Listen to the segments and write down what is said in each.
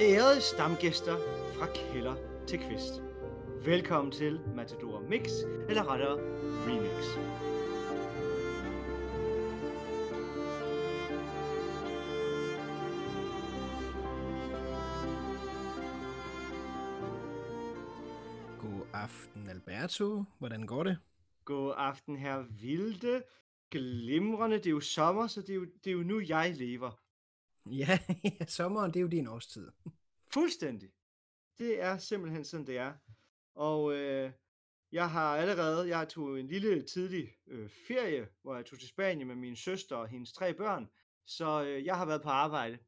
Ærede stamgæster fra kælder til kvist. Velkommen til Matador Mix, eller rettere Remix. God aften, Alberto. Hvordan går det? God aften, her Vilde. Glimrende, det er jo sommer, så det er jo, det er jo nu, jeg lever. Ja, ja, sommeren, det er jo din årstid. Fuldstændig. Det er simpelthen sådan, det er. Og øh, jeg har allerede, jeg tog en lille tidlig øh, ferie, hvor jeg tog til Spanien med min søster og hendes tre børn. Så øh, jeg har været på arbejde.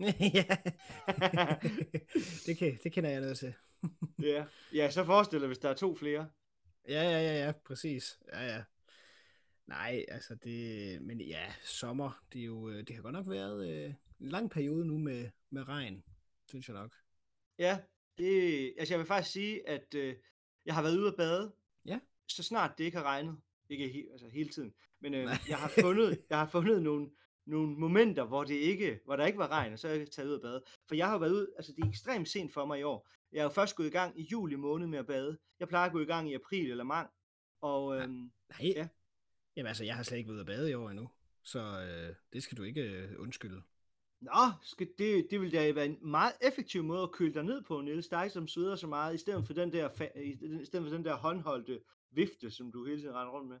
ja, det, kan, det kender jeg noget til. Ja, ja så forestil dig, hvis der er to flere. Ja, ja, ja, ja, præcis. Ja, ja. Nej, altså det, men ja, sommer, det er jo, øh, det har godt nok været øh, en lang periode nu med, med regn, synes jeg nok. Ja, det, altså jeg vil faktisk sige, at øh, jeg har været ude at bade, Ja. så snart det ikke har regnet. Ikke he, altså hele tiden, men øh, Nej. jeg har fundet, jeg har fundet nogle, nogle momenter, hvor, det ikke, hvor der ikke var regn, og så er jeg taget ud at bade. For jeg har været ud, altså det er ekstremt sent for mig i år. Jeg er jo først gået i gang i juli måned med at bade. Jeg plejer at gå i gang i april eller maj. Og øhm, Nej, Ja. jamen altså, jeg har slet ikke været ude at bade i år endnu, så øh, det skal du ikke øh, undskylde. Nå, skal det, det vil da være en meget effektiv måde at køle dig ned på, Niels. Dig, som sveder så meget, i stedet for den der, i stedet for den der håndholdte vifte, som du hele tiden render rundt med.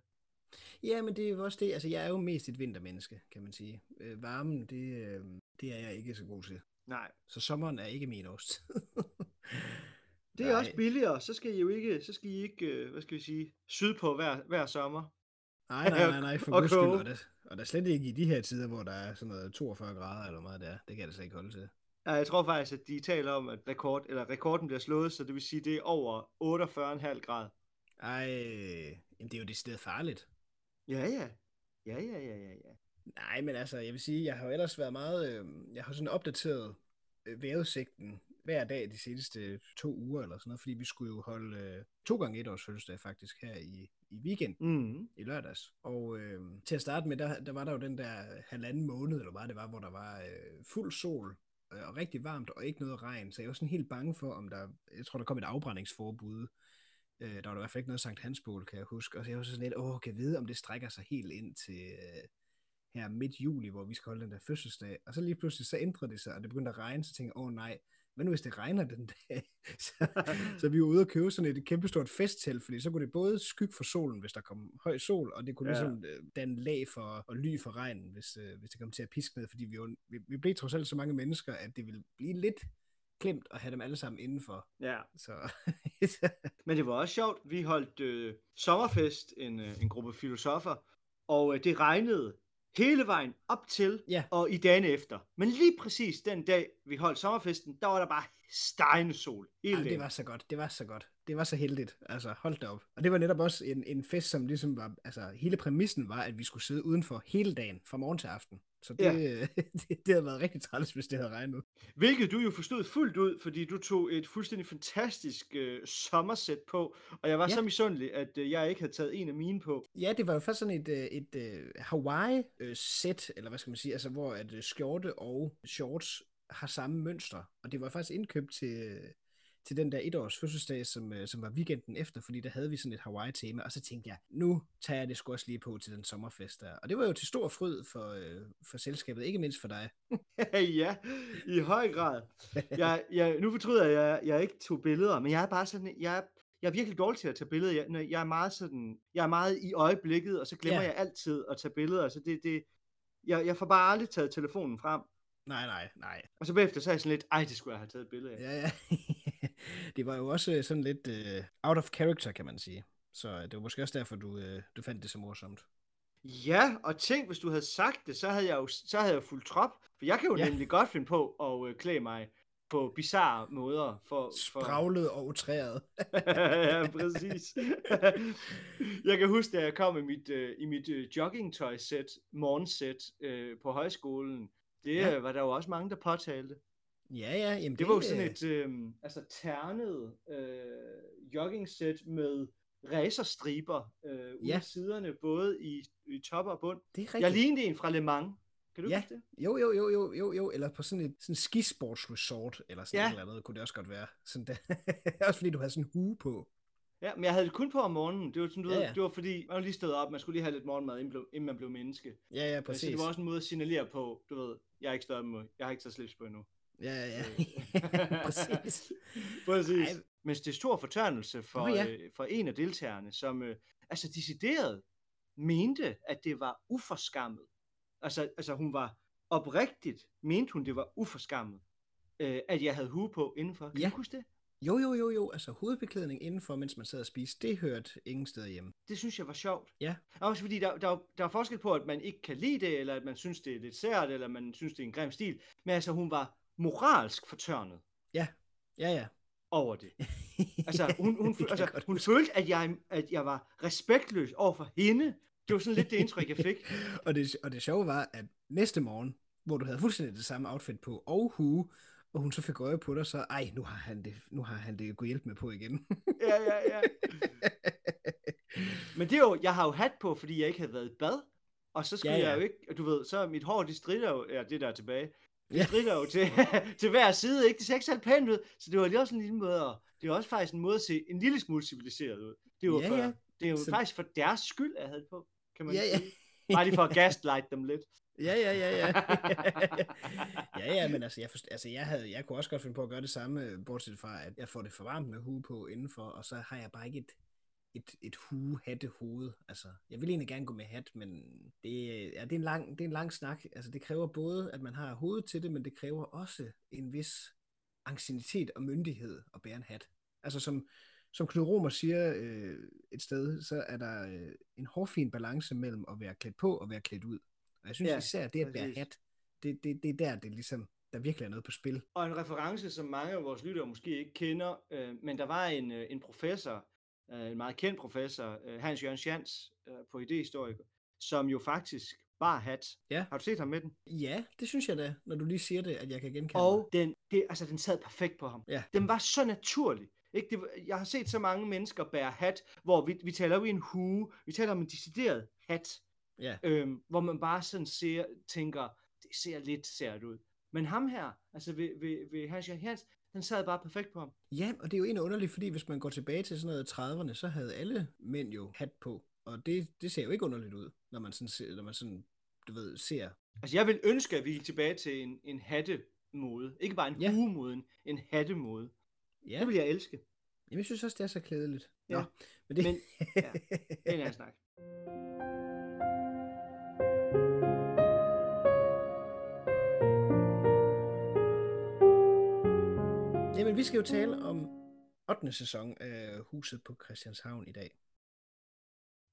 Ja, men det er jo også det, altså jeg er jo mest et vintermenneske, kan man sige. Øh, varmen, det, øh, det er jeg ikke så god til. Nej, Så sommeren er ikke min årstid. det er Nej. også billigere. Så skal I jo ikke, så skal I ikke, øh, hvad skal vi sige, sydpå hver, hver sommer. Nej, nej, nej, nej, for Og guds skyld. Og der, og er slet ikke i de her tider, hvor der er sådan noget 42 grader eller meget der. Det kan da slet ikke holde til. Ja, jeg tror faktisk, at de taler om, at rekord, eller rekorden bliver slået, så det vil sige, det er over 48,5 grad. Ej, jamen det er jo decideret farligt. Ja, ja. Ja, ja, ja, ja, ja. Nej, men altså, jeg vil sige, jeg har jo ellers været meget, øh, jeg har sådan opdateret øh, vejrudsigten hver dag de seneste to uger eller sådan noget, fordi vi skulle jo holde øh, to gange et års fødselsdag faktisk her i, i weekenden. Mm. i lørdags. Og øh, til at starte med, der, der var der jo den der halvanden måned, eller hvad det var, hvor der var øh, fuld sol øh, og rigtig varmt, og ikke noget regn. Så jeg var sådan helt bange for, om der, jeg tror, der kom et afbrændingsforbud. Øh, der var der i hvert fald ikke noget Sankt Hansbål, kan jeg huske. Og så jeg var sådan lidt, åh, kan jeg vide, om det strækker sig helt ind til øh, her midt juli, hvor vi skal holde den der fødselsdag. Og så lige pludselig, så ændrede det sig, og det begyndte at regne, så tænkte jeg, åh nej, hvad nu hvis det regner den dag? så, så vi var ude og købe sådan et kæmpestort festtelt, fordi så kunne det både skygge for solen, hvis der kom høj sol, og det kunne Ja. ligesom øh, danne lag for og ly for regnen, hvis, øh, hvis det kom til at piske ned, fordi vi, jo, vi, vi blev trods alt så mange mennesker, at det ville blive lidt klemt at have dem alle sammen indenfor. Ja. Så Men det var også sjovt. Vi holdt øh, sommerfest, en, øh, en gruppe filosofer, og øh, det regnede hele vejen op til Ja. og i dagen efter. Men lige præcis den dag, vi holdt sommerfesten, der var der bare stejende sol hele Ej, det var så godt, det var så godt. Det var så heldigt, altså hold da op. Og det var netop også en, en fest, som ligesom var, altså hele præmissen var, at vi skulle sidde udenfor hele dagen, fra morgen til aften. Så det, Ja. det, det havde været rigtig træls, hvis det havde regnet. Hvilket du jo forstod fuldt ud, fordi du tog et fuldstændig fantastisk øh, sommersæt på, og jeg var Ja. så misundelig, at øh, jeg ikke havde taget en af mine på. Ja, det var jo først sådan et, øh, et, et Hawaii-sæt, eller hvad skal man sige, altså hvor at øh, skjorte og shorts har samme mønster. Og det var faktisk indkøbt til, til den der etårs fødselsdag, som, øh, som var weekenden efter, fordi der havde vi sådan et Hawaii-tema, og så tænkte jeg, nu tager jeg det sgu også lige på til den sommerfest der. Og det var jo til stor fryd for, øh, for selskabet, ikke mindst for dig. ja, i høj grad. Jeg, jeg, nu fortryder jeg, jeg, jeg ikke tog billeder, men jeg er bare sådan, jeg, er- jeg er virkelig dårlig til at tage billeder. Jeg, jeg er meget sådan, jeg er meget i øjeblikket, og så glemmer Ja. jeg altid at tage billeder. Så det, det, jeg, jeg får bare aldrig taget telefonen frem. Nej, nej, nej. Og så bagefter så er jeg sådan lidt, ej, det skulle jeg have taget et billede af. Ja, ja. det var jo også øh, sådan lidt uh, out of character, kan man sige. Så øh, det var måske også derfor, du, uh, du fandt det så morsomt. Ja, og tænk, hvis du havde sagt det, så havde jeg jo så havde jeg fuldt trop. For jeg kan jo Ja. nemlig godt finde på at øh, klæde mig på bizarre måder. For, for... Spraglet og utræret. ja, præcis. jeg kan huske, da jeg kom i mit, øh, i mit øh, joggingtøj-sæt, morgensæt øh, på højskolen, det Ja. ja. var der jo også mange, der påtalte. Ja, ja. Jamen, Det var jo sådan et øh, altså ternet øh, joggingsæt med racerstriber øh, ude Ja. siderne, både i, i top og bund. Det er rigtigt. Jeg lignede en fra Le Mans. Kan du Ja. huske det? Jo, jo, jo, jo, jo, jo, eller på sådan et sådan skisportsresort, eller sådan Ja. et eller andet, kunne det også godt være. Sådan der. også fordi du havde sådan en hue på. Ja, men jeg havde det kun på om morgenen. Det var, sådan, du Ja, ved, ja. det var fordi, man var lige stået op, man skulle lige have lidt morgenmad, inden, man blev menneske. Ja, ja, Så præcis. det var også en måde at signalere på, du ved, jeg er ikke stået op. Jeg har ikke taget slips på endnu. Ja, ja, ja. Øh. præcis. Præcis. Ej. Men det er stor fortørnelse for, Nå ja. øh, for en af deltagerne, som øh, altså decideret mente, at det var uforskammet. Altså, altså hun var oprigtigt, mente hun, det var uforskammet, øh, at jeg havde hue på indenfor. Kan Ja. du huske det? Jo, jo, jo, jo, altså hovedbeklædning indenfor, mens man sad og spiste, det hørte ingen steder hjemme. Det synes jeg var sjovt. Ja. Også fordi der, der, der er forskel på, at man ikke kan lide det, eller at man synes, det er lidt sært, eller man synes, det er en grim stil. Men altså, hun var moralsk fortørnet Ja, ja, ja. over det. Altså, hun, hun, jeg altså, hun følte, at jeg, at jeg var respektløs over for hende. Det var sådan lidt det indtryk, jeg fik. og, det, og det sjove var, at næste morgen, hvor du havde fuldstændig det samme outfit på, og hue, og hun så fik øje på dig, så, ej, nu har han det, nu har han det kunne hjælpe med på igen. Ja, ja, ja. Men det er jo, jeg har jo hat på, fordi jeg ikke havde været i bad. Og så skulle Ja, ja, ja. jeg jo ikke, du ved, så mit hår, det strider jo, ja, det der er tilbage. Det Ja. strider jo til, til hver side, ikke? Det ser ikke så pænt ud. Så det var lige også en lille måde, at, det er også faktisk en måde at se en lille smule civiliseret ud. Det jo, Ja, for, ja. Det er jo Så- faktisk for deres skyld, jeg havde det på, kan man Ja, ja. sige. Bare lige for at gaslight dem lidt. Ja, ja, ja, ja. ja, ja, men altså, jeg, forst- altså jeg, havde, jeg kunne også godt finde på at gøre det samme, øh, bortset fra, at jeg får det for varmt med hue på indenfor, og så har jeg bare ikke et, et, et hue hatte hoved. Altså, jeg vil egentlig gerne gå med hat, men det, ja, det, er en lang, det er en lang snak. Altså, det kræver både, at man har hovedet til det, men det kræver også en vis anciennitet og myndighed at bære en hat. Altså, som, som Knud Romer siger øh, et sted, så er der øh, en hårfin balance mellem at være klædt på og være klædt ud. Og jeg synes Ja, især det at bære hat, det, det, det er der, det ligesom, der virkelig er noget på spil. Og en reference, som mange af vores lyttere måske ikke kender, øh, men der var en, øh, en professor, en meget kendt professor, øh, Hans Jørgen Schantz øh, på idehistoriker, som jo faktisk bar hat. Ja. Har du set ham med den? Ja, det synes jeg da, når du lige siger det, at jeg kan genkende Og den, det, altså, den sad perfekt på ham. Ja. Den var så naturlig. Ikke? Det, jeg har set så mange mennesker bære hat, hvor vi, vi taler jo i en hue, vi taler om en decideret hat, Ja. øhm, hvor man bare sådan ser, tænker, det ser lidt sært ud. Men ham her, altså ved, ved, ved Hans Jørgen Hans, den sad bare perfekt på ham. Ja, og det er jo egentlig underligt, fordi hvis man går tilbage til sådan noget 30'erne, så havde alle mænd jo hat på. Og det, det ser jo ikke underligt ud, når man sådan, ser, når man sådan du ved, ser. Altså jeg vil ønske, at vi gik tilbage til en, en hattemode. Ikke bare en Ja. huemode, en hattemode. Ja, Det vil jeg elske. Jamen, jeg synes også, det er så klædeligt. Ja, Nå, men det... men- ja, Det er en snak. Jamen, vi skal jo tale om 8. sæson af Huset på Christianshavn i dag.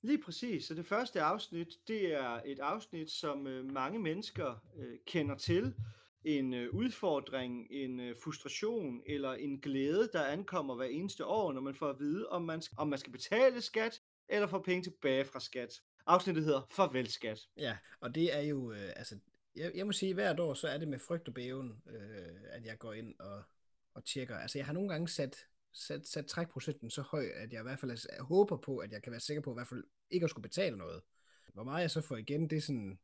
Lige præcis. Så det første afsnit, det er et afsnit, som øh, mange mennesker øh, kender til. En øh, udfordring, en øh, frustration eller en glæde, der ankommer hver eneste år, når man får at vide, om man, om man skal betale skat eller få penge tilbage fra skat. Afsnittet hedder Farvel skat. Ja, og det er jo, øh, altså, jeg, jeg må sige, hvert år, så er det med frygt og bæven, øh, at jeg går ind og, og tjekker. Altså, jeg har nogle gange sat, sat, sat trækprocenten så høj, at jeg i hvert fald jeg håber på, at jeg kan være sikker på, i hvert fald ikke at skulle betale noget. Hvor meget jeg så får igen, det er sådan,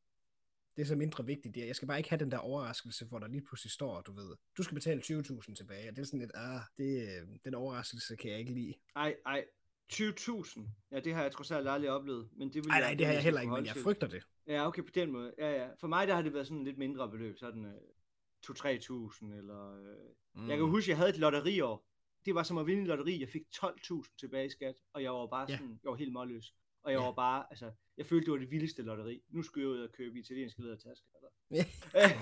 det er så mindre vigtigt. Jeg skal bare ikke have den der overraskelse, hvor der lige pludselig står, du ved, du skal betale 20.000 tilbage, og det er sådan lidt, ah, det, øh, den overraskelse kan jeg ikke lide. Ej, ej. 20.000. Ja, det har jeg trods alt aldrig oplevet. Men det vil Nej, jeg, nej, det har jeg heller ikke, men jeg frygter det. Ja, okay, på den måde. Ja, ja. For mig, der har det været sådan lidt mindre beløb. Sådan øh, 2-3.000 eller... Øh... Mm. Jeg kan huske, jeg havde et lotteriår. Det var som at vinde et lotteri. Jeg fik 12.000 tilbage i skat, og jeg var bare sådan, jeg var helt målløs. Og jeg Ja. var bare, altså, jeg følte, det var det vildeste lotteri. Nu skulle jeg ud og købe italienske lædertasker. Eller? Ja.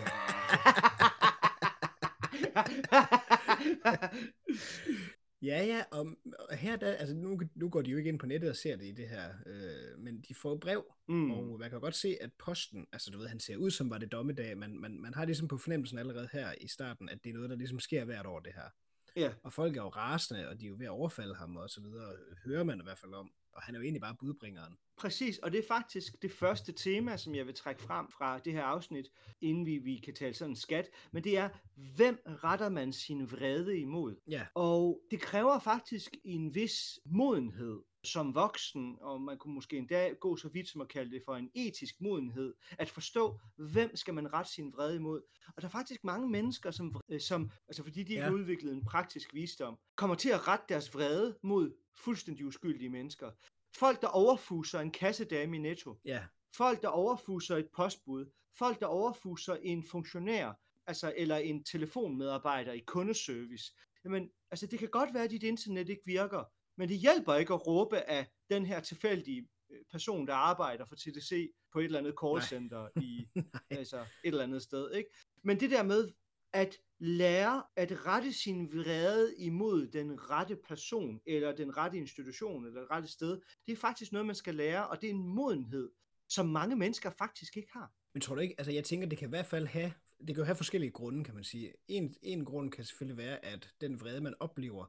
Ja, ja, og, og her der, altså nu, nu går de jo ikke ind på nettet og ser det i det her, øh, men de får brev, mm. mm. og man kan godt se, at posten, altså du ved, han ser ud som var det dommedag, men man, man har ligesom på fornemmelsen allerede her i starten, at det er noget, der ligesom sker hvert år, det her. Ja, Og folk er jo rasende, og de er jo ved at overfalde ham og så videre, hører man i hvert fald om, og han er jo egentlig bare budbringeren. præcis. Og det er faktisk det første tema, som jeg vil trække frem fra det her afsnit, inden vi, vi kan tale sådan skat. Men det er, hvem retter man sin vrede imod? Ja, Og det kræver faktisk en vis modenhed som voksen, og man kunne måske endda gå så vidt som at kalde det for en etisk modenhed, at forstå, hvem skal man rette sin vrede imod. Og der er faktisk mange mennesker, som, øh, som altså fordi de ikke Ja. har udviklet en praktisk visdom, kommer til at rette deres vrede mod fuldstændig uskyldige mennesker. Folk, der overfuser en kassedame i Netto. Ja, Folk, der overfuser et postbud. Folk, der overfuser en funktionær, altså, eller en telefonmedarbejder i kundeservice. Jamen, altså, det kan godt være, at dit internet ikke virker, men det hjælper ikke at råbe af den her tilfældige øh, person, der arbejder for TDC på et eller andet callcenter i altså et eller andet sted, ikke? Men det der med at lære at rette sin vrede imod den rette person, eller den rette institution, eller det rette sted, det er faktisk noget, man skal lære, og det er en modenhed, som mange mennesker faktisk ikke har. Men tror du ikke, altså jeg tænker, det kan i hvert fald have, det kan jo have forskellige grunde, kan man sige. En, en grund kan selvfølgelig være, at den vrede, man oplever,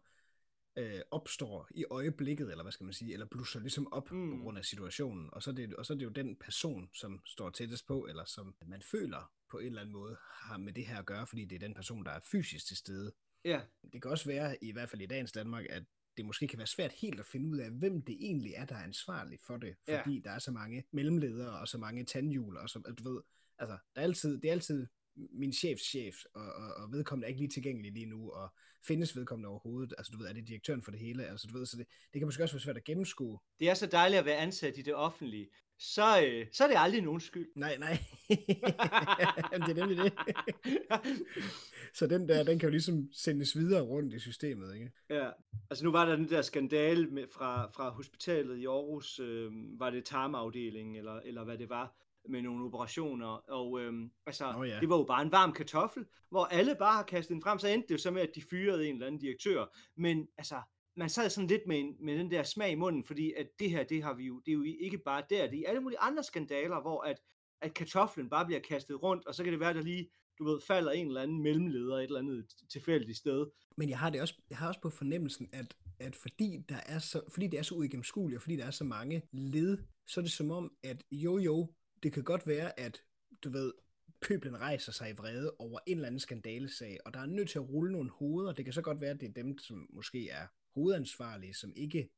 øh, opstår i øjeblikket, eller hvad skal man sige, eller blusser ligesom op mm. på grund af situationen, og så, er det, og så er det jo den person, som står tættest på, eller som man føler på en eller anden måde har med det her at gøre, fordi det er den person, der er fysisk til stede. Ja, Det kan også være, i hvert fald i dagens Danmark, at det måske kan være svært helt at finde ud af, hvem det egentlig er, der er ansvarlig for det, Ja. fordi der er så mange mellemledere og så mange tandhjul, og så, du ved, altså, der er altid, det er altid min chefs chef, og, og, og vedkommende er ikke lige tilgængelig lige nu, og findes vedkommende overhovedet, altså du ved, er det direktøren for det hele, altså du ved, så det, det kan måske også være svært at gennemskue. det er så dejligt at være ansat i det offentlige. Så, øh, så er det aldrig nogen skyld. Nej, nej, Jamen, det er nemlig det. så den der, den kan jo ligesom sendes videre rundt i systemet, ikke? Ja, altså nu var der den der skandale med, fra, fra hospitalet i Aarhus, øh, var det tarmafdelingen, eller, eller hvad det var, med nogle operationer, og øh, altså, Nå ja. det var jo bare en varm kartoffel, hvor alle bare har kastet den frem, så endte det jo så med, at de fyrede en eller anden direktør, men altså, man sad sådan lidt med, en, med den der smag i munden, fordi at det her, det har vi jo, det er jo ikke bare der, det er i alle mulige andre skandaler, hvor at, at kartoflen bare bliver kastet rundt, og så kan det være, der lige, du ved, falder en eller anden mellemleder et eller andet tilfældigt sted. Men jeg har det også, jeg har også på fornemmelsen, at, at fordi, der er så, fordi det er så uigennemskueligt, og fordi der er så mange led, så er det som om, at jo jo, det kan godt være, at du ved, pøblen rejser sig i vrede over en eller anden skandalesag, og der er nødt til at rulle nogle hoveder. Det kan så godt være, at det er dem, som måske er hovedansvarlige, som ikke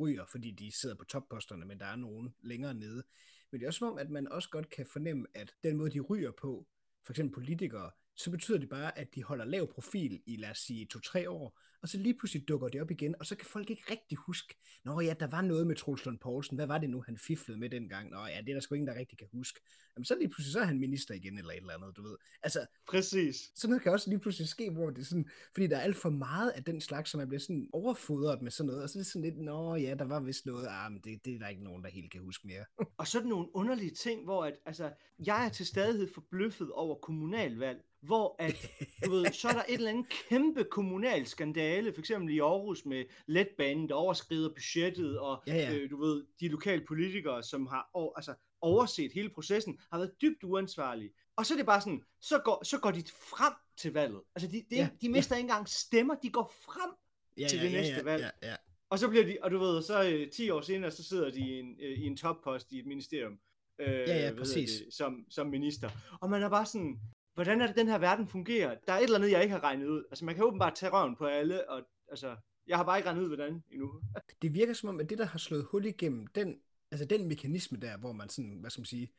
ryger, fordi de sidder på topposterne, men der er nogen længere nede. Men det er også som om, at man også godt kan fornemme, at den måde, de ryger på, for eksempel politikere, så betyder det bare, at de holder lav profil i, lad os sige, to-tre år, og så lige pludselig dukker det op igen, og så kan folk ikke rigtig huske, nå ja, der var noget med Troels Lund Poulsen, hvad var det nu, han fiflede med dengang? Nå ja, det er der sgu ingen, der rigtig kan huske. Jamen så lige pludselig, så er han minister igen, eller et eller andet, du ved. Altså, Præcis. sådan noget kan også lige pludselig ske, hvor det er sådan, fordi der er alt for meget af den slags, som man bliver sådan overfodret med sådan noget, og så er det sådan lidt, nå ja, der var vist noget, ah, men det, det er der ikke nogen, der helt kan huske mere. Og sådan nogle underlige ting, hvor at, altså, jeg er til stadighed forbløffet over kommunalvalg, hvor at, du ved, så er der et eller andet kæmpe kommunal skandale, for eksempel i Aarhus med letbanen, der overskrider budgettet, og Ja, ja. Øh, du ved, de lokale politikere, som har over, altså, overset hele processen, har været dybt uansvarlige. Og så er det bare sådan, så går, så går de frem til valget. Altså, de, de, Ja, ja, de mister ja. ikke engang stemmer, de går frem ja, til ja, det ja, næste ja, valg. Ja, ja. Og så bliver de, og du ved, så øh, 10 år senere, så sidder de i en, øh, i en toppost i et ministerium. Øh, ja, hedder præcis. Det, som, som minister. Og man er bare sådan, hvordan er det, den her verden fungerer? Der er et eller andet, jeg ikke har regnet ud. Altså, man kan åbenbart tage røven på alle, og altså, jeg har bare ikke regnet ud, hvordan endnu. det virker som om, at det, der har slået hul igennem, den, altså den mekanisme der, hvor man sådan, hvad skal man sige,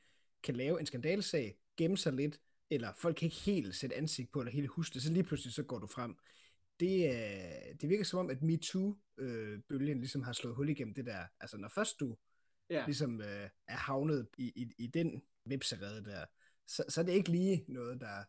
kan lave en skandalesag, gemme sig lidt, eller folk kan ikke helt sætte ansigt på, eller helt huske det, så lige pludselig så går du frem. Det, øh, det virker som om, at MeToo-bølgen ligesom har slået hul igennem det der. Altså når først du Ja. ligesom øh, er havnet i, i, i den vipserede der, så, så er det ikke lige noget, der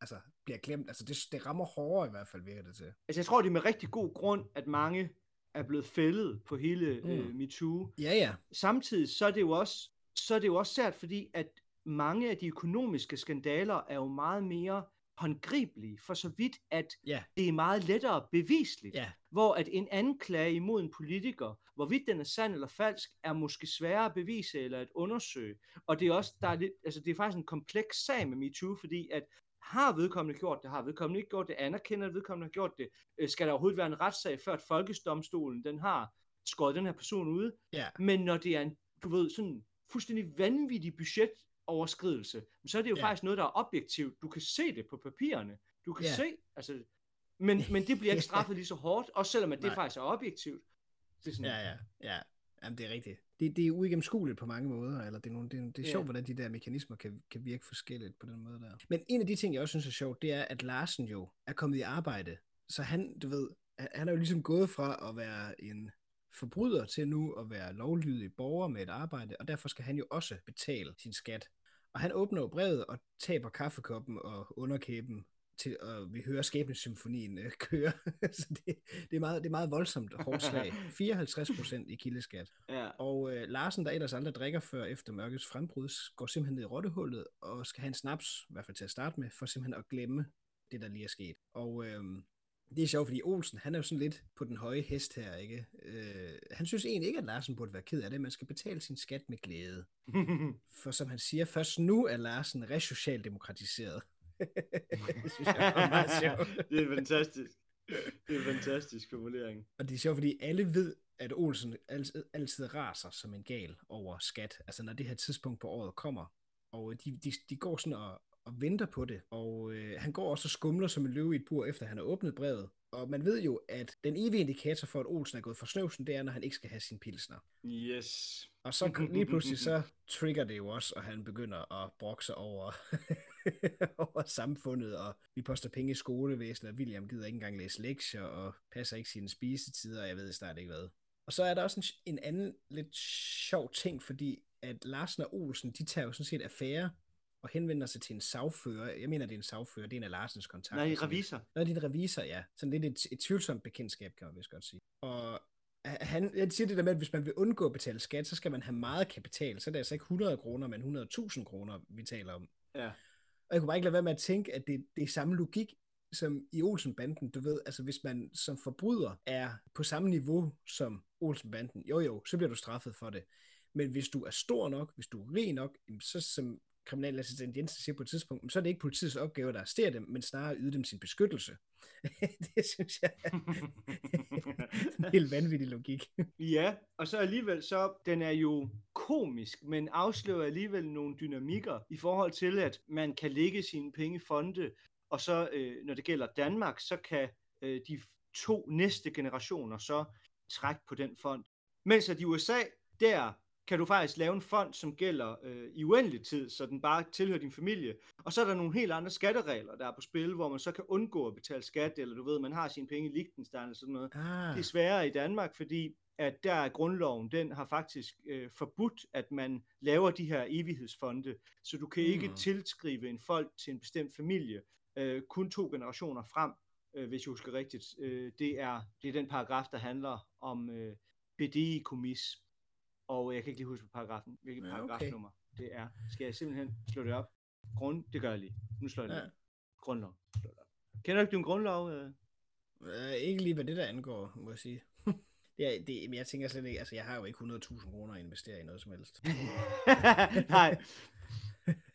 altså, bliver glemt. Altså det, det rammer hårdere i hvert fald, virker det til. Altså, jeg tror, det er med rigtig god grund, at mange er blevet fældet på hele mm. øh, Mm. MeToo. Ja, ja. Samtidig så er det jo også, så er det jo også sært, fordi at mange af de økonomiske skandaler er jo meget mere håndgribelige, for så vidt, at Ja, det er meget lettere bevisligt. ja, Hvor at en anklage imod en politiker, hvorvidt den er sand eller falsk, er måske sværere at bevise eller at undersøge. Og det er også, der er lidt, altså det er faktisk en kompleks sag med MeToo, fordi at har vedkommende gjort det, har vedkommende ikke gjort det, anerkender at vedkommende har gjort det, øh, skal der overhovedet være en retssag, før at folkedomstolen, den har skåret den her person ud. ja. Men når det er en, du ved, sådan fuldstændig vanvittig budgetoverskridelse, så er det jo Ja. faktisk noget, der er objektivt. Du kan se det på papirerne. Du kan Ja. se, altså, men, men det bliver ikke straffet lige så hårdt, også selvom at det Nej. faktisk er objektivt. Det er sådan, Ja, ja, ja. Jamen, det er rigtigt. Det, det er uigennemskueligt på mange måder, eller det er, nogle, det, er, det er Ja. sjovt, hvordan de der mekanismer kan, kan virke forskelligt på den måde der. Men en af de ting, jeg også synes er sjovt, det er, at Larsen jo er kommet i arbejde. Så han, du ved, han er jo ligesom gået fra at være en forbryder til nu at være lovlydig borger med et arbejde, og derfor skal han jo også betale sin skat. Og han åbner jo brevet og taber kaffekoppen og underkæben til, og vi hører skæbnesymfonien øh, køre. så det, det, er meget, det er meget voldsomt hårdt slag. 54 procent i kildeskat. Ja. Og øh, Larsen, der ellers aldrig drikker før efter mørkets frembrud, går simpelthen ned i rottehullet og skal have en snaps, i hvert fald til at starte med, for simpelthen at glemme det, der lige er sket. Og øh, det er sjovt, fordi Olsen, han er jo sådan lidt på den høje hest her, ikke? Øh, han synes egentlig ikke, at Larsen burde være ked af det. Man skal betale sin skat med glæde. For som han siger, først nu er Larsen resocialdemokratiseret. det synes jeg var meget sjovt. det er fantastisk. Det er en fantastisk formulering. Og det er sjovt, fordi alle ved, at Olsen altid, altid raser som en gal over skat. Altså når det her tidspunkt på året kommer. Og de, de, de går sådan og, og venter på det. Og øh, han går også og skumler som en løve i et bur, efter han har åbnet brevet. Og man ved jo, at den evige indikator for, at Olsen er gået for snøvsen, det er, når han ikke skal have sin pilsner. Yes. Og så lige pludselig så trigger det jo også, og han begynder at brokke sig over, over samfundet, og vi poster penge i skolevæsenet, og William gider ikke engang læse lektier, og passer ikke sine spisetider, og jeg ved snart ikke hvad. Og så er der også en, en anden lidt sjov ting, fordi at Larsen og Olsen, de tager jo sådan set affære og henvender sig til en sagfører. Jeg mener, det er en sagfører, det er en af Larsens kontakter. Nej, Sådan- revisor. Nå, det er en revisor, ja. Sådan lidt et, et tvivlsomt bekendtskab, kan man vist godt sige. Og han jeg siger det der med, at hvis man vil undgå at betale skat, så skal man have meget kapital. Så er det altså ikke 100 kroner, men 100.000 kroner, vi taler om. Ja. Og jeg kunne bare ikke lade være med at tænke, at det, det er samme logik som i Olsenbanden. Du ved, altså hvis man som forbryder er på samme niveau som Olsenbanden, jo jo, så bliver du straffet for det. Men hvis du er stor nok, hvis du er rig nok, så som kriminalassistent Jensen siger på et tidspunkt, så er det ikke politiets opgave at arrestere dem, men snarere yde dem sin beskyttelse. det synes jeg er en helt vanvittig logik. Ja, og så alligevel så, den er jo komisk, men afslører alligevel nogle dynamikker i forhold til, at man kan lægge sine penge i fonde, og så øh, når det gælder Danmark, så kan øh, de to næste generationer så trække på den fond. Mens at i USA, der kan du faktisk lave en fond, som gælder øh, i uendelig tid, så den bare tilhører din familie. Og så er der nogle helt andre skatteregler, der er på spil, hvor man så kan undgå at betale skat, eller du ved, man har sine penge i Liechtenstein eller sådan noget. Ah, Det er sværere i Danmark, fordi at der er grundloven, den har faktisk øh, forbudt, at man laver de her evighedsfonde, så du kan ikke Mm. tilskrive en folk til en bestemt familie, øh, kun to generationer frem, øh, hvis jeg husker rigtigt. Øh, det, er, det er den paragraf, der handler om øh, BDI kommis, og jeg kan ikke lige huske på paragrafen, hvilket Ja, okay. paragrafnummer det er. Skal jeg simpelthen slå det op? Grund, det gør jeg lige. Nu slår jeg det Ja. op. Grundlov. Slår det op. Kender du ikke din grundlov? Øh? øh, ikke lige hvad det der angår, må jeg sige. Ja, det, men jeg tænker slet ikke, altså jeg har jo ikke 100.000 kroner at investere i noget som helst. Nej.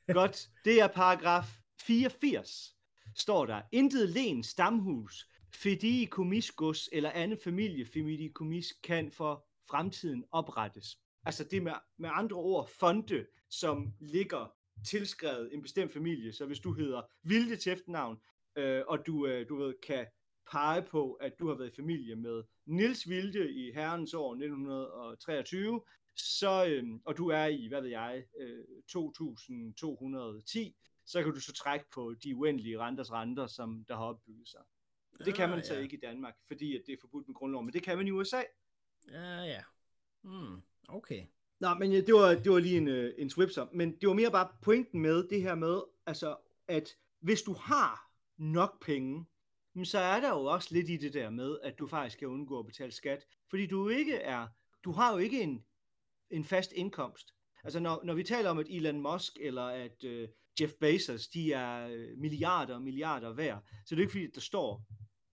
Godt. Det er paragraf 84. Står der. Intet len, stamhus, fideikomisgods eller anden familie fideikomis kan for fremtiden oprettes. Altså det med, med andre ord fonde, som ligger tilskrevet en bestemt familie. Så hvis du hedder Vilde til efternavn, øh, og du, øh, du ved, kan pege på, at du har været i familie med Nils Vilde i herrens år 1923, så, øh, og du er i, hvad ved jeg, øh, 2210, så kan du så trække på de uendelige renters renter, som der har opbygget sig. Det kan man Ah, så ja. ikke i Danmark, fordi at det er forbudt med grundloven, men det kan man i USA. Ja, ja. Hmm, okay. Nej, men ja, det var, det var lige en, øh, en swipser, men det var mere bare pointen med det her med, altså, at hvis du har nok penge, så er der jo også lidt i det der med, at du faktisk kan undgå at betale skat, fordi du ikke er, du har jo ikke en, en fast indkomst. Altså når, når vi taler om, at Elon Musk eller at øh, Jeff Bezos, de er øh, milliarder og milliarder værd, så det er ikke fordi, at der står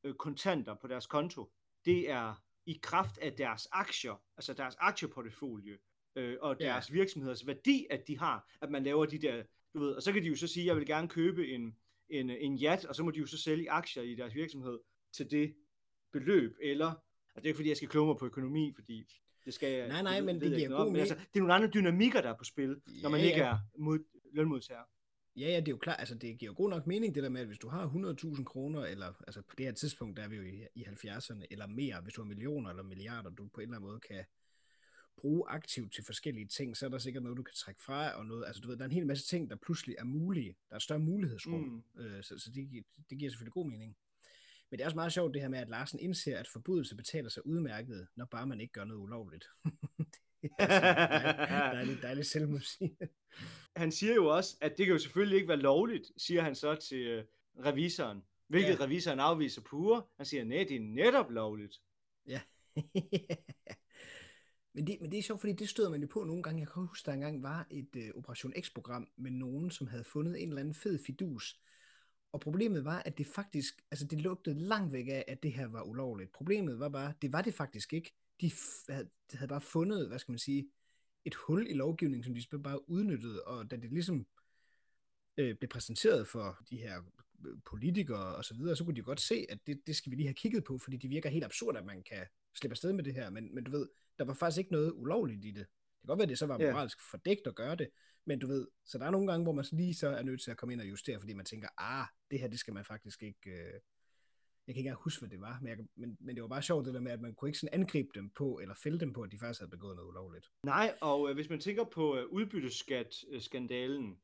øh, kontanter på deres konto. Det er i kraft af deres aktier, altså deres aktieportefølje, øh, og Ja. deres virksomheders værdi, at de har, at man laver de der, du ved, og så kan de jo så sige, jeg vil gerne købe en, en, en yacht, og så må de jo så sælge aktier i deres virksomhed til det beløb, eller, altså det er ikke fordi, jeg skal kloge mig på økonomi, fordi det skal jeg, Nej, nej, men det giver god men altså, det er nogle andre dynamikker, der er på spil, når man Ja, ikke ja. er mod, lønmodtager. Ja, ja, det er jo klart, altså det giver jo god nok mening, det der med, at hvis du har 100.000 kroner, eller altså på det her tidspunkt, der er vi jo i, i 70'erne, eller mere, hvis du har millioner eller milliarder, du på en eller anden måde kan bruge aktivt til forskellige ting, så er der sikkert noget, du kan trække fra, og noget, altså du ved, der er en hel masse ting, der pludselig er mulige. Der er større mulighedsrum, mm. øh, så, så det, det giver selvfølgelig god mening. Men det er også meget sjovt det her med, at Larsen indser, at forbudelse betaler sig udmærket, når bare man ikke gør noget ulovligt. det dejligt, dejligt, dejligt selvmusik. Han siger jo også, at det kan jo selvfølgelig ikke være lovligt, siger han så til øh, revisoren. Hvilket ja. revisoren afviser pure. Han siger, nej, det er netop lovligt. Ja. men, det, men det er sjovt, fordi det støder man jo på nogle gange. Jeg kan huske, der engang var et uh, Operation X-program med nogen, som havde fundet en eller anden fed fidus. Og problemet var, at det faktisk, altså det lugtede langt væk af, at det her var ulovligt. Problemet var bare, det var det faktisk ikke. De havde, de havde bare fundet, hvad skal man sige, et hul i lovgivningen, som de bare udnyttede, og da det ligesom øh, blev præsenteret for de her politikere og så videre, så kunne de godt se, at det, det skal vi lige have kigget på, fordi det virker helt absurd, at man kan slippe afsted med det her, men, men du ved, der var faktisk ikke noget ulovligt i det. Det kan godt være, at det så var moralsk yeah. fordækt at gøre det, men du ved, så der er nogle gange, hvor man lige så er nødt til at komme ind og justere, fordi man tænker, ah, det her, det skal man faktisk ikke... Øh... Jeg kan ikke engang huske, hvad det var, men, jeg, men, men det var bare sjovt det der med, at man kunne ikke sådan angribe dem på, eller fælde dem på, at de faktisk havde begået noget ulovligt. Nej, og øh, hvis man tænker på øh, udbytteskat-skandalen,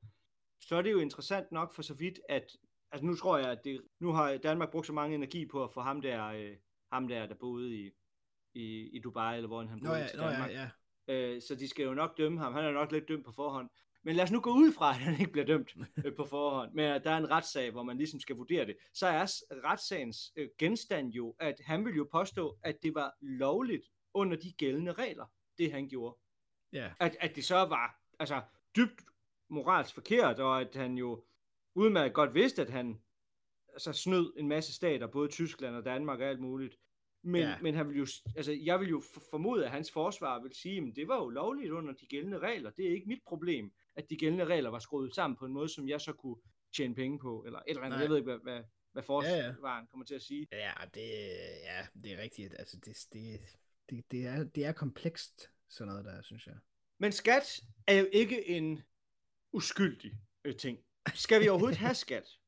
så er det jo interessant nok for så vidt, at altså nu tror jeg, at det, nu har Danmark brugt så mange energi på at få ham der, øh, ham der, der boede i, i, i Dubai, eller hvor han boede nå ja, til Danmark. Nå ja, ja. Øh, så de skal jo nok dømme ham. Han er nok lidt dømt på forhånd. Men lad os nu gå ud fra, at han ikke bliver dømt øh, på forhånd, men at der er en retssag, hvor man ligesom skal vurdere det. Så er retssagens øh, genstand jo, at han vil jo påstå, at det var lovligt under de gældende regler, det han gjorde. Ja. At, at det så var altså, dybt moralsk forkert, og at han jo udmærket godt vidste, at han altså, snød en masse stater, både Tyskland og Danmark og alt muligt. Men, ja. men han vil jo, altså, jeg vil jo formode, at hans forsvar vil sige, at det var jo lovligt under de gældende regler. Det er ikke mit problem, at de gældende regler var skruet sammen på en måde, som jeg så kunne tjene penge på, eller et eller andet. Nej. Jeg ved ikke, hvad, hvad, hvad forsvaren ja, ja. kommer til at sige. Ja, det, ja, det er rigtigt. Altså, det, det, det, det, er, det er komplekst, sådan noget der, synes jeg. Men skat er jo ikke en uskyldig øh, ting. Skal vi overhovedet have skat?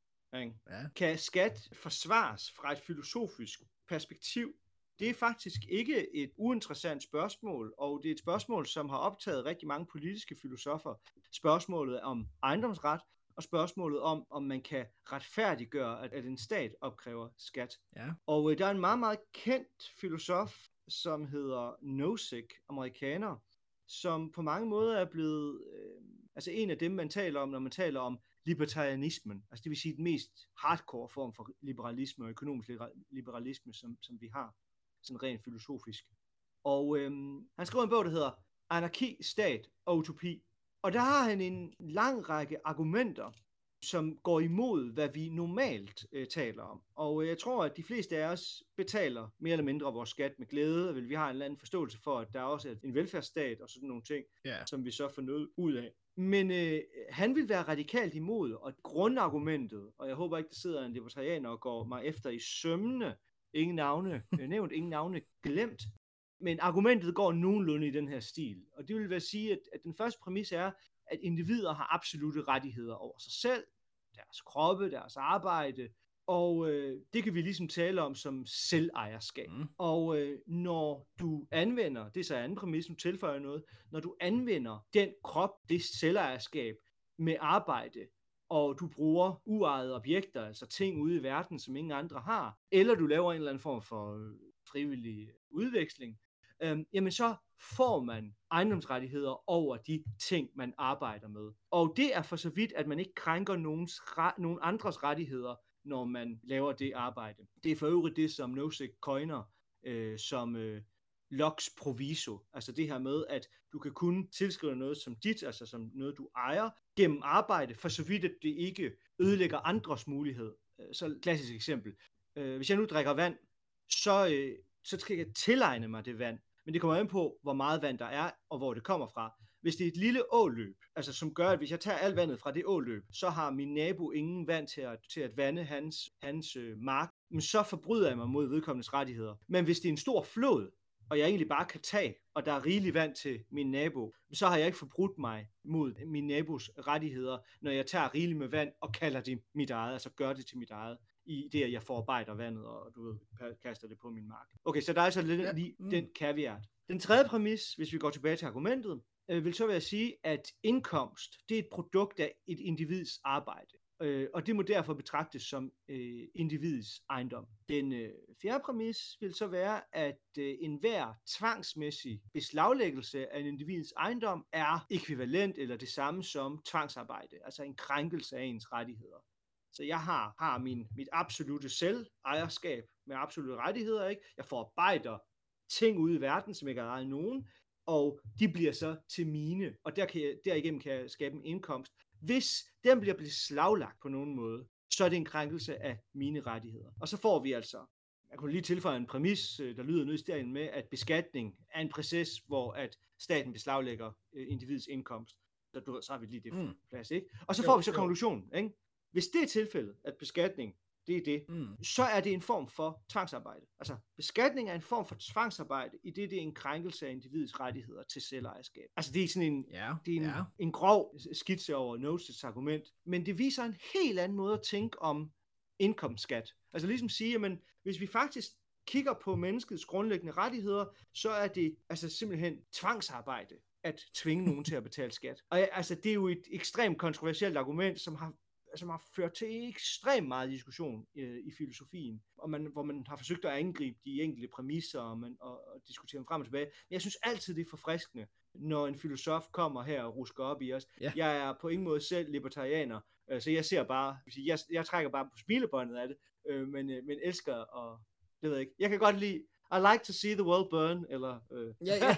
Ja. Kan skat forsvares fra et filosofisk perspektiv? Det er faktisk ikke et uinteressant spørgsmål, og det er et spørgsmål, som har optaget rigtig mange politiske filosofer. Spørgsmålet om ejendomsret, og spørgsmålet om, om man kan retfærdiggøre, at, at en stat opkræver skat. Ja. Og øh, der er en meget, meget kendt filosof, som hedder Nozick, amerikaner, som på mange måder er blevet øh, altså en af dem, man taler om, når man taler om libertarianismen, altså det vil sige den mest hardcore form for liberalisme og økonomisk liberalisme, som, som vi har, sådan rent filosofisk. Og øhm, han skriver en bog, der hedder Anarki, Stat og Utopi. Og der har han en lang række argumenter, som går imod, hvad vi normalt øh, taler om. Og øh, jeg tror, at de fleste af os betaler mere eller mindre vores skat med glæde, og vi har en eller anden forståelse for, at der også er en velfærdsstat og sådan nogle ting, yeah. som vi så får noget ud af. Men øh, han vil være radikalt imod, og grundargumentet, og jeg håber ikke, der sidder en libertarianer og går mig efter i sømne, ingen navne øh, nævnt, ingen navne glemt, men argumentet går nogenlunde i den her stil. Og det vil være sige, at, at den første præmis er, at individer har absolute rettigheder over sig selv, deres kroppe, deres arbejde, og øh, det kan vi ligesom tale om som selvejerskab. Mm. Og øh, når du anvender, det er så anden præmis, nu tilføjer noget, når du anvender den krop, det selvejerskab med arbejde, og du bruger uejede objekter, altså ting ude i verden, som ingen andre har, eller du laver en eller anden form for øh, frivillig udveksling, øh, jamen så får man ejendomsrettigheder over de ting, man arbejder med. Og det er for så vidt, at man ikke krænker nogens, nogen andres rettigheder, når man laver det arbejde. Det er for øvrigt det, som Nozick coiner øh, som øh, lux proviso, altså det her med, at du kan kun tilskrive noget som dit, altså som noget du ejer, gennem arbejde, for så vidt at det ikke ødelægger andres mulighed. Øh, så klassisk eksempel. Øh, hvis jeg nu drikker vand, så, øh, så skal jeg tilegne mig det vand, men det kommer an på, hvor meget vand der er, og hvor det kommer fra. Hvis det er et lille åløb, altså som gør, at hvis jeg tager alt vandet fra det åløb, så har min nabo ingen vand til at, til at vande hans, hans øh, mark, men så forbryder jeg mig mod vedkommendes rettigheder. Men hvis det er en stor flod, og jeg egentlig bare kan tage, og der er rigelig vand til min nabo, så har jeg ikke forbrudt mig mod min nabos rettigheder, når jeg tager rigeligt med vand og kalder det mit eget, altså gør det til mit eget. i det, at jeg forarbejder vandet, og du ved, kaster det på min mark. Okay, så der er altså lidt ja. lige mm. den caveat. Den tredje præmis, hvis vi går tilbage til argumentet, øh, vil så være at sige, at indkomst, det er et produkt af et individs arbejde. Øh, og det må derfor betragtes som øh, individets ejendom. Den øh, fjerde præmis vil så være, at øh, enhver tvangsmæssig beslaglæggelse af en individs ejendom er ekvivalent eller det samme som tvangsarbejde, altså en krænkelse af ens rettigheder. Så jeg har, har min, mit absolute selvejerskab med absolute rettigheder. Ikke? Jeg forarbejder ting ude i verden, som jeg ikke ejet nogen, og de bliver så til mine, og der kan jeg, derigennem kan jeg skabe en indkomst. Hvis den bliver beslaglagt på nogen måde, så er det en krænkelse af mine rettigheder. Og så får vi altså, jeg kunne lige tilføje en præmis, øh, der lyder nødstærende med, at beskatning er en proces, hvor at staten beslaglægger øh, individets indkomst. Så, du, så har vi lige det mm. plads, ikke? Og så får jo, vi så konklusionen, ikke? Hvis det er tilfældet, at beskatning det er det, mm. så er det en form for tvangsarbejde. Altså, beskatning er en form for tvangsarbejde, i det det er en krænkelse af individets rettigheder til selvejerskab. Altså, det er sådan en, ja, det er en, ja. en grov skitse over Notes' argument, men det viser en helt anden måde at tænke om indkomstskat. Altså ligesom sige, at hvis vi faktisk kigger på menneskets grundlæggende rettigheder, så er det altså simpelthen tvangsarbejde at tvinge nogen til at betale skat. Og altså, det er jo et ekstremt kontroversielt argument, som har som har ført til ekstremt meget diskussion øh, i filosofien, og man, hvor man har forsøgt at angribe de enkelte præmisser og, man, og, og diskutere dem frem og tilbage. Men jeg synes altid, det er forfriskende, når en filosof kommer her og rusker op i os. Ja. Jeg er på ingen måde selv libertarianer, øh, så jeg ser bare, jeg, jeg trækker bare på smilebåndet af det, øh, men, øh, men elsker og det ved jeg ikke. Jeg kan godt lide, I like to see the world burn, eller... Øh. Ja, ja.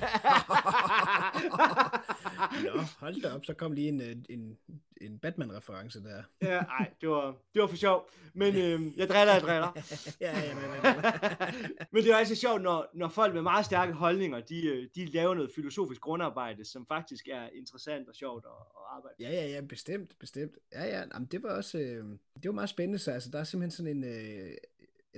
Nå, hold da op, så kom lige en, øh, en, en Batman-reference der. ja, nej, det var, det var for sjov. Men øh, jeg driller, jeg driller. ja, ja, men, men, men det er altså sjovt, når, når folk med meget stærke holdninger, de, øh, de laver noget filosofisk grundarbejde, som faktisk er interessant og sjovt at, at arbejde Ja, ja, ja, bestemt, bestemt. Ja, ja, Jamen, det var også, øh, det var meget spændende, så altså, der er simpelthen sådan en, øh,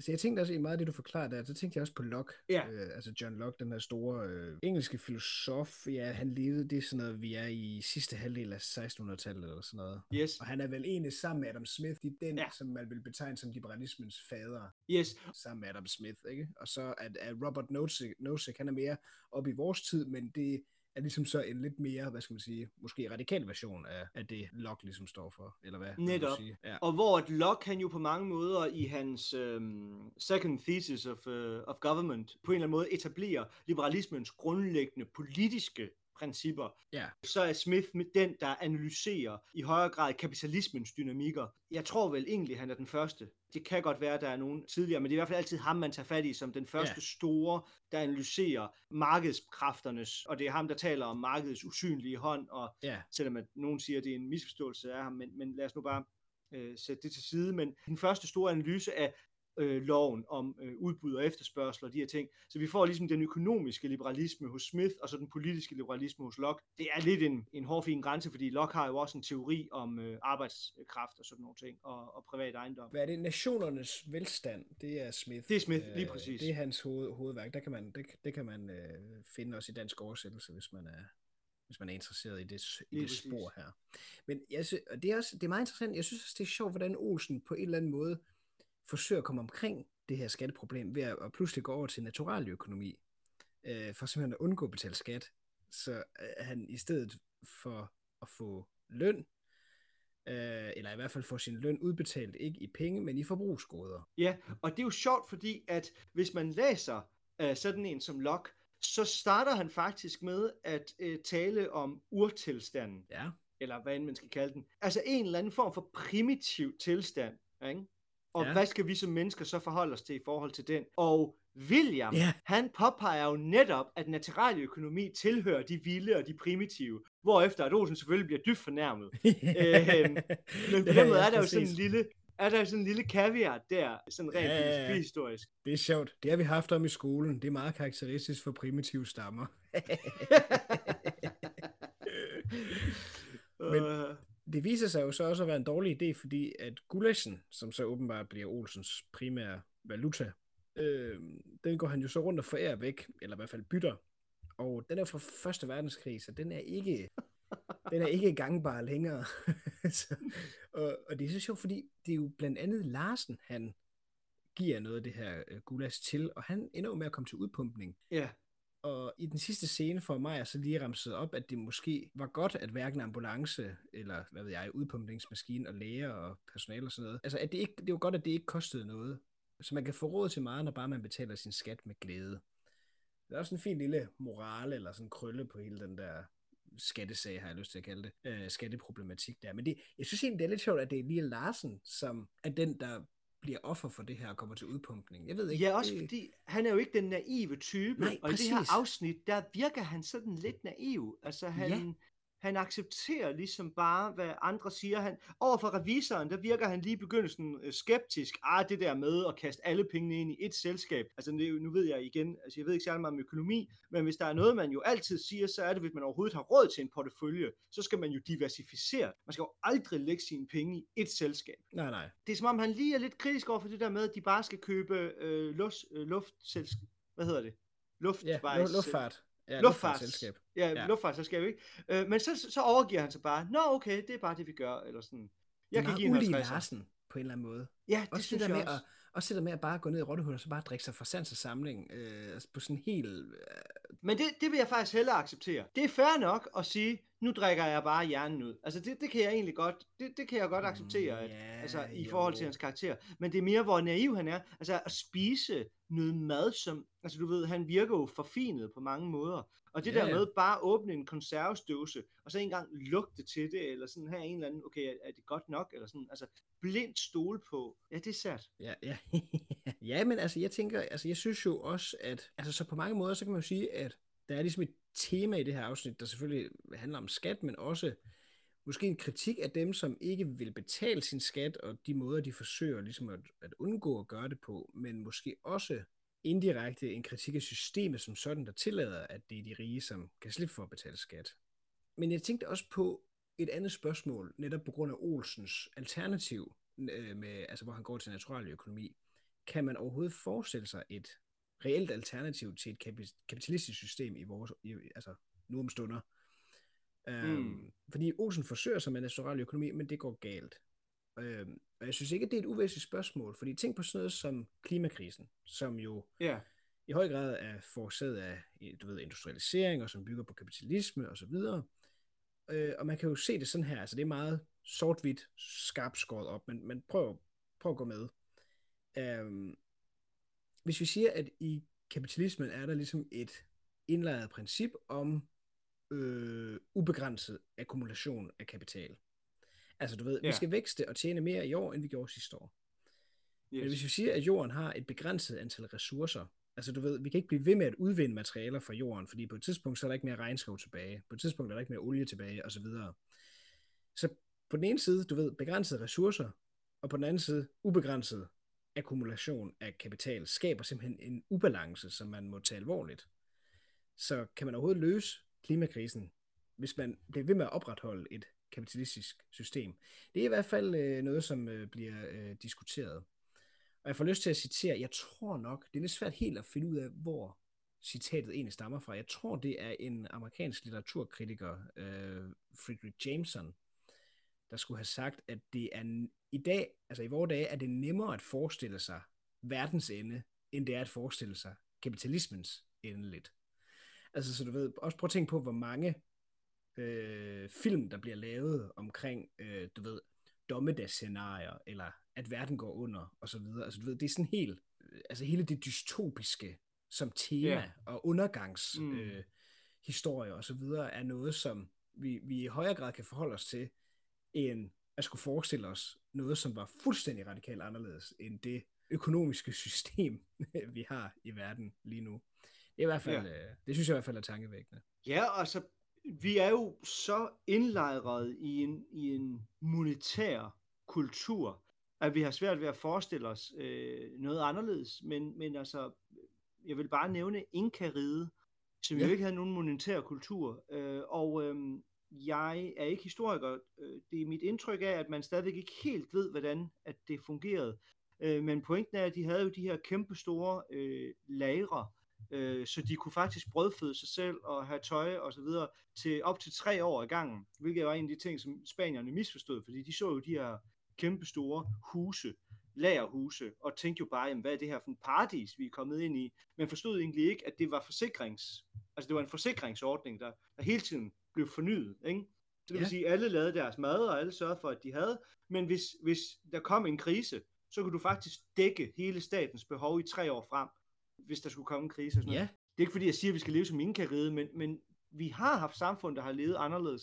altså jeg tænkte også i meget af det, du forklarede der, så tænkte jeg også på Locke. Ja. Øh, altså John Locke, den her store øh, engelske filosof. Ja, han levede, det sådan noget, vi er i sidste halvdel af 1600-tallet eller sådan noget. Yes. Og han er vel egentlig sammen med Adam Smith, de den, ja. som man vil betegne som liberalismens fader. Yes. Sammen med Adam Smith, ikke? Og så at, at Robert Nozick, Nozick, han er mere op i vores tid, men det er ligesom så en lidt mere, hvad skal man sige, måske radikal version af, af det Locke ligesom står for, eller hvad? Netop. Sige. Ja. Og hvor at Locke han jo på mange måder i hans um, second thesis of, uh, of government på en eller anden måde etablerer liberalismens grundlæggende politiske principper, ja. så er Smith med den, der analyserer i højere grad kapitalismens dynamikker. Jeg tror vel egentlig, han er den første. Det kan godt være, at der er nogen tidligere, men det er i hvert fald altid ham, man tager fat i som den første ja. store, der analyserer markedskræfternes, og det er ham, der taler om markedets usynlige hånd, og ja. selvom at nogen siger, at det er en misforståelse af ham, men, men lad os nu bare øh, sætte det til side, men den første store analyse af øh, loven om øh, udbud og efterspørgsel og de her ting. Så vi får ligesom den økonomiske liberalisme hos Smith, og så den politiske liberalisme hos Locke. Det er lidt en, en hårfin grænse, fordi Locke har jo også en teori om øh, arbejdskraft og sådan nogle ting, og, og privat ejendom. Hvad er det? Nationernes velstand, det er Smith. Det er Smith, lige øh, præcis. Det er hans hoved, hovedværk. Der kan man, det, det kan man øh, finde også i dansk oversættelse, hvis man er hvis man er interesseret i det, i det spor her. Men jeg synes, det, er også, det er meget interessant. Jeg synes også, det er sjovt, hvordan Olsen på en eller anden måde forsøger at komme omkring det her skatteproblem ved at, at pludselig gå over til naturaløkonomi, øh, for simpelthen at undgå at betale skat. Så øh, han i stedet for at få løn, øh, eller i hvert fald få sin løn udbetalt, ikke i penge, men i forbrugsgoder. Ja, og det er jo sjovt, fordi at hvis man læser øh, sådan en som Locke, så starter han faktisk med at øh, tale om urtilstanden. Ja. Eller hvad man skal kalde den. Altså en eller anden form for primitiv tilstand. Ikke? Og ja. hvad skal vi som mennesker så forholde os til i forhold til den? Og William, ja. han påpeger jo netop, at naturaløkonomi tilhører de vilde og de primitive, hvorefter at Olsen selvfølgelig bliver dybt fornærmet. øhm, men på den måde er der jo sådan en lille, er der sådan en lille caveat der, sådan rent ja, ja, ja. historisk. Det er sjovt. Det har vi haft om i skolen. Det er meget karakteristisk for primitive stammer. Men, øh det viser sig jo så også at være en dårlig idé, fordi at gullaschen, som så åbenbart bliver Olsens primære valuta, øh, den går han jo så rundt og forærer væk, eller i hvert fald bytter. Og den er fra Første Verdenskrig, så den er ikke, den er ikke gangbar længere. så, Og, og det er så sjovt, fordi det er jo blandt andet Larsen, han giver noget af det her øh, gulas til, og han ender jo med at komme til udpumpning. Ja. Og i den sidste scene får Maja så lige ramset op, at det måske var godt, at hverken ambulance, eller hvad ved jeg, udpumpningsmaskine og læger og personale og sådan noget, altså at det, ikke, det var godt, at det ikke kostede noget. Så man kan få råd til meget, når bare man betaler sin skat med glæde. Der er også en fin lille moral eller sådan krølle på hele den der skattesag, har jeg lyst til at kalde det, øh, skatteproblematik der. Men det, jeg synes egentlig, det er lidt sjovt, at det er lige Larsen, som er den, der bliver offer for det her og kommer til udpumpning. Jeg ved ikke. Ja, også det... fordi han er jo ikke den naive type, Nej, og i det her afsnit, der virker han sådan lidt naiv. Altså han, ja han accepterer ligesom bare, hvad andre siger. Han, overfor revisoren, der virker han lige i begyndelsen øh, skeptisk. Ah, det der med at kaste alle pengene ind i et selskab. Altså nu ved jeg igen, altså jeg ved ikke særlig meget om økonomi, men hvis der er noget, man jo altid siger, så er det, hvis man overhovedet har råd til en portefølje, så skal man jo diversificere. Man skal jo aldrig lægge sine penge i et selskab. Nej, nej. Det er som om, han lige er lidt kritisk over for det der med, at de bare skal købe øh, luft, øh, luftselskab. Hvad hedder det? Luftvejs, ja, luftfart. Ja, luftfartsselskab. Ja, ja. luftfartsselskab, ikke? Øh, men så, så overgiver han sig bare, nå okay, det er bare det, vi gør, eller sådan. Jeg kan give en 50 Larsen, på en eller anden måde. Ja, det også synes det der jeg med også. At, også det der med at bare gå ned i rottehullet, og så bare drikke sig fra sans og samling, øh, på sådan helt... Øh... Men det, det vil jeg faktisk hellere acceptere. Det er fair nok at sige, nu drikker jeg bare hjernen ud. Altså det, det kan jeg egentlig godt, det, det kan jeg godt acceptere, mm, yeah, at, altså i jo. forhold til hans karakter. Men det er mere, hvor naiv han er. Altså at spise noget mad, som, altså du ved, han virker jo forfinet på mange måder. Og det yeah. der med bare at åbne en konservesdåse, og så engang lugte til det, eller sådan her en eller anden, okay, er det godt nok, eller sådan, altså blindt stole på, ja, det er sært. Ja, ja. ja, men altså jeg tænker, altså jeg synes jo også, at, altså så på mange måder, så kan man jo sige, at der er ligesom et tema i det her afsnit, der selvfølgelig handler om skat, men også måske en kritik af dem, som ikke vil betale sin skat, og de måder, de forsøger ligesom at, at undgå at gøre det på, men måske også indirekte en kritik af systemet som sådan, der tillader, at det er de rige, som kan slippe for at betale skat. Men jeg tænkte også på et andet spørgsmål, netop på grund af Olsens alternativ, øh, med, altså hvor han går til naturaløkonomi. Kan man overhovedet forestille sig et reelt alternativ til et kapitalistisk system i vores, i, altså nu om stunder? Øhm, mm. Fordi Olsen forsøger sig med naturaløkonomi, men det går galt. Øhm, og jeg synes ikke, at det er et uvæsentligt spørgsmål, fordi tænk på sådan noget som klimakrisen, som jo yeah. i høj grad er forårsaget af du ved, industrialisering, og som bygger på kapitalisme osv. Øh, og man kan jo se det sådan her, altså det er meget sort-hvidt, skarpt skåret op, men, men prøv, prøv at gå med. Øhm, hvis vi siger, at i kapitalismen er der ligesom et indlejret princip om øh, ubegrænset akkumulation af kapital. Altså du ved, ja. vi skal vækste og tjene mere i år, end vi gjorde sidste år. Yes. Men hvis vi siger, at jorden har et begrænset antal ressourcer, altså du ved, vi kan ikke blive ved med at udvinde materialer fra jorden, fordi på et tidspunkt, så er der ikke mere regnskov tilbage, på et tidspunkt er der ikke mere olie tilbage, osv. Så, så på den ene side, du ved, begrænsede ressourcer, og på den anden side, ubegrænset akkumulation af kapital, skaber simpelthen en ubalance, som man må tage alvorligt. Så kan man overhovedet løse klimakrisen, hvis man bliver ved med at opretholde et kapitalistisk system. Det er i hvert fald øh, noget, som øh, bliver øh, diskuteret. Og jeg får lyst til at citere, jeg tror nok, det er lidt svært helt at finde ud af, hvor citatet egentlig stammer fra. Jeg tror, det er en amerikansk litteraturkritiker, øh, Frederick Jameson, der skulle have sagt, at det er i dag, altså i vores dage, er det nemmere at forestille sig verdens ende, end det er at forestille sig kapitalismens ende lidt. Altså, så du ved, også prøv at tænke på, hvor mange øh, film, der bliver lavet omkring, øh, du ved, dommedagsscenarier, eller at verden går under, og så videre. Altså, du ved, det er sådan helt, altså hele det dystopiske som tema, yeah. og undergangs mm. øh, og så videre, er noget, som vi, vi i højere grad kan forholde os til, end at skulle forestille os noget, som var fuldstændig radikalt anderledes end det økonomiske system, vi har i verden lige nu. Det, er i hvert fald, ja. øh, det synes jeg i hvert fald er tankevækkende. Ja, og så vi er jo så indlejret i en, i en monetær kultur, at vi har svært ved at forestille os øh, noget anderledes. Men, men altså, jeg vil bare nævne Inka-riget, som ja. jo ikke havde nogen monetær kultur. Øh, og øh, jeg er ikke historiker. Øh, det er mit indtryk af, at man stadigvæk ikke helt ved, hvordan at det fungerede. Øh, men pointen er, at de havde jo de her kæmpe store øh, lagre øh, så de kunne faktisk brødføde sig selv og have tøj og så videre til op til tre år i gangen, hvilket var en af de ting, som spanierne misforstod, fordi de så jo de her kæmpe store huse, lagerhuse, og tænkte jo bare, jamen, hvad er det her for en paradis, vi er kommet ind i? Men forstod egentlig ikke, at det var forsikrings, altså det var en forsikringsordning, der, der hele tiden blev fornyet, ikke? Så det vil Ja. sige, at alle lavede deres mad, og alle sørgede for, at de havde, men hvis, hvis der kom en krise, så kunne du faktisk dække hele statens behov i tre år frem, hvis der skulle komme en krise. Og sådan Ja, noget. Det er ikke fordi, jeg siger, at vi skal leve som inkaride, men, men vi har haft samfund, der har levet anderledes.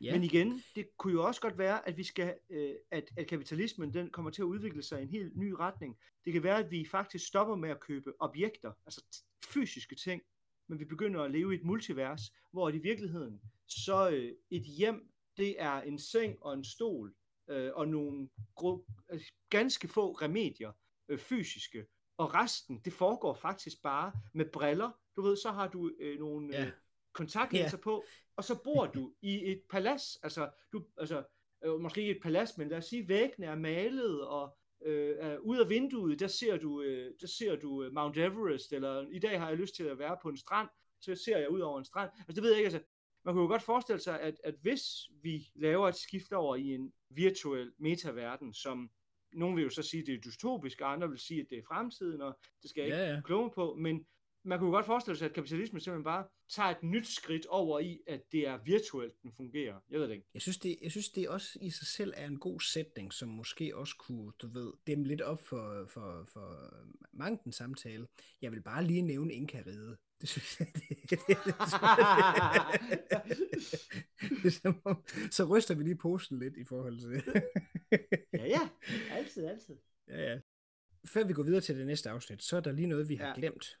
ja. Men igen, det kunne jo også godt være, at vi skal, øh, at, at kapitalismen den kommer til at udvikle sig i en helt ny retning. Det kan være, at vi faktisk stopper med at købe objekter, altså fysiske ting, men vi begynder at leve i et multivers, hvor i virkeligheden, så øh, et hjem, det er en seng og en stol, øh, og nogle gru- øh, ganske få remedier, øh, fysiske, og resten, det foregår faktisk bare med briller. Du ved, så har du øh, nogle øh, kontaktlinser på, og så bor du i et palads, altså, du, altså øh, måske ikke et palads, men lad os sige, væggene er malet, og øh, er ud af vinduet, der ser du, øh, der ser du øh, Mount Everest, eller i dag har jeg lyst til at være på en strand, så ser jeg ud over en strand. Altså det ved jeg ikke, altså, man kunne jo godt forestille sig, at, at hvis vi laver et skift over i en virtuel metaverden, som nogen vil jo så sige, at det er dystopisk, og andre vil sige, at det er fremtiden, og det skal jeg ikke Ja, kloge på, men man kunne jo godt forestille sig, at kapitalismen simpelthen bare tager et nyt skridt over i, at det er virtuelt, den fungerer. Jeg ved det ikke. Jeg synes, det, jeg synes, det også i sig selv er en god sætning, som måske også kunne, du ved, dæmme lidt op for, for, for mangen samtale. Jeg vil bare lige nævne Inka-riget. Det synes jeg, det, det, det, det, det, som om- så ryster vi lige posten lidt i forhold til det. ja, ja. Altid, altid. ja, ja. Før vi går videre til det næste afsnit, så er der lige noget, vi har Ja. glemt.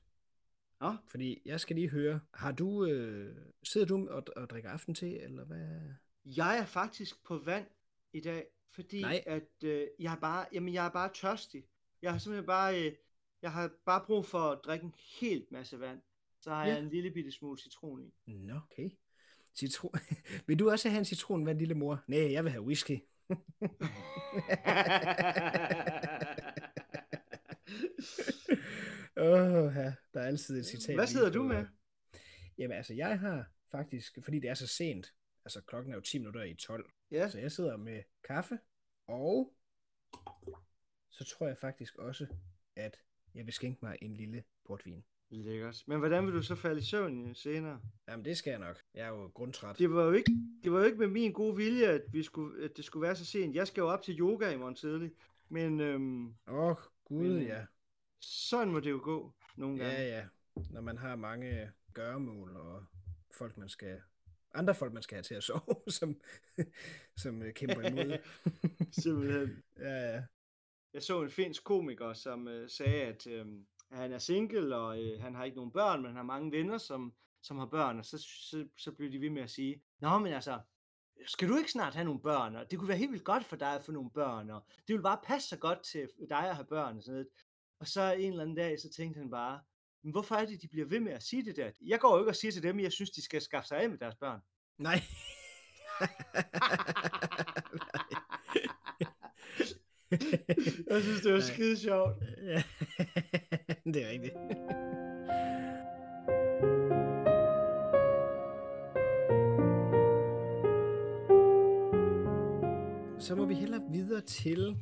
Nå, Fordi jeg skal lige høre, har du, øh, sidder du og, og drikker aftente, eller hvad? jeg er faktisk på vand i dag, fordi Nej. at øh, jeg er bare, jamen jeg er bare tørstig. Jeg har simpelthen bare, øh, jeg har bare brug for at drikke en helt masse vand. Så har Ja. jeg en lille bitte smule citron i. Nå, okay. Citron. vil du også have en citron, hvad lille mor? Nej, jeg vil have whisky. Åh, oh, ja, der er altid et citat. Hvad sidder du med? Jamen altså, jeg har faktisk, fordi det er så sent, altså klokken er jo 10 minutter i 12, ja, så jeg sidder med kaffe, og så tror jeg faktisk også, at jeg vil skænke mig en lille portvin. Lækkert. Men hvordan vil du så falde i søvn senere? Jamen, det skal jeg nok. Jeg er jo grundtræt. Det var jo ikke, det var jo ikke med min gode vilje, at, vi skulle, at det skulle være så sent. Jeg skal jo op til yoga i morgen tidlig. Men øhm, Åh, oh, gud, Men, øh, ja. sådan må det jo gå nogle gange. Ja, ja. Når man har mange gøremål og folk, man skal... Andre folk, man skal have til at sove, som, som øh, kæmper imod. Simpelthen. ja, ja. Jeg så en finsk komiker, som øh, sagde, at øh, han er single, og øh, han har ikke nogen børn, men han har mange venner, som, som har børn, og så, så, så blev de ved med at sige, Nå, men altså, skal du ikke snart have nogle børn, og det kunne være helt vildt godt for dig at få nogle børn, og det vil bare passe så godt til dig at have børn, og sådan noget. Og så en eller anden dag, så tænkte han bare, men hvorfor er det, de bliver ved med at sige det der? Jeg går jo ikke og siger til dem, at jeg synes, de skal skaffe sig af med deres børn. Nej. jeg synes, det var skide sjovt. Det er rigtigt. Så må vi hellere videre til...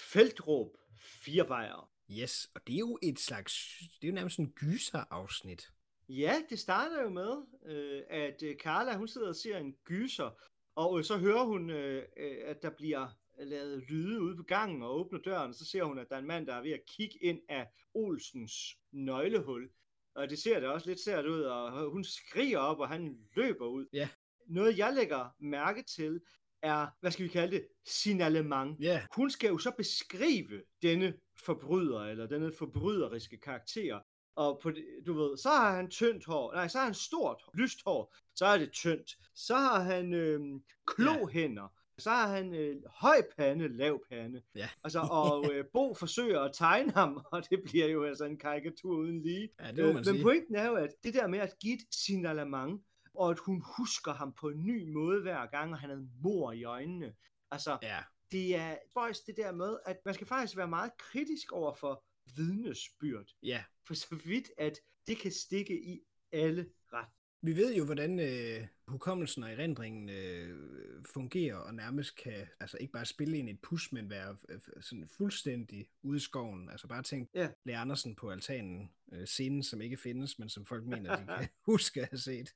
Feltråb, fire bajere. Yes, og det er jo et slags... Det er jo nærmest en gyser-afsnit. Ja, det starter jo med, øh, at øh, Carla, hun sidder og ser en gyser, og øh, så hører hun, øh, at der bliver lavet lyde ude på gangen, og åbner døren, og så ser hun, at der er en mand, der er ved at kigge ind af Olsens nøglehul. Og det ser da også lidt sært ud, og hun skriger op, og han løber ud. Ja. Noget, jeg lægger mærke til, er, hvad skal vi kalde det, signalement. Ja, Hun skal jo så beskrive denne forbryder, eller denne forbryderiske karakter. Og på det, du ved, så har han tyndt hår, nej, så har han stort, lyst hår, så er det tyndt. Så har han øh, klohænder, så har han øh, høj pande, lav pande. Ja. Altså, og øh, Bo forsøger at tegne ham, og det bliver jo altså en karikatur uden lige. ja det må man men sige. pointen er jo, at det der med at give et signalement, og at hun husker ham på en ny måde hver gang, og han havde mor i øjnene. Altså, Ja, det er spøjs det der med, at man skal faktisk være meget kritisk over for vidnesbyrd. Ja. For så vidt, at det kan stikke i alle. Vi ved jo, hvordan øh, hukommelsen og erindringen øh, fungerer, og nærmest kan altså ikke bare spille ind i et pus, men være øh, sådan fuldstændig ude i skoven. Altså bare tænk, Ja. Lea Andersen på altanen, øh, scenen, som ikke findes, men som folk mener, de kan huske at have set.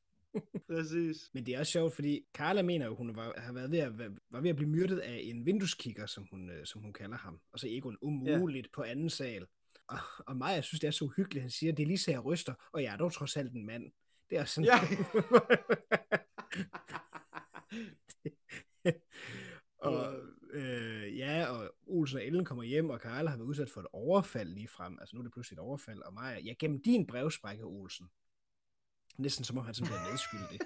Præcis. Men det er også sjovt, fordi Carla mener jo, hun var, har været ved at, var ved at blive myrdet af en vindueskikker, som hun, øh, som hun kalder ham. Og så Egon umuligt ja. på anden sal. Og, og jeg synes, det er så uhyggeligt, han siger, det er lige så jeg ryster, og jeg er dog trods alt en mand. Det er sådan... Ja. og øh, ja, og Olsen og Ellen kommer hjem, og Karl har været udsat for et overfald lige frem. Altså nu er det pludselig et overfald, og mig, ja, gennem din brevsprække, Olsen. Næsten som om han sådan bliver medskyldig.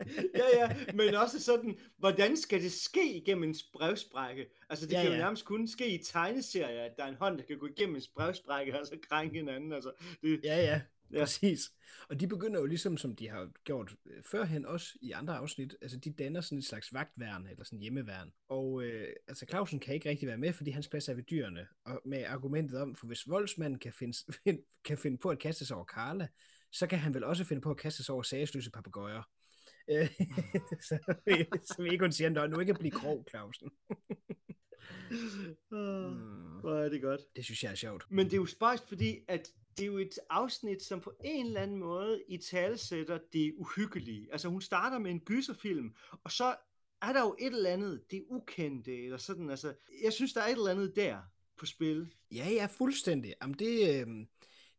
ja, ja, men også sådan, hvordan skal det ske igennem en brevsprække? Altså, det Ja, ja, kan jo ja. nærmest kun ske i tegneserier, at der er en hånd, der kan gå igennem en brevsprække og så krænke hinanden. Altså, det, Ja, ja, Ja. præcis. Og de begynder jo ligesom, som de har gjort øh, førhen også i andre afsnit, altså de danner sådan et slags vagtværn, eller sådan hjemmeværn. Og øh, altså Clausen kan ikke rigtig være med, fordi hans plads er ved dyrene. Og med argumentet om, for hvis voldsmanden kan finde, kan finde på at kaste sig over Karla, så kan han vel også finde på at kaste sig over sagesløse papegøjer. Øh, så, så, ikke kun siger, at nu ikke at blive grov, Clausen. Åh, Mm, hvor er det godt. det synes jeg er sjovt. Men det er jo spøjst, fordi at det er jo et afsnit, som på en eller anden måde i talesætter det uhyggelige. Altså hun starter med en gyserfilm, og så er der jo et eller andet, det ukendte, eller sådan, altså, jeg synes, der er et eller andet der på spil. Ja, ja, fuldstændig. Jamen det, øh,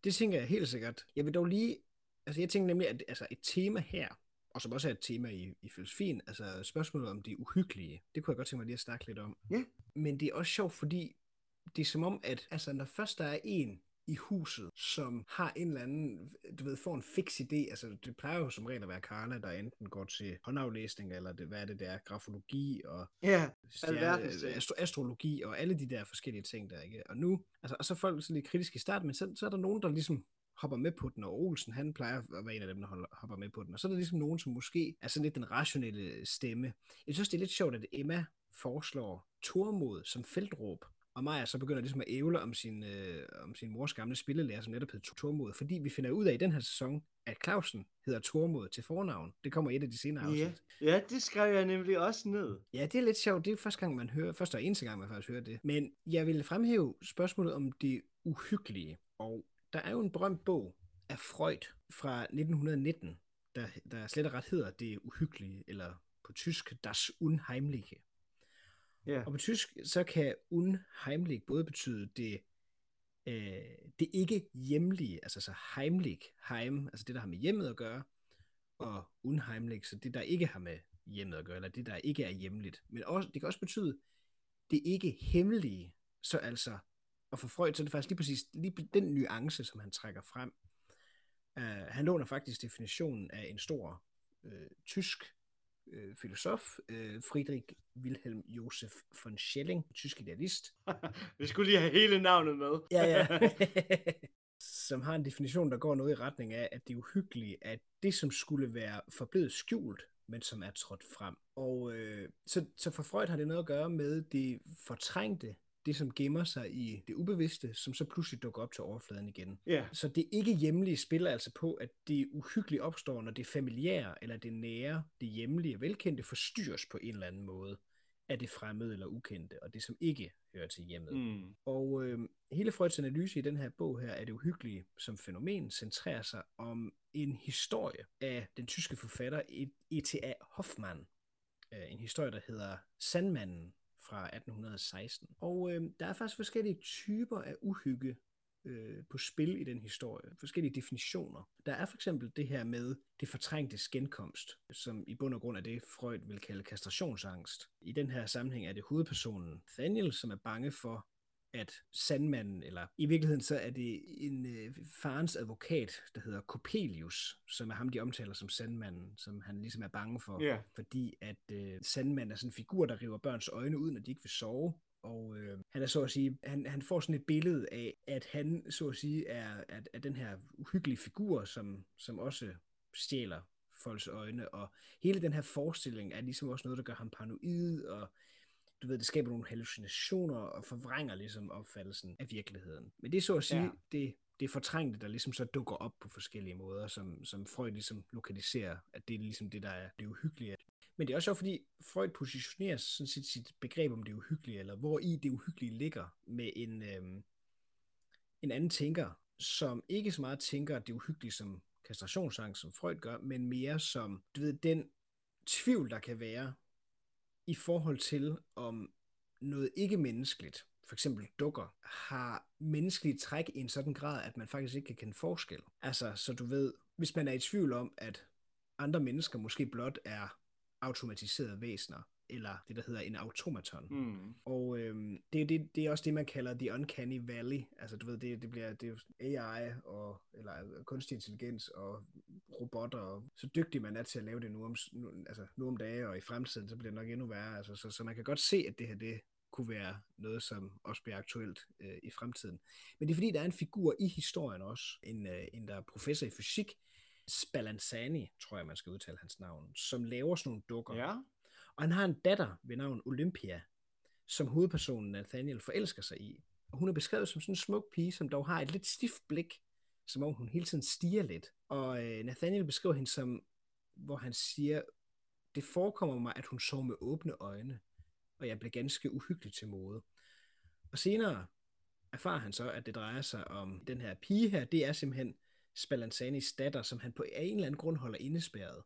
det tænker jeg helt sikkert. Jeg vil dog lige, altså jeg tænker nemlig, at altså et tema her, og som også er et tema i, i filosofien, altså spørgsmålet om det uhyggelige, det kunne jeg godt tænke mig lige at snakke lidt om. Ja. Men det er også sjovt, fordi det er som om, at altså, når først der er en i huset, som har en eller anden, du ved, får en fix idé, altså det plejer jo som regel at være Karla, der enten går til håndaflæsning, eller det, hvad er det der, grafologi og Ja, stjerne, astro, astrologi og alle de der forskellige ting der, ikke? Og nu, altså, og så er folk sådan lidt kritiske i starten, men så, så er der nogen, der ligesom hopper med på den, og Olsen, han plejer at være en af dem, der holder, hopper med på den, og så er der ligesom nogen, som måske er sådan lidt den rationelle stemme. Jeg synes, det er lidt sjovt, at Emma foreslår Tormod som feltråb, og Maja så begynder ligesom at ævle om sin, øh, om sin mors gamle spillelærer, som netop hed Tormod, fordi vi finder ud af i den her sæson, at Clausen hedder Tormod til fornavn. Det kommer i et af de senere afsnit. ja, ja, det skrev jeg nemlig også ned. Ja, det er lidt sjovt. Det er første gang, man hører, første og eneste gang, man faktisk hører det. Men jeg vil fremhæve spørgsmålet om det uhyggelige. Og der er jo en berømt bog af Freud fra 1919, der, der slet og ret hedder Det uhyggelige, eller på tysk Das Unheimliche. Ja, Og på tysk, så kan unheimlich både betyde det, øh, det ikke hjemlige, altså så heimlich, heim, altså det, der har med hjemmet at gøre, og unheimlich, så det, der ikke har med hjemmet at gøre, eller det, der ikke er hjemligt. Men også, det kan også betyde det ikke hemmelige, så altså, og for Freud, så er det faktisk lige præcis lige den nuance, som han trækker frem. Uh, han låner faktisk definitionen af en stor øh, tysk øh, filosof, øh, Friedrich Wilhelm Josef von Schelling, tysk idealist, vi skulle lige have hele navnet med. Ja, ja. som har en definition, der går noget i retning af, at det er uhyggeligt, at det, som skulle være forblevet skjult, men som er trådt frem. Og øh, så, så for Freud har det noget at gøre med det fortrængte, det som gemmer sig i det ubevidste, som så pludselig dukker op til overfladen igen. ja, Så det ikke hjemlige spiller altså på, at det uhyggelige opstår, når det familiære, eller det nære, det hjemlige og velkendte forstyrres på en eller anden måde af det fremmede eller ukendte, og det som ikke hører til hjemmet. mm. Og øh, hele Freuds analyse i den her bog her, er det uhyggelige som fænomen, centrerer sig om en historie af den tyske forfatter E.T.A. Hoffmann. Øh, en historie, der hedder Sandmanden fra 1816. Og øh, der er faktisk forskellige typer af uhygge øh, på spil i den historie. Forskellige definitioner. Der er for eksempel det her med det fortrængte genkomst, som i bund og grund er det, Freud vil kalde kastrationsangst. I den her sammenhæng er det hovedpersonen Daniel, som er bange for, at sandmanden, eller i virkeligheden så er det en øh, farens advokat, der hedder Coppelius, som er ham, de omtaler som sandmanden, som han ligesom er bange for, ja, fordi at øh, sandmanden er sådan en figur, der river børns øjne ud, når de ikke vil sove. Og øh, han er så at sige, han, han får sådan et billede af, at han så at sige er, er, er den her uhyggelige figur, som, som også stjæler folks øjne, og hele den her forestilling er ligesom også noget, der gør ham paranoid, og du ved, det skaber nogle hallucinationer og forvrænger ligesom opfattelsen af virkeligheden. Men det er så at sige, ja. det, det fortrængte, der ligesom så dukker op på forskellige måder, som, som Freud ligesom lokaliserer, at det er ligesom det, der er det uhyggelige. Men det er også sjovt, fordi Freud positionerer sådan sit, sit begreb om det uhyggelige, eller hvor i det uhyggelige ligger med en, øhm, en anden tænker, som ikke så meget tænker det uhyggelige som kastrationsangst, som Freud gør, men mere som, du ved, den tvivl, der kan være i forhold til, om noget ikke menneskeligt, for eksempel dukker, har menneskelige træk i en sådan grad, at man faktisk ikke kan kende forskel. Altså, så du ved, hvis man er i tvivl om, at andre mennesker måske blot er automatiserede væsener, eller det, der hedder en automaton. Mm. Og øhm, det, det, det er også det, man kalder the uncanny valley. Altså, du ved, det, det bliver det er AI, og, eller kunstig intelligens, og robotter, og så dygtig man er til at lave det nu om, nu, altså, nu om dage, og i fremtiden, så bliver det nok endnu værre. Altså, så, så man kan godt se, at det her, det kunne være noget, som også bliver aktuelt øh, i fremtiden. Men det er fordi, der er en figur i historien også, en, øh, en der er professor i fysik, Spallanzani, tror jeg, man skal udtale hans navn, som laver sådan nogle dukker. Ja. Og han har en datter ved navn Olympia, som hovedpersonen Nathaniel forelsker sig i. Og hun er beskrevet som sådan en smuk pige, som dog har et lidt stift blik, som om hun hele tiden stiger lidt. Og øh, Nathaniel beskriver hende som, hvor han siger, det forekommer mig, at hun så med åbne øjne, og jeg blev ganske uhyggelig til mode. Og senere erfarer han så, at det drejer sig om den her pige her, det er simpelthen Spallanzanis datter, som han på en eller anden grund holder indespærret.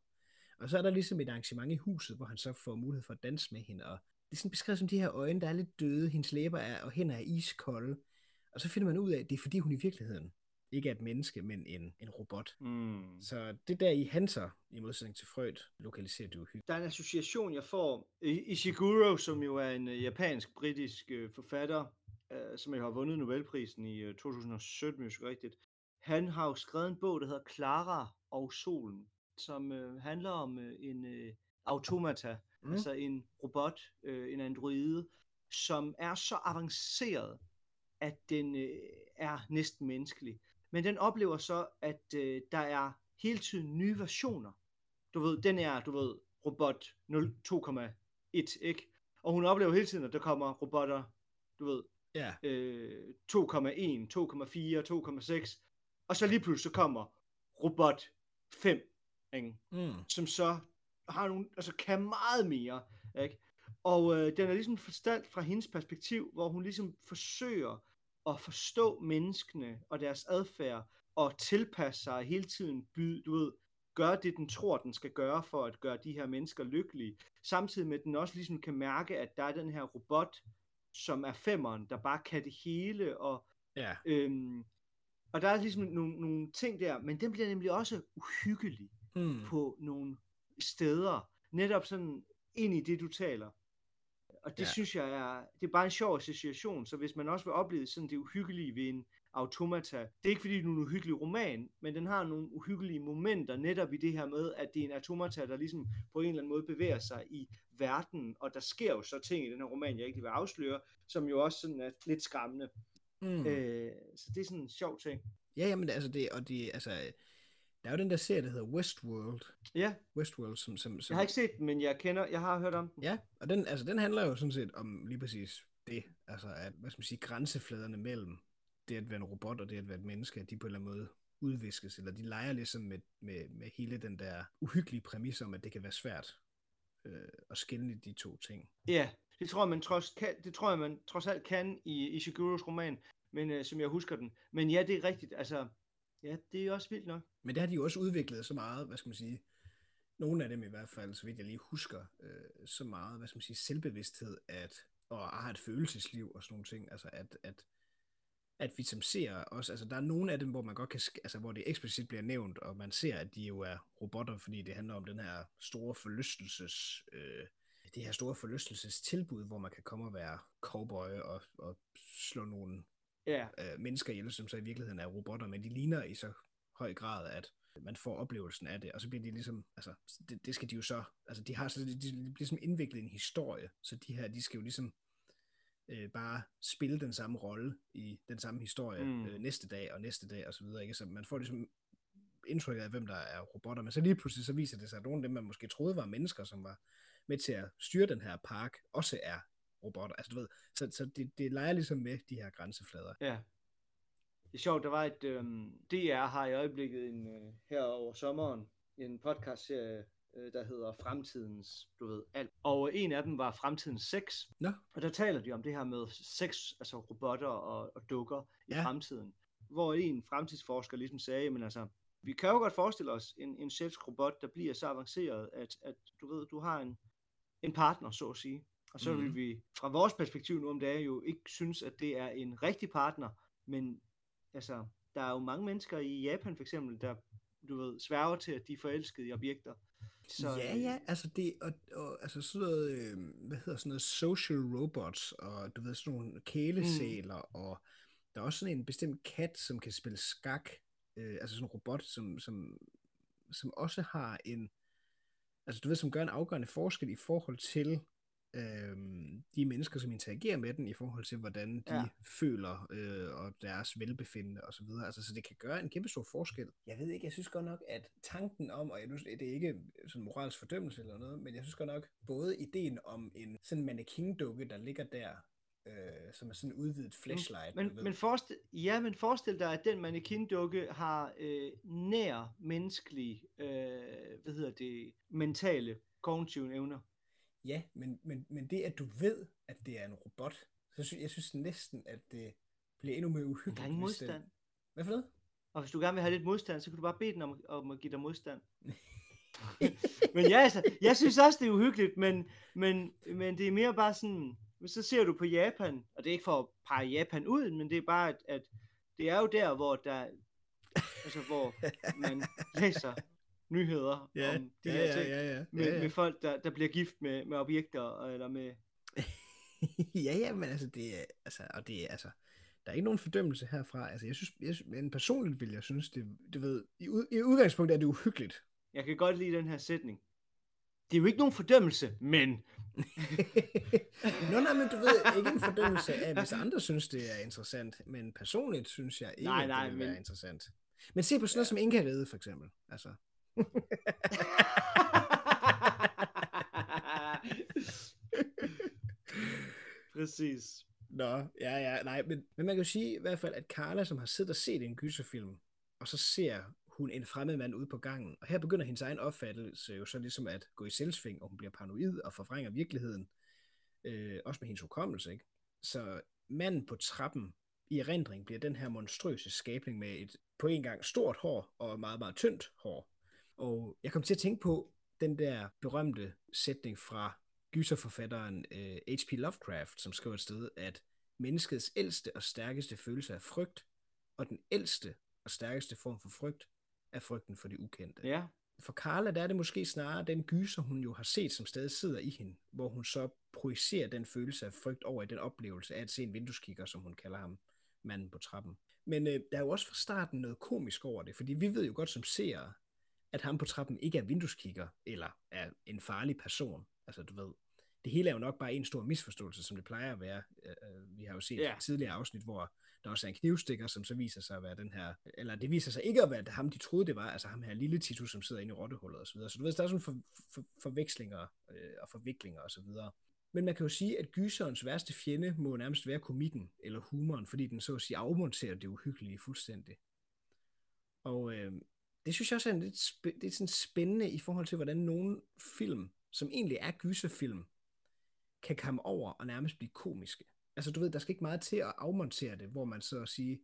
Og så er der ligesom et arrangement i huset, hvor han så får mulighed for at danse med hende, og det er sådan beskrevet som de her øjne, der er lidt døde, hendes læber er, og hænder er iskolde. Og så finder man ud af, at det er fordi hun i virkeligheden ikke er et menneske, men en, en robot. Mm. Så det der i Hanser, i modsætning til Freud, lokaliserer du hygge. Der er en association, jeg får. Ishiguro, som jo er en uh, japansk-britisk uh, forfatter, uh, som jo har vundet Nobelprisen i uh, 2017, hvis rigtigt. Han har jo skrevet en bog, der hedder Clara og solen, som uh, handler om uh, en uh, automata, mm. altså en robot, uh, en androide, som er så avanceret, at den uh, er næsten menneskelig. Men den oplever så, at øh, der er hele tiden nye versioner. Du ved, den er, du ved, robot 2,1, ikke? Og hun oplever hele tiden, at der kommer robotter, du ved, ja. øh, 2,1, 2,4, 2,6. Og så lige pludselig så kommer robot 5, ikke? Mm. som så har nogle, altså kan meget mere. Ikke? Og øh, den er ligesom forstalt fra hendes perspektiv, hvor hun ligesom forsøger at forstå menneskene og deres adfærd, og tilpasse sig hele tiden, by, du ved, gøre det, den tror, den skal gøre for at gøre de her mennesker lykkelige. Samtidig med, at den også ligesom kan mærke, at der er den her robot, som er femmeren, der bare kan det hele, og, ja. øhm, og der er ligesom nogle, nogle ting der, men den bliver nemlig også uhyggelig mm. på nogle steder, netop sådan ind i det, du taler. Og det ja. synes jeg er, det er bare en sjov association, så hvis man også vil opleve sådan det uhyggelige ved en automata, det er ikke fordi det er en uhyggelig roman, men den har nogle uhyggelige momenter netop i det her med, at det er en automata, der ligesom på en eller anden måde bevæger sig i verden, og der sker jo så ting i den her roman, jeg ikke vil afsløre, som jo også sådan er lidt skræmmende. Mm. Øh, så det er sådan en sjov ting. Ja, jamen altså det, og det, altså, der er jo den der serie, der hedder Westworld. Ja. Westworld, som, som, som... Jeg har ikke set den, men jeg kender, jeg har hørt om den. Ja, og den, altså, den handler jo sådan set om lige præcis det. Altså, at, hvad skal man sige, grænsefladerne mellem det at være en robot og det at være et menneske, at de på en eller anden måde udviskes, eller de leger ligesom med, med, med hele den der uhyggelige præmis om, at det kan være svært øh, at skille de to ting. Ja, det tror jeg, man trods, kan, det tror jeg, man trods alt kan i Ishiguros roman, men øh, som jeg husker den. Men ja, det er rigtigt. Altså, Ja, det er også vildt nok. Men det har de jo også udviklet så meget, hvad skal man sige, nogle af dem i hvert fald, så vidt jeg lige husker, øh, så meget, hvad skal man sige, selvbevidsthed, at, og har et følelsesliv og sådan nogle ting, altså at, at, at vi som ser også, altså der er nogle af dem, hvor man godt kan, altså hvor det eksplicit bliver nævnt, og man ser, at de jo er robotter, fordi det handler om den her store forlystelses, øh, det her store forlystelsestilbud, hvor man kan komme og være cowboy og, og slå nogle ja. øh, mennesker ihjel, som så i virkeligheden er robotter, men de ligner i så høj grad, at man får oplevelsen af det, og så bliver de ligesom, altså, det, det skal de jo så, altså de har så, de, de bliver ligesom indviklet en historie, så de her, de skal jo ligesom øh, bare spille den samme rolle i den samme historie mm. øh, næste dag og næste dag og så videre, ikke? Så man får ligesom indtrykket af, hvem der er robotter, men så lige pludselig så viser det sig, at nogle af dem, man måske troede var mennesker, som var med til at styre den her park, også er robotter. Altså, du ved, så, så det, det leger ligesom med de her grænseflader. Ja. Det er sjovt, der var et, øhm, DR har i øjeblikket en, øh, her over sommeren, en podcastserie, øh, der hedder Fremtidens, du ved, alt. Og en af dem var Fremtidens sex. Nå. Og der taler de om det her med sex, altså robotter og, og dukker i Ja. fremtiden. Hvor en fremtidsforsker ligesom sagde, men altså, vi kan jo godt forestille os en, en sexrobot, der bliver så avanceret, at, at du ved, du har en, en partner, så at sige. Og så. Mhm. vil vi fra vores perspektiv nu om dagen jo ikke synes, at det er en rigtig partner, men altså, der er jo mange mennesker i Japan for eksempel, der, du ved, sværger til, at de er forelskede i objekter. Så, ja, ja, altså det, og, og altså sådan noget, øh, hvad hedder sådan noget, social robots, og du ved, sådan nogle kælesæler, mm. og der er også sådan en bestemt kat, som kan spille skak, øh, altså sådan en robot, som, som, som også har en, altså du ved, som gør en afgørende forskel i forhold til øh, de mennesker, som interagerer med den, i forhold til, hvordan de Ja. føler, øh, og deres velbefindende og så videre. Altså, så det kan gøre en kæmpe stor forskel. Jeg ved ikke, jeg synes godt nok, at tanken om, og nu- det er ikke sådan moralsk fordømmelse eller noget, men jeg synes godt nok, både ideen om en sådan mannequin-dukke, der ligger der, øh, som er sådan en udvidet flashlight, Men, ved. men forestil, ja, men forestil dig, at den mannequin-dukke har øh, nær menneskelige, øh, hvad hedder det, mentale, kognitive evner. Ja, men, men, men det, at du ved, at det er en robot, så synes jeg synes næsten, at det bliver endnu mere uhyggeligt. Der er ingen hvis den- modstand. Hvad for noget? Og hvis du gerne vil have lidt modstand, så kan du bare bede den om, om at give dig modstand. men ja, altså, jeg synes også, det er uhyggeligt, men, men, men det er mere bare sådan, så ser du på Japan, og det er ikke for at pege Japan ud, men det er bare, at, at det er jo der, hvor der, altså hvor man læser nyheder om de her ting, ja, ja, med, med folk, der, der bliver gift med, med objekter, eller med, ja, ja, men altså, det er, altså, og det er, altså, der er ikke nogen fordømmelse herfra. Altså, jeg synes, jeg, men personligt vil jeg synes, det, du ved, i, ud, i udgangspunktet er det uhyggeligt. jeg kan godt lide den her sætning. Det er jo ikke nogen fordømmelse, men Nå, nej, men du ved, ikke en fordømmelse af, hvis andre synes, det er interessant, men personligt synes jeg ikke, Nej, nej, det vil men- være interessant. Men se på sådan noget som Inka for eksempel. Altså, Præcis. Nå, ja, ja, nej, men, men man kan jo sige i hvert fald, at Carla, som har siddet og set en gyserfilm, og så ser hun en fremmed mand ude på gangen, og her begynder hendes egen opfattelse jo så ligesom at gå i selvsving, og hun bliver paranoid og forvrænger virkeligheden, øh, også med hendes hukommelse, ikke? Så manden på trappen i erindring bliver den her monstrøse skabning med et på en gang stort hår og meget, meget tyndt hår. Og jeg kom til at tænke på den der berømte sætning fra gyserforfatteren øh, H.P. Lovecraft, som skriver et sted, at menneskets ældste og stærkeste følelse er frygt, og den ældste og stærkeste form for frygt er frygten for det ukendte. Ja, For Carla, der er det måske snarere den gyser, hun jo har set, som stadig sidder i hende, hvor hun så projicerer den følelse af frygt over i den oplevelse af at se en vindueskigger, som hun kalder ham, manden på trappen. Men øh, der er jo også fra starten noget komisk over det, fordi vi ved jo godt som seere, at ham på trappen ikke er vindueskigger, eller er en farlig person. Altså, du ved, det hele er jo nok bare en stor misforståelse, som det plejer at være. Øh, øh, Vi har jo set yeah. tidligere afsnit, hvor der også er en knivstikker, som så viser sig at være den her, eller det viser sig ikke at være ham, de troede det var, altså ham her lille Titus, som sidder inde i rottehullet og så videre. Så du ved, der er sådan for, for, forvekslinger øh, og forviklinger og så videre. Men man kan jo sige, at gyserens værste fjende må nærmest være komikken eller humoren, fordi den så at sige afmonterer det uhyggelige fuldstændig. Og øh, det synes jeg også er en lidt spæ- det er sådan spændende i forhold til, hvordan nogle film, som egentlig er gyserfilm, kan komme over og nærmest blive komiske. Altså du ved, der skal ikke meget til at afmontere det, hvor man så at sige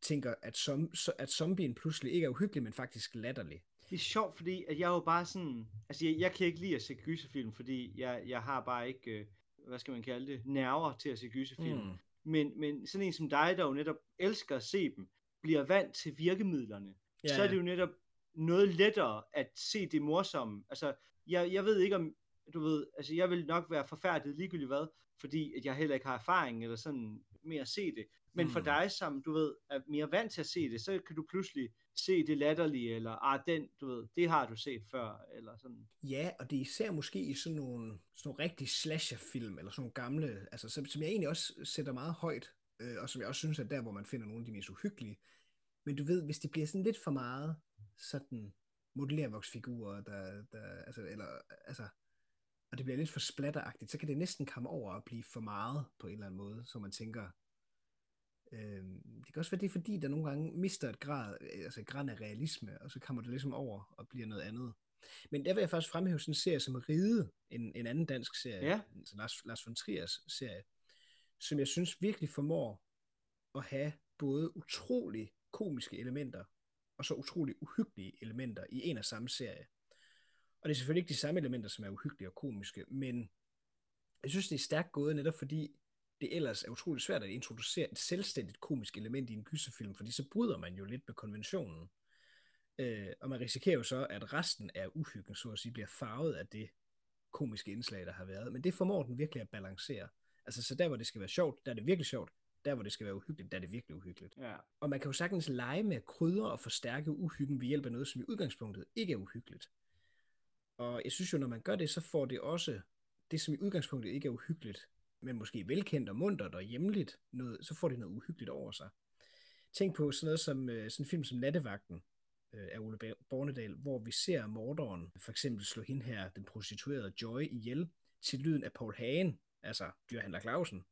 tænker, at, som, at zombien pludselig ikke er uhyggelig, men faktisk latterlig. det er sjovt, fordi at jeg er jo bare sådan, altså jeg, jeg kan ikke lide at se gyserfilm, fordi jeg, jeg har bare ikke, øh, hvad skal man kalde det, nerver til at se gyserfilm. Mm. Men, men sådan en som dig, der jo netop elsker at se dem, bliver vant til virkemidlerne, Ja, ja, så er det jo netop noget lettere at se det morsomme. Altså, jeg, jeg ved ikke om, du ved, altså jeg vil nok være forfærdet ligegyldigt hvad, fordi at jeg heller ikke har erfaring eller sådan med at se det. Men mm. for Mm. dig, som du ved, er mere vant til at se det, så kan du pludselig se det latterlige, eller ah, den, du ved, det har du set før, eller sådan. Ja, og det er især måske i sådan nogle, sådan nogle rigtige slasherfilm, eller sådan nogle gamle, altså, som, som jeg egentlig også sætter meget højt, øh, og som jeg også synes er der, hvor man finder nogle af de mest uhyggelige. Men du ved, hvis det bliver sådan lidt for meget sådan modellervoksfigurer, der, der altså, eller, altså, og det bliver lidt for splatteragtigt, så kan det næsten komme over og blive for meget på en eller anden måde, så man tænker, øh, det kan også være det, er, fordi der nogle gange mister et grad, altså et grad af realisme, og så kommer det ligesom over og bliver noget andet. Men der vil jeg faktisk fremhæve sådan en serie som Ride, en, en anden dansk serie, Ja. altså Lars, Lars von Triers serie, som jeg synes virkelig formår at have både utrolig komiske elementer, og så utrolig uhyggelige elementer i en og samme serie. Og det er selvfølgelig ikke de samme elementer, som er uhyggelige og komiske, men jeg synes, det er stærkt gået, netop fordi det ellers er utrolig svært at introducere et selvstændigt komisk element i en gyserfilm, fordi så bryder man jo lidt med konventionen. Øh, og man risikerer jo så, at resten af uhyggen, så at sige, bliver farvet af det komiske indslag, der har været. Men det formår den virkelig at balancere. Altså, så der, hvor det skal være sjovt, der er det virkelig sjovt. Der, hvor det skal være uhyggeligt, der er det virkelig uhyggeligt. Ja. Og man kan jo sagtens lege med krydre og forstærke uhyggen ved hjælp af noget, som i udgangspunktet ikke er uhyggeligt. Og jeg synes jo, når man gør det, så får det også det, som i udgangspunktet ikke er uhyggeligt, men måske velkendt og muntert og hjemligt, noget, så får det noget uhyggeligt over sig. Tænk på sådan noget som øh, sådan en film som Nattevagten øh, af Ole Bornedal, hvor vi ser morderen for eksempel slå hende her, den prostituerede Joy, ihjel til lyden af Paul Hagen, altså dyrhandler Clausen,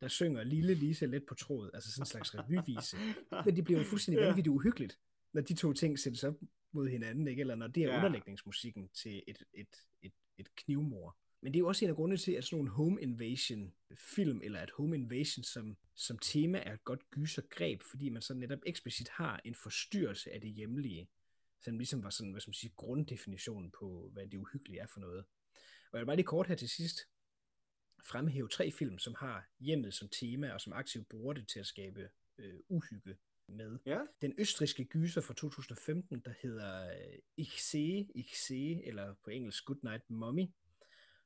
der synger Lille Lise let på tråd, altså sådan en slags revyvise. Men det bliver jo fuldstændig vanvittigt uhyggeligt, når de to ting sættes op mod hinanden, ikke? eller når det er Ja. ja. underlægningsmusikken til et, et, et, et knivmor. Men det er jo også en af grundene til, at sådan nogle home invasion film, eller at home invasion som, som tema er et godt gysergreb, fordi man så netop eksplicit har en forstyrrelse af det hjemlige, som ligesom var sådan, hvad skal man sige, grunddefinitionen på, hvad det uhyggelige er for noget. Og jeg vil bare lige kort her til sidst fremhæve tre film, som har hjemmet som tema, og som aktivt bruger det til at skabe øh, uhygge med. Ja. Den østriske gyser fra 2015, der hedder øh, Ich sehe, Ich sehe, eller på engelsk Good Night Mommy.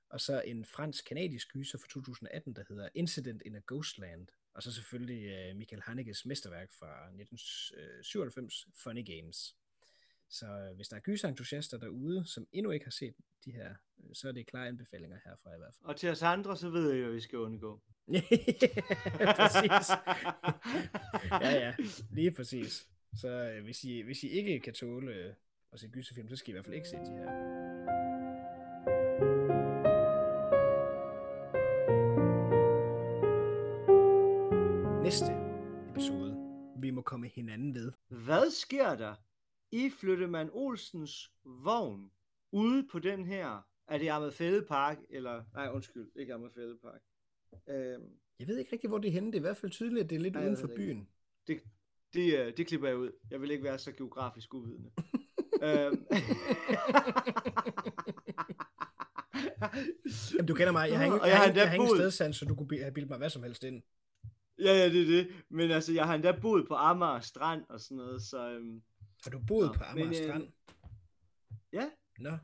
Og så en fransk-kanadisk gyser fra 2018, der hedder Incident in a Ghostland. Og så selvfølgelig øh, Michael Haneges mesterværk fra 1997, Funny Games. Så øh, hvis der er gyserentusiaster derude, som endnu ikke har set de her, øh, så er det klare anbefalinger herfra i hvert fald. Og til os andre, så ved I, hvad vi skal undgå. præcis. ja, ja, lige præcis. Så øh, hvis, I, hvis I ikke kan tåle at se gyserfilm, så skal I i hvert fald ikke se de her. Næste episode, vi må komme hinanden ved. Hvad sker der i Flyttemann Olsens vogn ude på den her, er det Amagerfælde Park, eller, nej undskyld, ikke Amagerfælde Park. Øhm, Jeg ved ikke rigtig, hvor det er henne. Det er i hvert fald tydeligt, at det er lidt Nej, uden for det byen. det, det, øh, det klipper jeg ud. Jeg vil ikke være så geografisk uvidende. øhm. Jamen, du kender mig. Jeg har ingen, Og jeg har, endda jeg har boet- stedsans, så du kunne have bildet mig hvad som helst ind. Ja, ja, det er det. Men altså, jeg har endda boet på Amager Strand og sådan noget, så øhm, Har du boet Nå, på Amager men, øh, Strand? ja. Nå,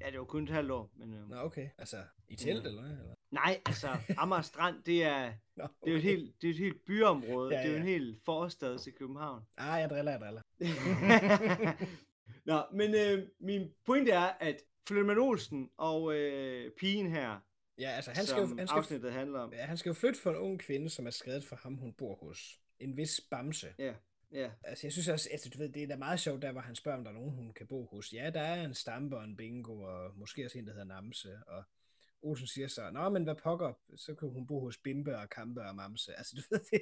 Ja, det var kun et halvt år, men øhm, nå okay. Altså, i telt, Ja. eller hvad? Eller? nej, altså, Amager Strand, det er, Nå, det er jo et okay. helt, det er et helt byområde. Ja, Det er jo en helt forstad til København. Ah, jeg driller, jeg driller. Nå, men øh, min pointe er, at Flemming Olsen og øh, pigen her, Ja, altså, han skal, jo, som han, skal, afsnittet handler om. ja, han skal jo flytte for en ung kvinde, som er skrevet for ham, hun bor hos. En vis bamse. Ja, ja. Altså, jeg synes også, altså, du ved, det er da meget sjovt, der hvor han spørger, om der er nogen, hun kan bo hos. Ja, der er en stampe og en bingo, og måske også en, der hedder Namse. Og Olsen siger så, nå, men hvad pokker, så kan hun bo hos Bimbe og Kampe og Mamse. Altså, du ved, det,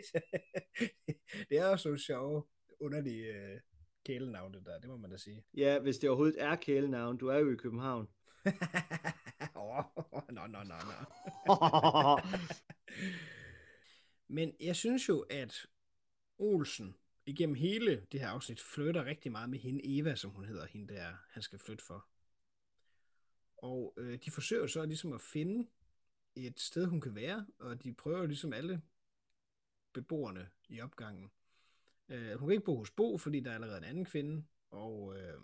det er også nogle sjove, underlige øh, kælenavn, det der, det må man da sige. Ja, hvis det overhovedet er kælenavn. Du er jo i København. Åh, nå, nå, nå, nå. Men jeg synes jo, at Olsen igennem hele det her afsnit flytter rigtig meget med hende, Eva, som hun hedder, hende der, han skal flytte for. Og øh, de forsøger så ligesom at finde et sted, hun kan være, og de prøver ligesom alle beboerne i opgangen. Øh, hun kan ikke bo hos Bo, fordi der er allerede en anden kvinde, og øh,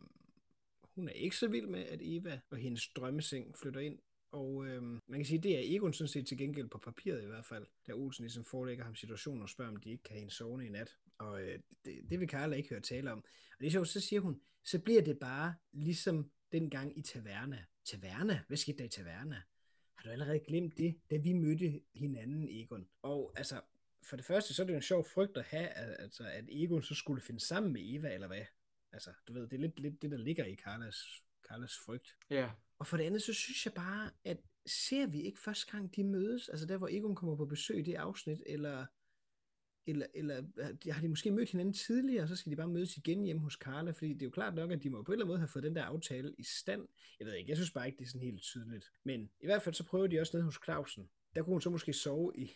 hun er ikke så vild med, at Eva og hendes drømmeseng flytter ind. Og øh, man kan sige, det er Egon sådan set til gengæld på papiret i hvert fald, da Olsen ligesom forelægger ham situationen og spørger, om de ikke kan have hende sovende i nat. Og øh, det, det vil Karla ikke høre tale om. Og det er sjovt, så siger hun, så bliver det bare ligesom dengang i Taverna. Taverna? Hvad skete der i Taverna? Har du allerede glemt det, da vi mødte hinanden, Egon? Og altså, for det første, så er det jo en sjov frygt at have, altså, at Egon så skulle finde sammen med Eva, eller hvad? Altså, du ved, det er lidt, lidt det, der ligger i Carlas, Carlas frygt. ja. Og for det andet, så synes jeg bare, at ser vi ikke første gang, de mødes? Altså der, hvor Egon kommer på besøg i det afsnit, eller, eller, eller øh, har de måske mødt hinanden tidligere, og så skal de bare mødes igen hjemme hos Carla, fordi det er jo klart nok, at de må på en eller anden måde have fået den der aftale i stand. Jeg ved ikke, jeg synes bare ikke, det er sådan helt tydeligt. Men i hvert fald så prøver de også ned hos Clausen. Der kunne hun så måske sove i,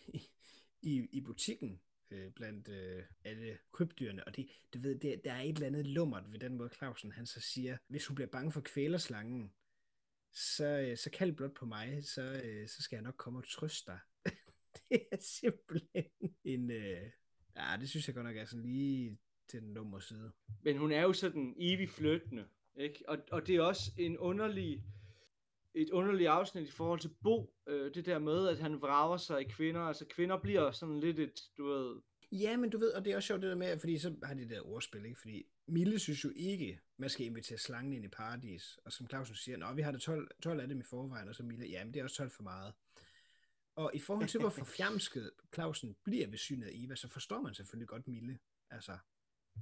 i, i butikken, øh, blandt øh, alle krybdyrene, og det, du ved, det, der er et eller andet lummert ved den måde, Clausen han så siger, hvis hun bliver bange for kvælerslangen, så, øh, så kald blot på mig, så, øh, så skal jeg nok komme og trøste dig. det er simpelthen en... Øh, ja, det synes jeg godt nok er sådan lige til den dumme side. Men hun er jo sådan evig flyttende, ikke? Og, og det er også en underlig et underligt afsnit i forhold til Bo, øh, det der med, at han vrager sig i kvinder. Altså kvinder bliver sådan lidt et, du ved... Ja, men du ved, og det er også sjovt det der med, fordi så har de der ordspil, ikke? Fordi Mille synes jo ikke, man skal invitere slangen ind i paradis. Og som Clausen siger, nå, vi har da 12, 12 af dem i forvejen, og så Mille, ja, men det er også 12 for meget. Og i forhold til, hvor forfjamsket Clausen bliver ved synet af Eva, så forstår man selvfølgelig godt Mille. Altså,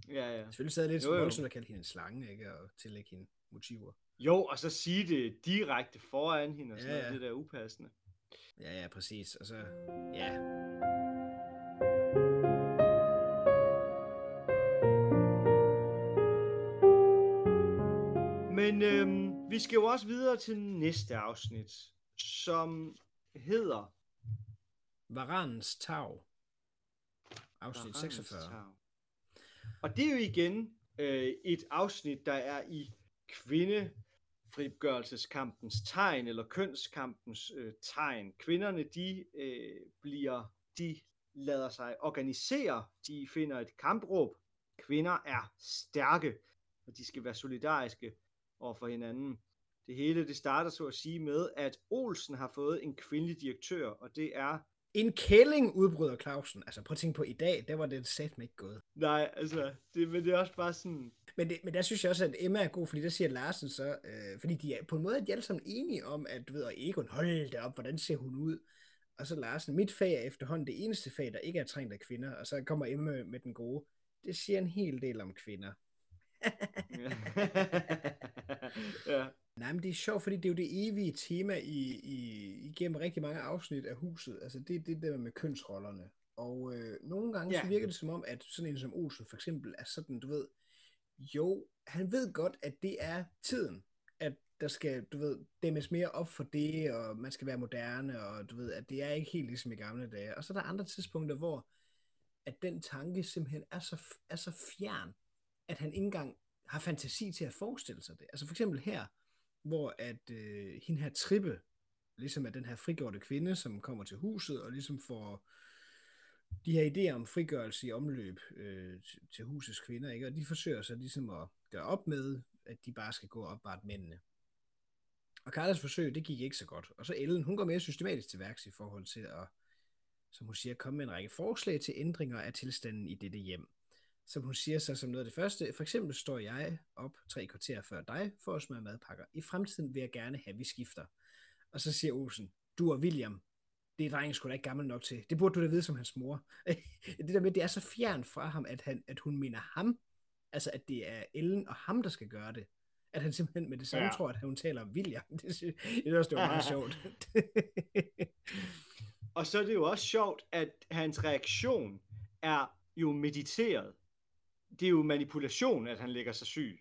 ja, ja. Selvfølgelig stadig lidt så voldsomt at kalde hende en slange, ikke? Og tillægge hende motiver. Jo, og så sige det direkte foran hende, og sådan ja, ja. noget, det der upassende. Ja, ja, præcis. Og så, ja. Men øhm, vi skal jo også videre til næste afsnit, som hedder... Varanens Tag. Afsnit Varanens 46. Tag. Og det er jo igen øh, et afsnit, der er i kvindefrigørelseskampens tegn, eller kønskampens øh, tegn. Kvinderne, de øh, bliver, de lader sig organisere, de finder et kampråb. Kvinder er stærke, og de skal være solidariske over for hinanden. Det hele det starter så at sige med, at Olsen har fået en kvindelig direktør, og det er en kælling, udbryder Clausen. Altså prøv at tænke på, i dag, der var det sæt ikke gået. Nej, altså, det, men det er også bare sådan... Men, det, men der synes jeg også, at Emma er god, fordi der siger Larsen så, øh, fordi de er på en måde er de alle sammen enige om, at du ved, og Egon, hold det op, hvordan ser hun ud? Og så Larsen, mit fag er efterhånden det eneste fag, der ikke er trængt af kvinder, og så kommer Emma med den gode. Det siger en hel del om kvinder. ja. Nej, men det er sjovt, fordi det er jo det evige tema i, i, igennem rigtig mange afsnit af huset. Altså det er det der med kønsrollerne. Og øh, nogle gange ja. så virker det som om, at sådan en som Olsen for eksempel er sådan, du ved, jo, han ved godt, at det er tiden, at der skal, du ved, dæmmes mere op for det, og man skal være moderne, og du ved, at det er ikke helt ligesom i gamle dage. Og så er der andre tidspunkter, hvor at den tanke simpelthen er så, er så fjern, at han ikke engang har fantasi til at forestille sig det. Altså for eksempel her, hvor at øh, hende her Trippe, ligesom er den her frigjorte kvinde, som kommer til huset og ligesom får de her idéer om frigørelse i omløb øh, til husets kvinder, ikke? og de forsøger så ligesom at gøre op med, at de bare skal gå og opbart mændene. Og Carlas forsøg, det gik ikke så godt. Og så Ellen, hun går mere systematisk til værks i forhold til at, som hun siger, komme med en række forslag til ændringer af tilstanden i dette hjem som hun siger så som noget af det første. For eksempel står jeg op tre kvarter før dig for at smøre madpakker. I fremtiden vil jeg gerne have, at vi skifter. Og så siger Olsen, du og William, det er drengen sgu da ikke gammel nok til. Det burde du da vide som hans mor. det der med, det er så fjern fra ham, at, han, at hun mener ham. Altså, at det er Ellen og ham, der skal gøre det. At han simpelthen med det samme ja. tror, at hun taler om William. Det, synes, det også, det var meget sjovt. og så er det jo også sjovt, at hans reaktion er jo mediteret det er jo manipulation, at han lægger sig syg.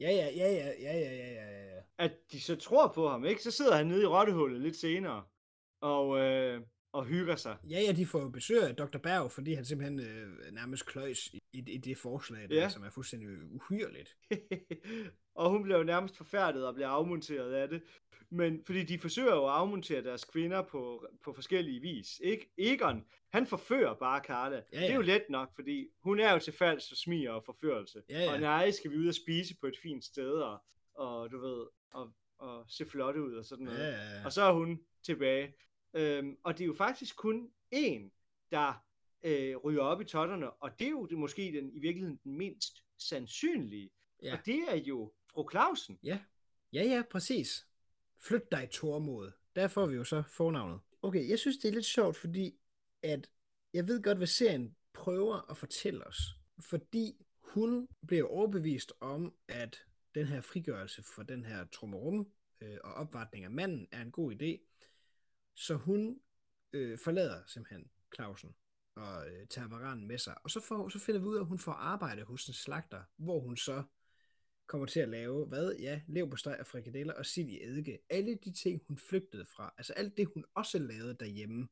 Ja, ja, ja, ja, ja, ja, ja, ja. At de så tror på ham, ikke? Så sidder han nede i rottehullet lidt senere, og, øh, og hygger sig. Ja, ja, de får jo besøg af Dr. Berg, fordi han simpelthen øh, nærmest kløjs i, i det forslag, der, ja. som er fuldstændig uhyrligt. og hun bliver jo nærmest forfærdet og bliver afmonteret af det. Men fordi de forsøger jo at afmontere deres kvinder på, på forskellige vis. Ikke? Egon, han forfører bare Carla. Ja, ja. Det er jo let nok, fordi hun er jo til falds for smiger og forførelse. Ja, ja. Og nej, skal vi ud og spise på et fint sted, og, og du ved, og, og se flot ud og sådan noget. Ja, ja, ja. Og så er hun tilbage. Øhm, og det er jo faktisk kun en, der øh, ryger op i totterne, og det er jo det, måske den, i virkeligheden den mindst sandsynlige. Ja. Og det er jo fru Clausen. Ja, ja, ja, præcis. Flyt dig, Tormod. Der får vi jo så fornavnet. Okay, jeg synes, det er lidt sjovt, fordi at jeg ved godt, hvad serien prøver at fortælle os. Fordi hun bliver overbevist om, at den her frigørelse for den her trummerum øh, og opvartning af manden er en god idé. Så hun øh, forlader simpelthen Clausen og øh, tager varanen med sig. Og så, får, så finder vi ud af, at hun får arbejde hos en slagter, hvor hun så kommer til at lave, hvad? Ja, lev på steg og frikadeller og sild i eddike. Alle de ting, hun flygtede fra. Altså alt det, hun også lavede derhjemme.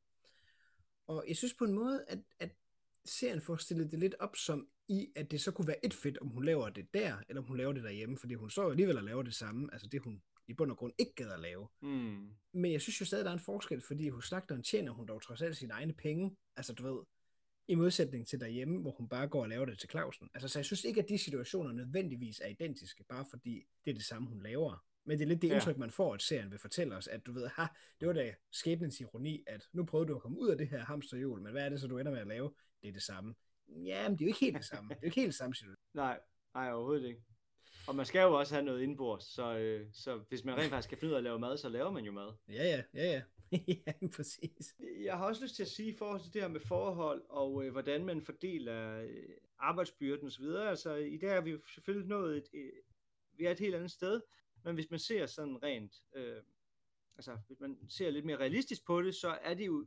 Og jeg synes på en måde, at, at serien får stillet det lidt op som i, at det så kunne være et fedt, om hun laver det der, eller om hun laver det derhjemme, fordi hun så alligevel at lave det samme, altså det hun i bund og grund ikke gad at lave. Mm. Men jeg synes jo stadig, der er en forskel, fordi hos slagteren tjener hun dog trods alt sine egne penge, altså du ved, i modsætning til derhjemme, hvor hun bare går og laver det til Clausen. Altså, så jeg synes ikke, at de situationer nødvendigvis er identiske, bare fordi det er det samme, hun laver. Men det er lidt det indtryk, ja. man får, at serien vil fortælle os, at du ved, ha, det var da skæbnens ironi, at nu prøvede du at komme ud af det her hamsterhjul, men hvad er det så, du ender med at lave? Det er det samme. Ja, men det er jo ikke helt det samme. Det er jo ikke helt det samme situation. Nej, nej, overhovedet ikke. Og man skal jo også have noget indbords, så, øh, så hvis man rent faktisk skal finde ud af at lave mad, så laver man jo mad. Ja, ja, ja, ja. ja, præcis. Jeg har også lyst til at sige i forhold til det her med forhold, og øh, hvordan man fordeler øh, arbejdsbyrden osv. Altså i dag er vi selvfølgelig nået et, øh, vi er et helt andet sted, men hvis man ser sådan rent, øh, altså hvis man ser lidt mere realistisk på det, så er det jo,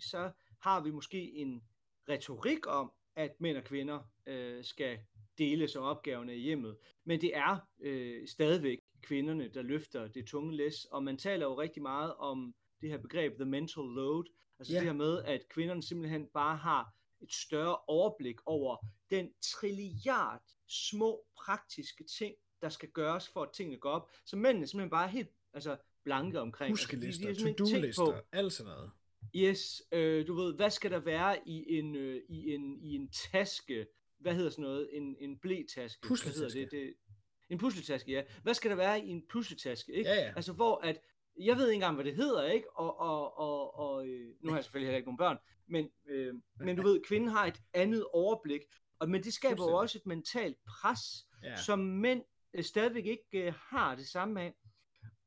så har vi måske en retorik om, at mænd og kvinder øh, skal dele sig opgaverne i hjemmet. Men det er øh, stadigvæk kvinderne, der løfter det tunge læs, og man taler jo rigtig meget om det her begreb, the mental load, altså yeah. det her med, at kvinderne simpelthen bare har et større overblik over den trilliard små praktiske ting, der skal gøres for, at tingene går op, så mændene simpelthen bare er helt altså, blanke omkring. Huskelister, altså, to-do-lister, alt sådan noget. Yes, øh, du ved, hvad skal der være i en, øh, i en, i en taske, hvad hedder sådan noget, en, en blætaske? Pusletaske. Hvad hedder det? det? En pusletaske, ja. Hvad skal der være i en pusletaske, ikke? Ja, ja. Altså, hvor at, jeg ved ikke engang, hvad det hedder, ikke? Og, og, og, og øh, nu har jeg selvfølgelig heller ikke nogen børn, men, øh, men du ved, kvinden har et andet overblik, og, men det skaber jo også et mentalt pres, Ja. som mænd øh, stadigvæk ikke øh, har det samme af.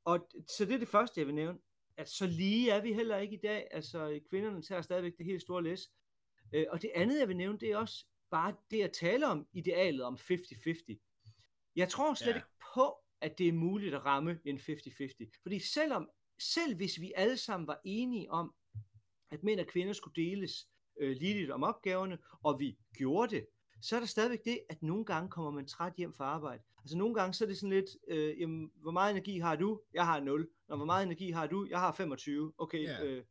Og så det er det første, jeg vil nævne, at så lige er vi heller ikke i dag. Altså, kvinderne tager stadigvæk det helt store læs. Øh, og det andet, jeg vil nævne, det er også bare det at tale om idealet om 50-50. Jeg tror slet Ja. ikke på, at det er muligt at ramme en 50-50. Fordi selvom, selv hvis vi alle sammen var enige om, at mænd og kvinder skulle deles øh, ligeligt om opgaverne, og vi gjorde det, så er der stadigvæk det, at nogle gange kommer man træt hjem fra arbejde. Altså nogle gange, så er det sådan lidt, øh, jamen, hvor meget energi har du? Jeg har 0. Når hvor meget energi har du? Jeg har 25. Okay, Ja. øh,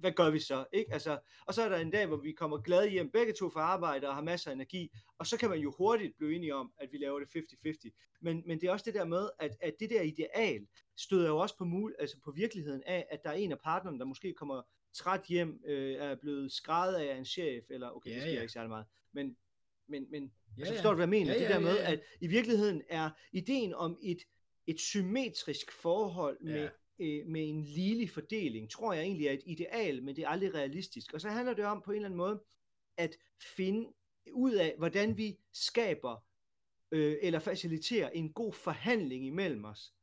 hvad gør vi så? Ikke? Altså, og så er der en dag, hvor vi kommer glade hjem begge to fra arbejde og har masser af energi, og så kan man jo hurtigt blive enige om, at vi laver det 50-50. Men, men det er også det der med, at, at det der ideal støder jo også på, mul, altså på virkeligheden af, at der er en af partnerne, der måske kommer træt hjem, øh, er blevet skrevet af en chef, eller okay, Ja, det sker ja. ikke særlig meget, men, men, men Ja, altså, forstår du, hvad jeg mener? Ja, det ja, der med, ja, ja. at i virkeligheden er ideen om et, et symmetrisk forhold med, Ja. Øh, med en ligelig fordeling, tror jeg egentlig er et ideal, men det er aldrig realistisk. Og så handler det om på en eller anden måde at finde ud af, hvordan vi skaber øh, eller faciliterer en god forhandling imellem os.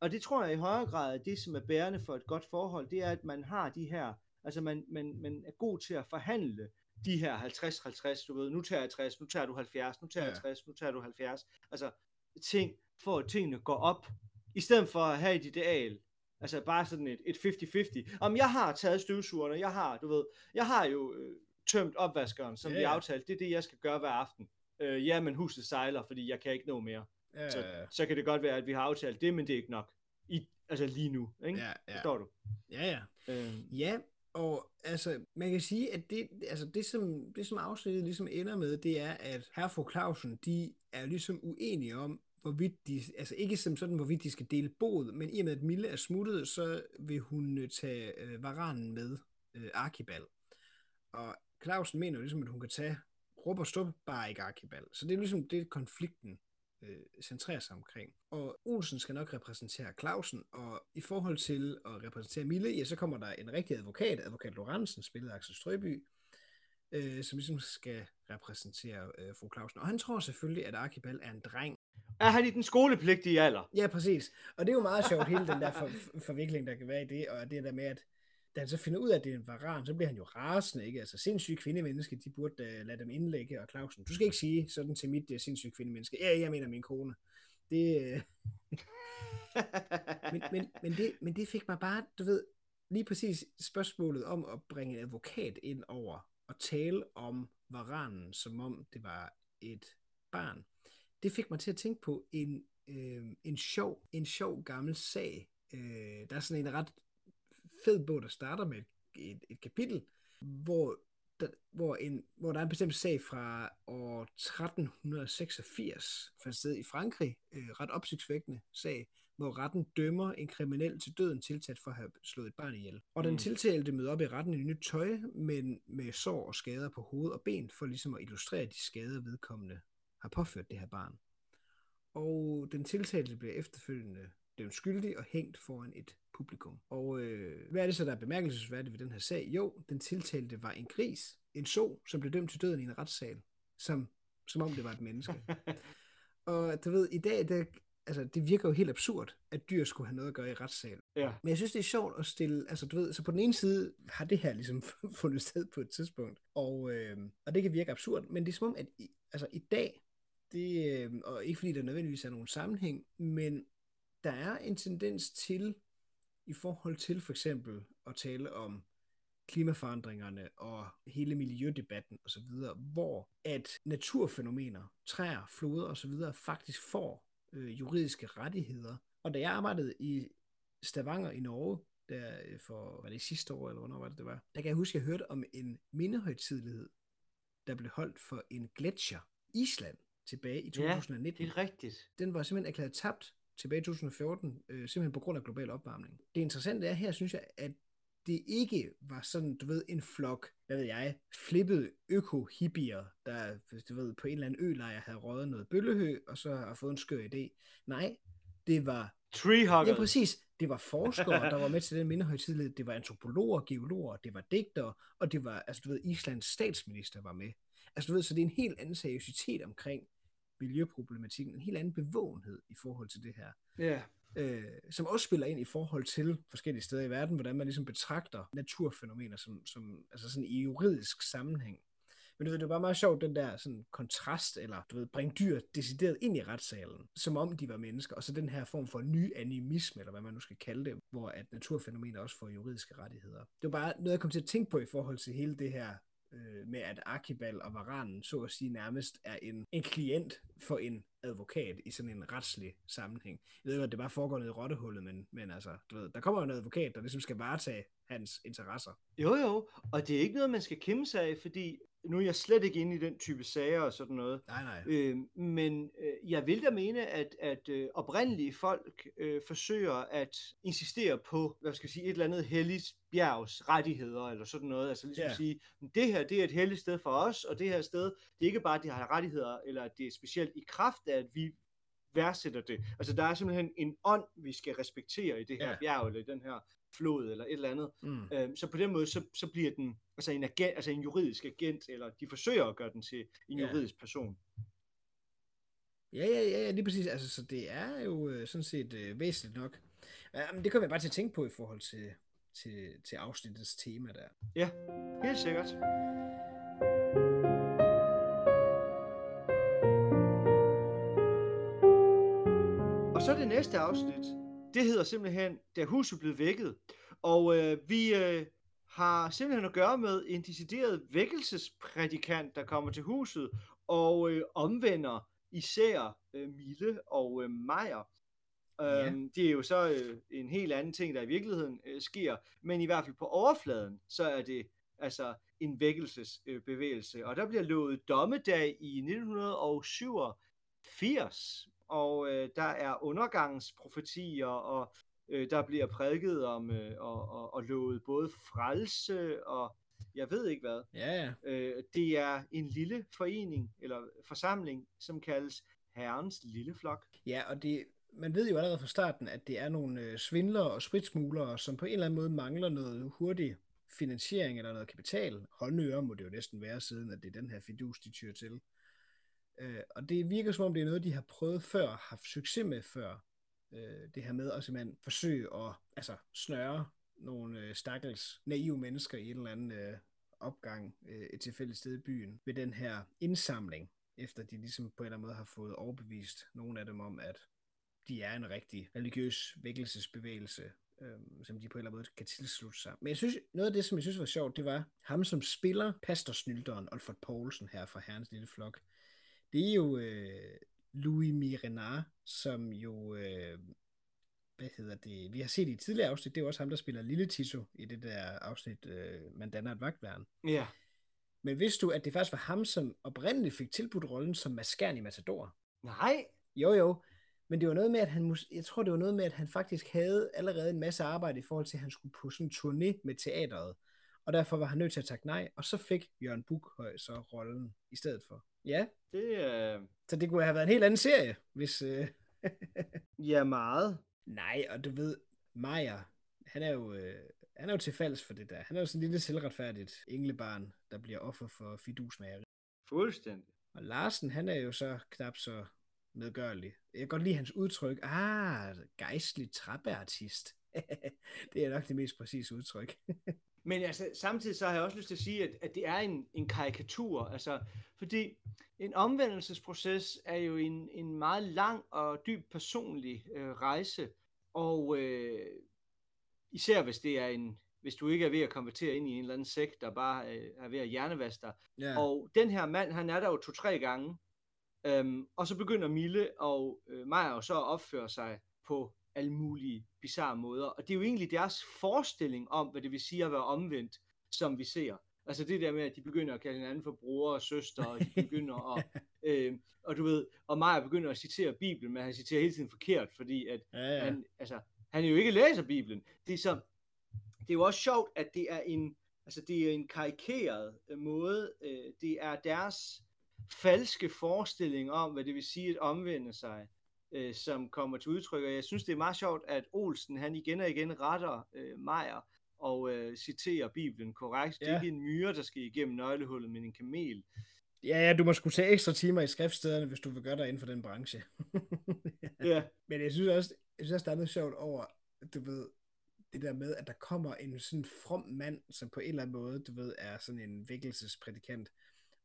Og det tror jeg i højere grad er det, som er bærende for et godt forhold, det er, at man har de her, altså man, man, man er god til at forhandle de her 50-50, du ved, nu tager jeg 60, nu tager du 70, nu tager jeg Ja. 60, nu tager du 70, altså ting, for at tingene går op, i stedet for at have et ideal, altså bare sådan et, et 50-50, om jeg har taget støvsugerne, jeg har, du ved, jeg har jo øh, tømt opvaskeren, som Ja, vi aftalte, det er det, jeg skal gøre hver aften. Øh, ja, men huset sejler, fordi jeg kan ikke nå mere. Ja, Så, så kan det godt være, at vi har aftalt det, men det er ikke nok. I, altså lige nu, ikke? ja, ja. Forstår du? ja, ja. Øh, Ja, og altså, man kan sige, at det, altså det, som, det, som afsnittet ligesom ender med, det er, at herre fru Clausen, de er ligesom uenige om, hvorvidt de, altså ikke som sådan, hvorvidt de skal dele boet, men i og med, at Mille er smuttet, så vil hun øh, tage øh, varanen med øh, Arkibald. Og Clausen mener jo ligesom, at hun kan tage Rup og Stup, bare ikke Arkibald. Så det er ligesom det, konflikten øh, centrerer sig omkring. Og Olsen skal nok repræsentere Clausen, og i forhold til at repræsentere Mille, ja, så kommer der en rigtig advokat, advokat Lorentzen, spillet af Axel Strøby, øh, som ligesom skal repræsentere øh, fru Clausen. Og han tror selvfølgelig, at Arkibald er en dreng er han i den skolepligtige alder? Ja, præcis. Og det er jo meget sjovt, hele den der for, for- forvikling, der kan være i det, og det der med, at da han så finder ud af, at det er en varan, så bliver han jo rasende, ikke? Altså sindssyge kvindemenneske, de burde uh, lade dem indlægge, og Clausen, du skal ikke sige sådan til mit uh, sindssyge kvindemenneske. Ja, jeg mener min kone. Det, uh... men, men, men, det, men det fik mig bare, du ved, lige præcis spørgsmålet om at bringe en advokat ind over og tale om varanen, som om det var et barn, det fik mig til at tænke på en, øh, en, sjov, en sjov gammel sag. Øh, der er sådan en ret fed bog, der starter med et, et, et kapitel, hvor der, hvor, en, hvor der er en bestemt sag fra år 1386, fandt sted i Frankrig, øh, ret opsigtsvækkende sag, hvor retten dømmer en kriminel til døden tiltalt for at have slået et barn ihjel. Og den mm. tiltalte møder op i retten i nyt tøj, men med sår og skader på hoved og ben, for ligesom at illustrere de skader vedkommende har påført det her barn. Og den tiltalte bliver efterfølgende dømt skyldig og hængt foran et publikum. Og øh, hvad er det så, der er bemærkelsesværdigt ved den her sag? Jo, den tiltalte var en gris, en so, som blev dømt til døden i en retssal, som, som om det var et menneske. og du ved, i dag, der, altså, det virker jo helt absurd, at dyr skulle have noget at gøre i retssal. Ja. Men jeg synes, det er sjovt at stille, altså du ved, så på den ene side har det her ligesom fundet sted på et tidspunkt, og, øh, og det kan virke absurd, men det er som om, at i, altså, i dag, det, øh, og ikke fordi der nødvendigvis er nogen sammenhæng, men der er en tendens til, i forhold til for eksempel at tale om klimaforandringerne og hele miljødebatten osv., hvor at naturfænomener, træer, floder osv. faktisk får øh, juridiske rettigheder. Og da jeg arbejdede i Stavanger i Norge, der øh, for, var det sidste år, eller hvornår var det, det var, der kan jeg huske, at jeg hørte om en mindehøjtidlighed, der blev holdt for en gletscher, Island, tilbage i 2019. Ja, det er rigtigt. Den var simpelthen erklæret tabt tilbage i 2014, øh, simpelthen på grund af global opvarmning. Det interessante er her, synes jeg, at det ikke var sådan, du ved, en flok, hvad ved jeg, flippede øko-hippier, der, du ved, på en eller anden ølejr havde røget noget bøllehø, og så har fået en skør idé. Nej, det var... Treehuggers. Ja, præcis. Det var forskere, der var med til den mindehøjtidlighed. Det var antropologer, geologer, det var digtere, og det var, altså du ved, Islands statsminister var med. Altså du ved, så det er en helt anden seriøsitet omkring miljøproblematikken, en helt anden bevågenhed i forhold til det her. Ja. Øh, som også spiller ind i forhold til forskellige steder i verden, hvordan man ligesom betragter naturfænomener som, som altså sådan i juridisk sammenhæng. Men du ved, det var meget sjovt, den der sådan kontrast, eller du ved, bringe dyr decideret ind i retssalen, som om de var mennesker, og så den her form for ny animisme, eller hvad man nu skal kalde det, hvor at naturfænomener også får juridiske rettigheder. Det var bare noget, jeg kom til at tænke på i forhold til hele det her øh, med at Arkibal og Varanen så at sige nærmest er en, en klient for en advokat i sådan en retslig sammenhæng. Jeg ved godt, det bare foregår nede i rottehullet, men, men altså, du ved, der kommer jo en advokat, der ligesom skal varetage hans interesser. Jo, jo, og det er ikke noget, man skal kæmpe sig af, fordi nu er jeg slet ikke inde i den type sager og sådan noget. Nej, nej. Øh, men øh, jeg vil da mene, at, at øh, oprindelige folk øh, forsøger at insistere på, hvad skal jeg sige, et eller andet helligt bjergs rettigheder, eller sådan noget. Altså ligesom Ja. at sige, det her, det er et helligt sted for os, og det her sted, det er ikke bare, at de har rettigheder, eller at det er specielt i kraft af, at vi værdsætter det. Altså der er simpelthen en ånd, vi skal respektere i det her Ja. bjerg, eller i den her flod, eller et eller andet. Mm. Øhm, så på den måde, så, så bliver den altså en, agent, altså en juridisk agent, eller de forsøger at gøre den til en Ja. juridisk person. Ja, ja, ja, ja, lige præcis. Altså, så det er jo øh, sådan set øh, væsentligt nok. Ja, men det kommer jeg bare til at tænke på i forhold til, til, til afsnittets tema der. Ja, helt sikkert. Så det næste afsnit, det hedder simpelthen, da huset blev vækket. Og øh, vi øh, har simpelthen at gøre med en decideret vækkelsesprædikant, der kommer til huset og øh, omvender især øh, Mille og øh, Meyer. Ja. Øhm, det er jo så øh, en helt anden ting, der i virkeligheden øh, sker, men i hvert fald på overfladen, så er det altså en vækkelsesbevægelse. Øh, og der bliver lovet dommedag i 1987, og øh, der er undergangsprofetier, og øh, der bliver prædiket om øh, og, og, og lovet både frelse og jeg ved ikke hvad. Ja, ja. Øh, det er en lille forening eller forsamling, som kaldes Herrens Lille Flok. Ja, og det, man ved jo allerede fra starten, at det er nogle øh, svindlere og spritsmuglere, som på en eller anden måde mangler noget hurtig finansiering eller noget kapital. Håndører må det jo næsten være, siden at det er den her fidus, de tyrer til. Øh, og det virker som om, det er noget, de har prøvet før, haft succes med før. Øh, det her med at simpelthen forsøge at altså, snøre nogle øh, stakkels naive mennesker i en eller anden øh, opgang øh, et tilfældigt sted i byen ved den her indsamling, efter de ligesom på en eller anden måde har fået overbevist nogle af dem om, at de er en rigtig religiøs vækkelsesbevægelse, øh, som de på en eller anden måde kan tilslutte sig. Men jeg synes, noget af det, som jeg synes var sjovt, det var ham, som spiller pastorsnylderen Alfred Poulsen her fra Herrens Lille Flok. Det er jo øh, Louis Mirenard, som jo, øh, hvad hedder det, vi har set i tidligere afsnit, det er jo også ham, der spiller Lille Tiso i det der afsnit, øh, Man danner et vagtværn. Ja. Men vidste du, at det faktisk var ham, som oprindeligt fik tilbudt rollen som Maskern i Matador? Nej. Jo, jo. Men det var noget med, at han, mus- jeg tror, det var noget med, at han faktisk havde allerede en masse arbejde i forhold til, at han skulle på sådan en turné med teateret. Og derfor var han nødt til at takke nej, og så fik Jørgen Bukhøj så rollen i stedet for. Ja, Det er... så det kunne have været en helt anden serie, hvis... Øh... Ja, meget. nej, og du ved, Maja, han er jo... Øh... Han er jo til falds for det der. Han er jo sådan en lille selvretfærdigt englebarn, der bliver offer for fidusmageri. Fuldstændig. Og Larsen, han er jo så knap så medgørlig. Jeg kan godt lide hans udtryk. Ah, gejstlig trappeartist. det er nok det mest præcise udtryk. Men altså, samtidig så har jeg også lyst til at sige, at, at det er en, en karikatur. Altså, fordi en omvendelsesproces er jo en, en meget lang og dyb personlig øh, rejse. Og øh, især hvis det er en, hvis du ikke er ved at konvertere ind i en eller anden sekt, der bare øh, er ved at hjernevaske dig. ja. Og den her mand, han er der jo to-tre gange. Øhm, og så begynder Mille og øh, Maja jo så at opføre sig på alle mulige bizarre måder. Og det er jo egentlig deres forestilling om, hvad det vil sige at være omvendt, som vi ser. Altså det der med, at de begynder at kalde hinanden for bror og søster, og de begynder at, øh, og du ved, og Maja begynder at citere Bibelen, men han citerer hele tiden forkert, fordi at ja, ja. han, altså, han jo ikke læser Bibelen. Det er, så, det er jo også sjovt, at det er en, altså, det er en karikeret øh, måde. Øh, det er deres falske forestilling om, hvad det vil sige at omvende sig, øh, som kommer til udtryk. Og jeg synes, det er meget sjovt, at Olsen han igen og igen retter øh, Meyer og øh, citerer Bibelen korrekt. Det er Ja. ikke en myre, der skal igennem nøglehullet, men en kamel. ja, ja, du må skulle tage ekstra timer i skriftstederne, hvis du vil gøre dig inden for den branche. Ja, Men jeg synes også, jeg synes også, der er noget sjovt over, du ved, det der med, at der kommer en sådan from mand, som på en eller anden måde, du ved, er sådan en vækkelsesprædikant.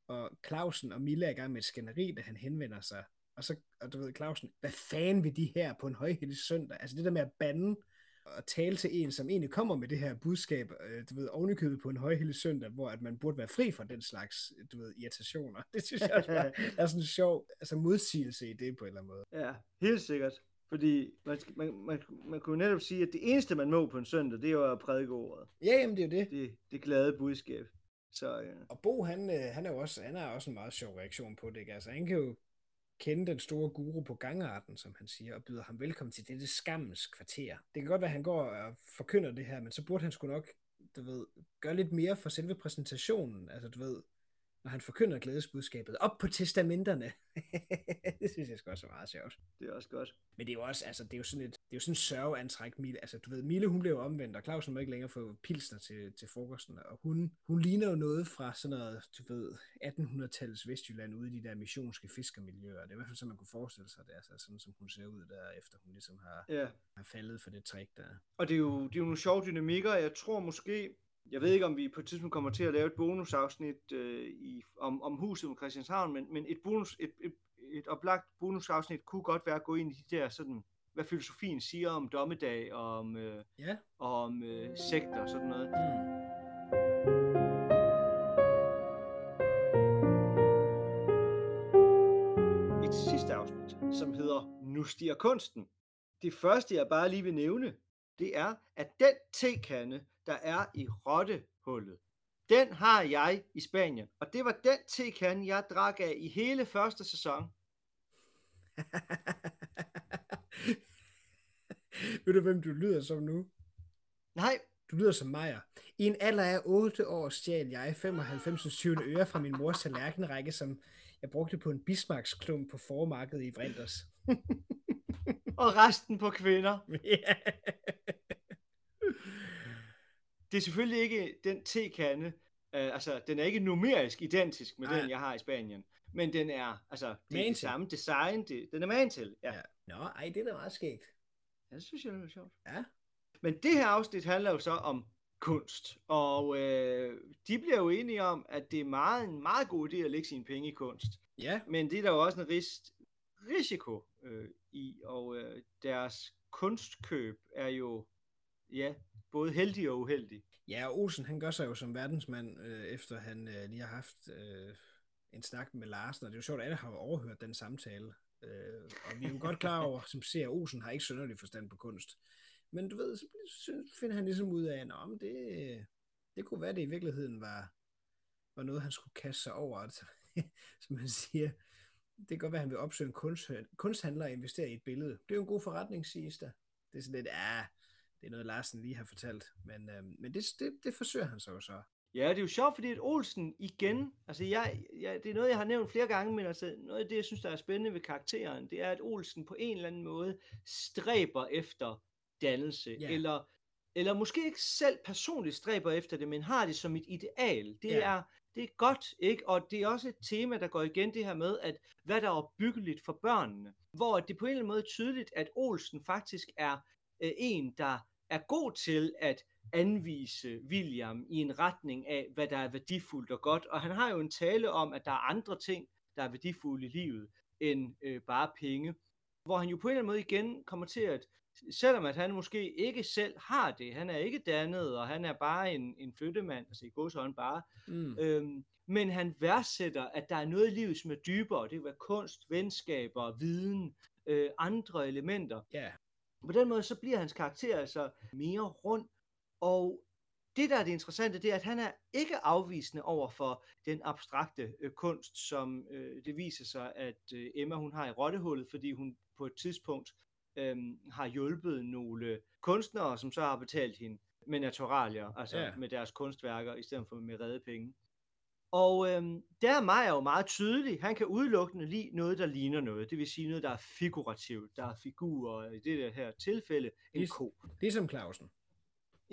Og Clausen og Mille er i gang med et skænderi, da han henvender sig. Og så, og du ved, Clausen, hvad fanden vil de her på en højhellig søndag? Altså det der med at bande og tale til en, som egentlig kommer med det her budskab, øh, du ved, ovenikøbet på en højhellig søndag, hvor at man burde være fri fra den slags, du ved, irritationer. Det synes jeg også bare, er sådan en sjov altså modsigelse i det på en eller anden måde. ja, helt sikkert. Fordi man, man, man, man kunne netop sige, at det eneste, man må på en søndag, det er jo at prædike ordet. Ja, jamen det er jo det. Det, det glade budskab. Så ja. Og Bo, han, øh, han er jo også, han har også en meget sjov reaktion på det. Ikke? Altså, han kan jo kende den store guru på gangarten, som han siger, og byder ham velkommen til dette skammens kvarter. Det kan godt være, at han går og forkynder det her, men så burde han sgu nok, du ved, gøre lidt mere for selve præsentationen. Altså, du ved, når han forkynder glædesbudskabet. Op på testamenterne. det synes jeg sgu også er meget sjovt. det er også godt. Men det er jo også, altså, det er jo sådan et, det er jo sådan en sørgeantræk, Mille. Altså, du ved, Mille, hun blev omvendt, og Clausen må ikke længere få pilsner til, til frokosten, og hun, hun ligner jo noget fra sådan noget, du ved, 1800-tallets Vestjylland, ude i de der missionske fiskermiljøer. Det er i hvert fald sådan, man kunne forestille sig det, altså sådan som hun ser ud der, efter hun ligesom har, Ja. har faldet for det trick der. Og det er, jo, det er jo nogle sjove dynamikker. Jeg tror måske, jeg ved ikke, om vi på et tidspunkt kommer til at lave et bonusafsnit øh, i, om, om huset om Christianshavn, men, men et, bonus, et, et, et oplagt bonusafsnit kunne godt være at gå ind i de der sådan, hvad filosofien siger om dommedag og om, øh, Ja. og om øh, sekter og sådan noget. Mm. Et sidste afsnit, som hedder Nu stiger kunsten. Det første, jeg bare lige vil nævne, det er, at den tekande, der er i rottehullet, den har jeg i Spanien. Og det var den tekande, jeg drak af i hele første sæson. Ved du, hvem du lyder som nu? Nej, Du lyder som Majer. I en alder af 8 år stjal jeg 95 20 øre fra min mors tallerkenrække, som jeg brugte på en bismarcksklump på formarkedet i Vrinders. og resten på kvinder. ja. Det er selvfølgelig ikke den tekande, øh, altså den er ikke numerisk identisk med Nej. den, jeg har i Spanien. Men den er, altså, det er det til. samme design, det, den er man til. Ja. ja. Nå, ej, det er da meget skægt. ja, det synes jeg, det er sjovt. Ja. Men det her afsnit handler jo så om kunst, og øh, de bliver jo enige om, at det er meget, en meget god idé at lægge sine penge i kunst. Ja, Men det er der jo også en ris- risiko øh, i, og øh, deres kunstkøb er jo ja, både heldig og uheldig. Ja, og Olsen han gør sig jo som verdensmand, øh, efter han øh, lige har haft øh, en snak med Larsen, og det er jo sjovt, at alle har overhørt den samtale. Øh, og vi er jo godt klar over, som ser, Olsen har ikke sønderlig forstand på kunst. Men du ved, så finder han ligesom ud af, at det, det kunne være, det i virkeligheden var, var noget, han skulle kaste sig over. Altså, som han siger, det kan godt være, at han vil opsøge en kunst, kunsthandler og investere i et billede. Det er jo en god forretning, siges der. Det er sådan lidt, ja, det er noget, Larsen lige har fortalt. Men, øh, men det, det, det forsøger han så jo så. Ja, det er jo sjovt, fordi at Olsen igen, altså jeg, jeg, det er noget, jeg har nævnt flere gange, men altså noget af det, jeg synes, der er spændende ved karakteren, det er, at Olsen på en eller anden måde stræber efter dannelse, yeah. eller, eller måske ikke selv personligt stræber efter det, men har det som et ideal. Det yeah. er det er godt, ikke? Og det er også et tema, der går igen det her med, at hvad der er opbyggeligt for børnene. Hvor det på en eller anden måde er tydeligt, at Olsen faktisk er øh, en, der er god til at anvise William i en retning af, hvad der er værdifuldt og godt. Og han har jo en tale om, at der er andre ting, der er værdifulde i livet, end øh, bare penge. Hvor han jo på en eller anden måde igen kommer til at, selvom at han måske ikke selv har det, han er ikke dannet, og han er bare en, en flyttemand, altså i godshånd bare, mm. øhm, men han værdsætter, at der er noget i livet, som er dybere. Det kan være kunst, venskaber, viden, øh, andre elementer. Yeah. På den måde, så bliver hans karakter altså mere rund, og det, der er det interessante, det er, at han er ikke afvisende over for den abstrakte øh, kunst, som øh, det viser sig, at øh, Emma hun har i rottehullet, fordi hun på et tidspunkt øh, har hjulpet nogle kunstnere, som så har betalt hende med naturalier, altså yeah. med deres kunstværker, i stedet for med redde penge. Og øhm, der er mig jo meget tydelig. Han kan udelukkende lide noget, der ligner noget. Det vil sige noget, der er figurativt. Der er figurer, i det her tilfælde, en ko. Det er som Clausen.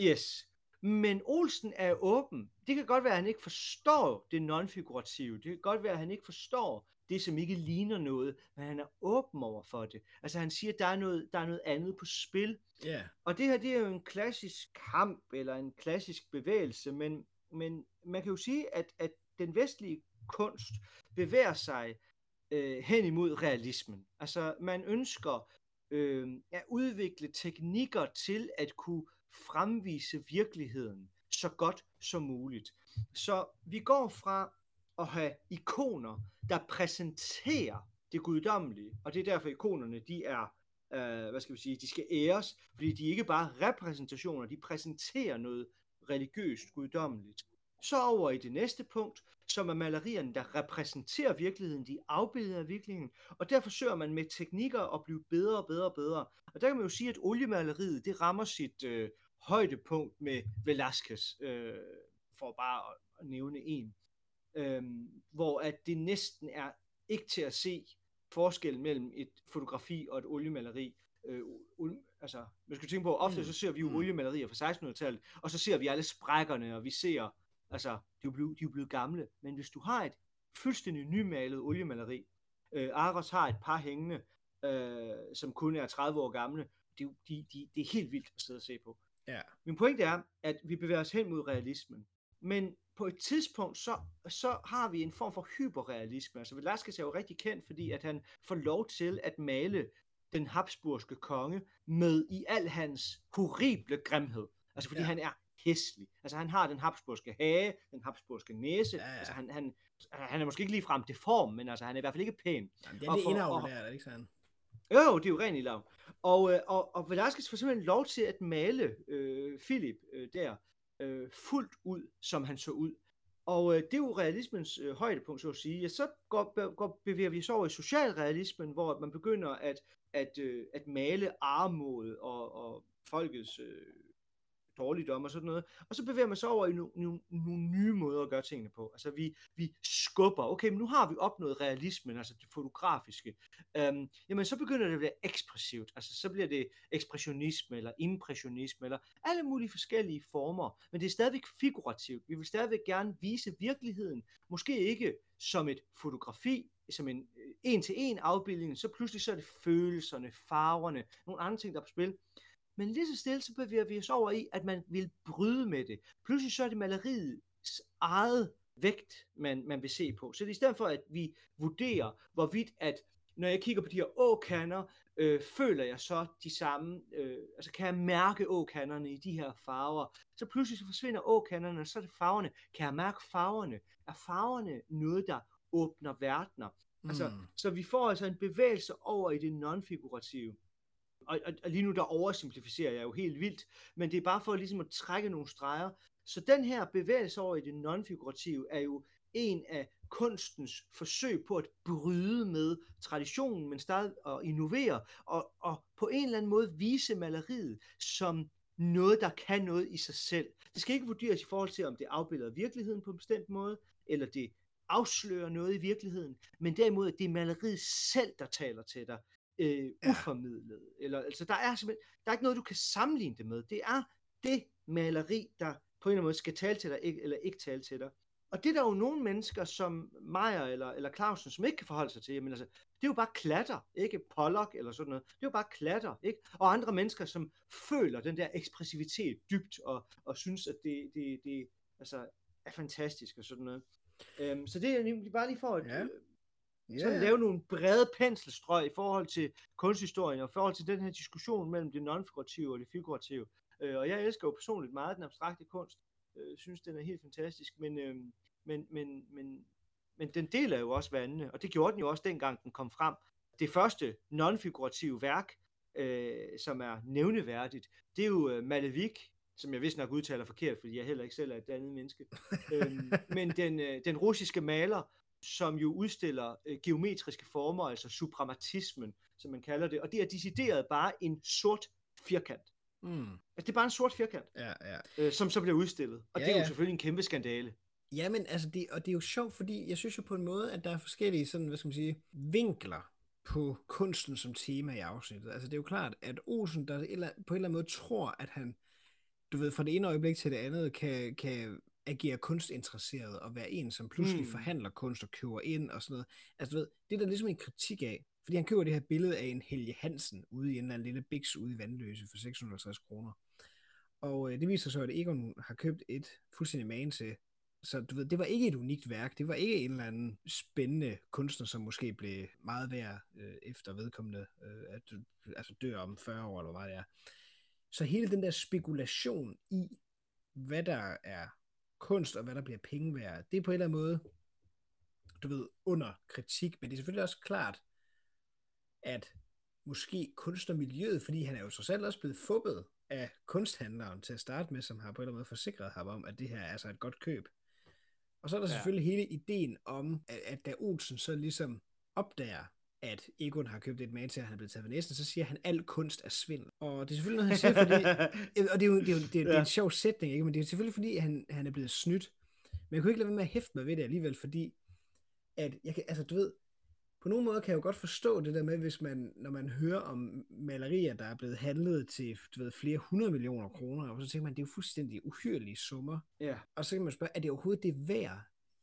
Yes. Men Olsen er åben. Det kan godt være, at han ikke forstår det non-figurative. Det kan godt være, at han ikke forstår det, som ikke ligner noget, men han er åben over for det. Altså han siger, at der er noget, der er noget andet på spil. Yeah. Og det her, det er jo en klassisk kamp, eller en klassisk bevægelse, men, men man kan jo sige, at, at den vestlige kunst bevæger sig øh, hen imod realismen. Altså man ønsker øh, at udvikle teknikker til at kunne fremvise virkeligheden så godt som muligt. Så vi går fra at have ikoner, der præsenterer det guddommelige, og det er derfor ikonerne, de er, øh, hvad skal vi sige, de skal æres, fordi de ikke bare repræsentationer, de præsenterer noget religiøst guddommeligt. Så over i det næste punkt, som er malerierne, der repræsenterer virkeligheden, de afbilder af virkeligheden, og der forsøger man med teknikker at blive bedre og bedre og bedre. Og der kan man jo sige, at oliemaleriet, det rammer sit øh, højdepunkt med Velázquez, øh, for bare at nævne en, øh, hvor at det næsten er ikke til at se forskellen mellem et fotografi og et oliemaleri. Øh, altså, man skal tænke på, ofte mm. så ser vi jo mm. oliemalerier fra 1600-tallet, og så ser vi alle sprækkerne, og vi ser, altså, de er jo blevet, de er blevet gamle, men hvis du har et fuldstændig nymalet oliemaleri, øh, Aros har et par hængende, øh, som kun er 30 år gamle, de, de, de, det er helt vildt at sidde og se på. Ja. Min pointe er, at vi bevæger os hen mod realismen. Men på et tidspunkt, så, så har vi en form for hyperrealisme. Altså Velázquez er jo rigtig kendt, fordi at han får lov til at male den habsburgske konge med i al hans horrible grimhed. Altså fordi ja. han er hæslig. Altså han har den habsburgske hage, den habsburgske næse. Ja, ja. Altså han, han, han er måske ikke ligefrem deform, men altså han er i hvert fald ikke pæn. Jamen, det er det indavl der, er det ikke sådan? Jo, det er jo rent i lav. Og, øh, og, og Velasquez får simpelthen lov til at male øh, Philip øh, der øh, fuldt ud, som han så ud. Og øh, det er jo realismens øh, højdepunkt, så at sige. Ja, så går, går, bevæger vi så over i socialrealismen, hvor man begynder at, at, øh, at male armod og, og folkets øh, dårligdom og sådan noget. Og så bevæger man sig over i nogle, nogle, nogle nye måder at gøre tingene på. Altså vi, vi skubber, okay, men nu har vi opnået realismen, altså det fotografiske. Øhm, jamen så begynder det at blive ekspressivt. Altså så bliver det ekspressionisme eller impressionisme eller alle mulige forskellige former. Men det er stadigvæk figurativt. Vi vil stadigvæk gerne vise virkeligheden. Måske ikke som et fotografi, som en øh, en-til-en afbildning, så pludselig så er det følelserne, farverne, nogle andre ting, der er på spil. Men lige så stille, så bevæger vi os over i, at man vil bryde med det. Pludselig så er det maleriets eget vægt, man, man vil se på. Så det er i stedet for, at vi vurderer, hvorvidt at når jeg kigger på de her åkander, øh, føler jeg så de samme, øh, altså kan jeg mærke åkanderne i de her farver. Så pludselig så forsvinder åkanderne, og så er det farverne. Kan jeg mærke farverne? Er farverne noget, der åbner verdener? Mm. Altså, så vi får altså en bevægelse over i det non-figurative. Og, og, og lige nu der oversimplificerer jeg jo helt vildt, men det er bare for ligesom at trække nogle streger. Så den her bevægelse over i det nonfigurative er jo en af kunstens forsøg på at bryde med traditionen, men stadig at innovere, og, og på en eller anden måde vise maleriet som noget, der kan noget i sig selv. Det skal ikke vurderes i forhold til, om det afbilder virkeligheden på en bestemt måde, eller det afslører noget i virkeligheden, men derimod, at det er maleriet selv, der taler til dig, øh, uformidlet. Eller, altså, der er simpelthen, der er ikke noget, du kan sammenligne det med. Det er det maleri, der på en eller anden måde skal tale til dig, ikke, eller ikke tale til dig. Og det er der jo nogle mennesker, som Meyer eller, eller Clausen, som ikke kan forholde sig til. Jamen, altså, det er jo bare klatter, ikke Pollock eller sådan noget. Det er jo bare klatter, ikke? Og andre mennesker, som føler den der ekspressivitet dybt, og, og synes, at det, det, det altså, er fantastisk og sådan noget. Um, så det er bare lige for at ja. Yeah. sådan lave nogle brede penselstrøg i forhold til kunsthistorien, og i forhold til den her diskussion mellem det non-figurative og det figurative. Uh, og jeg elsker jo personligt meget den abstrakte kunst, øh, synes, den er helt fantastisk, men, øh, men, men, men, men den deler jo også vandene, og det gjorde den jo også dengang, den kom frem. Det første non-figurative værk, øh, som er nævneværdigt, det er jo øh, Malevik, som jeg vist nok udtaler forkert, fordi jeg heller ikke selv er et andet menneske. øhm, men den, øh, den russiske maler, som jo udstiller øh, geometriske former, altså suprematismen, som man kalder det, og det er decideret bare en sort firkant. Mm. Altså, det er bare en sort firkant, ja, ja. Øh, som så bliver udstillet. Og ja, det er jo ja. selvfølgelig en kæmpe skandale. Ja, men altså, det, og det er jo sjovt, fordi jeg synes jo på en måde, at der er forskellige sådan, hvad skal man sige, vinkler på kunsten som tema i afsnittet. Altså det er jo klart, at Olsen der på en eller anden måde tror, at han, du ved, fra det ene øjeblik til det andet, kan, kan agere kunstinteresseret og være en, som pludselig mm. forhandler kunst og køber ind og sådan noget. Altså du ved, det er der ligesom en kritik af. Fordi han køber det her billede af en Helge Hansen ude i en eller anden lille biks ude i Vandløse for 650 kroner. Og øh, det viser så, at Egon har købt et fuldstændig man til. Så du ved, det var ikke et unikt værk. Det var ikke en eller anden spændende kunstner, som måske blev meget værd øh, efter vedkommende øh, at altså dør om 40 år, eller hvad det er. Så hele den der spekulation i, hvad der er kunst, og hvad der bliver penge værd, det er på en eller anden måde, du ved, under kritik, men det er selvfølgelig også klart, at måske kunstnermiljøet, fordi han er jo så selv også blevet fubbet af kunsthandleren til at starte med, som har på en eller anden måde forsikret ham om, at det her er altså et godt køb. Og så er der ja. selvfølgelig hele ideen om, at, at da Olsen så ligesom opdager, at Egon har købt et man til, at han er blevet taget ved næsten, så siger han, at al kunst er svindel. Og det er selvfølgelig noget, han siger, fordi... og det er jo, det er jo det er, det er en sjov sætning, ikke? men det er selvfølgelig, fordi han, han er blevet snydt. Men jeg kunne ikke lade være med at hæfte mig ved det alligevel, fordi at jeg kan, altså du ved, på nogle måder kan jeg jo godt forstå det der med, hvis man, når man hører om malerier, der er blevet handlet til du ved, flere hundrede millioner kroner, og så tænker man, det er jo fuldstændig uhyrlige summer. Ja. Og så kan man spørge, er det overhovedet det værd?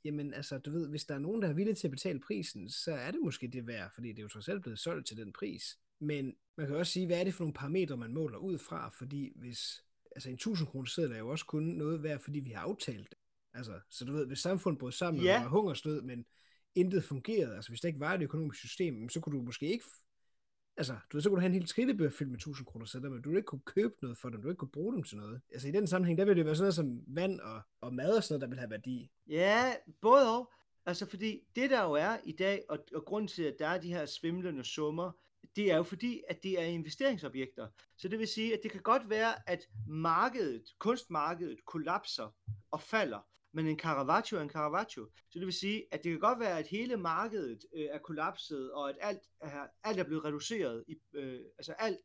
Jamen altså, du ved, hvis der er nogen, der er villige til at betale prisen, så er det måske det værd, fordi det er jo trods alt blevet solgt til den pris. Men man kan også sige, hvad er det for nogle parametre, man måler ud fra? Fordi hvis, altså en 1000 kroner seddel er jo også kun noget værd, fordi vi har aftalt det. Altså, så du ved, hvis samfundet brød sammen ja. og var hungersnød, men intet fungerede, altså hvis der ikke var et økonomisk system, så kunne du måske ikke, altså du ved, så kunne du have en helt trillebør fyldt med 1000 kroner sætter, men du ville ikke kunne købe noget for dem, du ville ikke kunne bruge dem til noget. Altså i den sammenhæng, der ville det være sådan noget som vand og, og mad og sådan noget, der vil have værdi. Ja, både og. Altså fordi det der jo er i dag, og, og grunden til, at der er de her svimlende summer, det er jo fordi, at det er investeringsobjekter. Så det vil sige, at det kan godt være, at markedet, kunstmarkedet kollapser og falder, men en Caravaggio er en Caravaggio. Så det vil sige, at det kan godt være, at hele markedet øh, er kollapset, og at alt er, alt er blevet reduceret. I, øh, altså alt,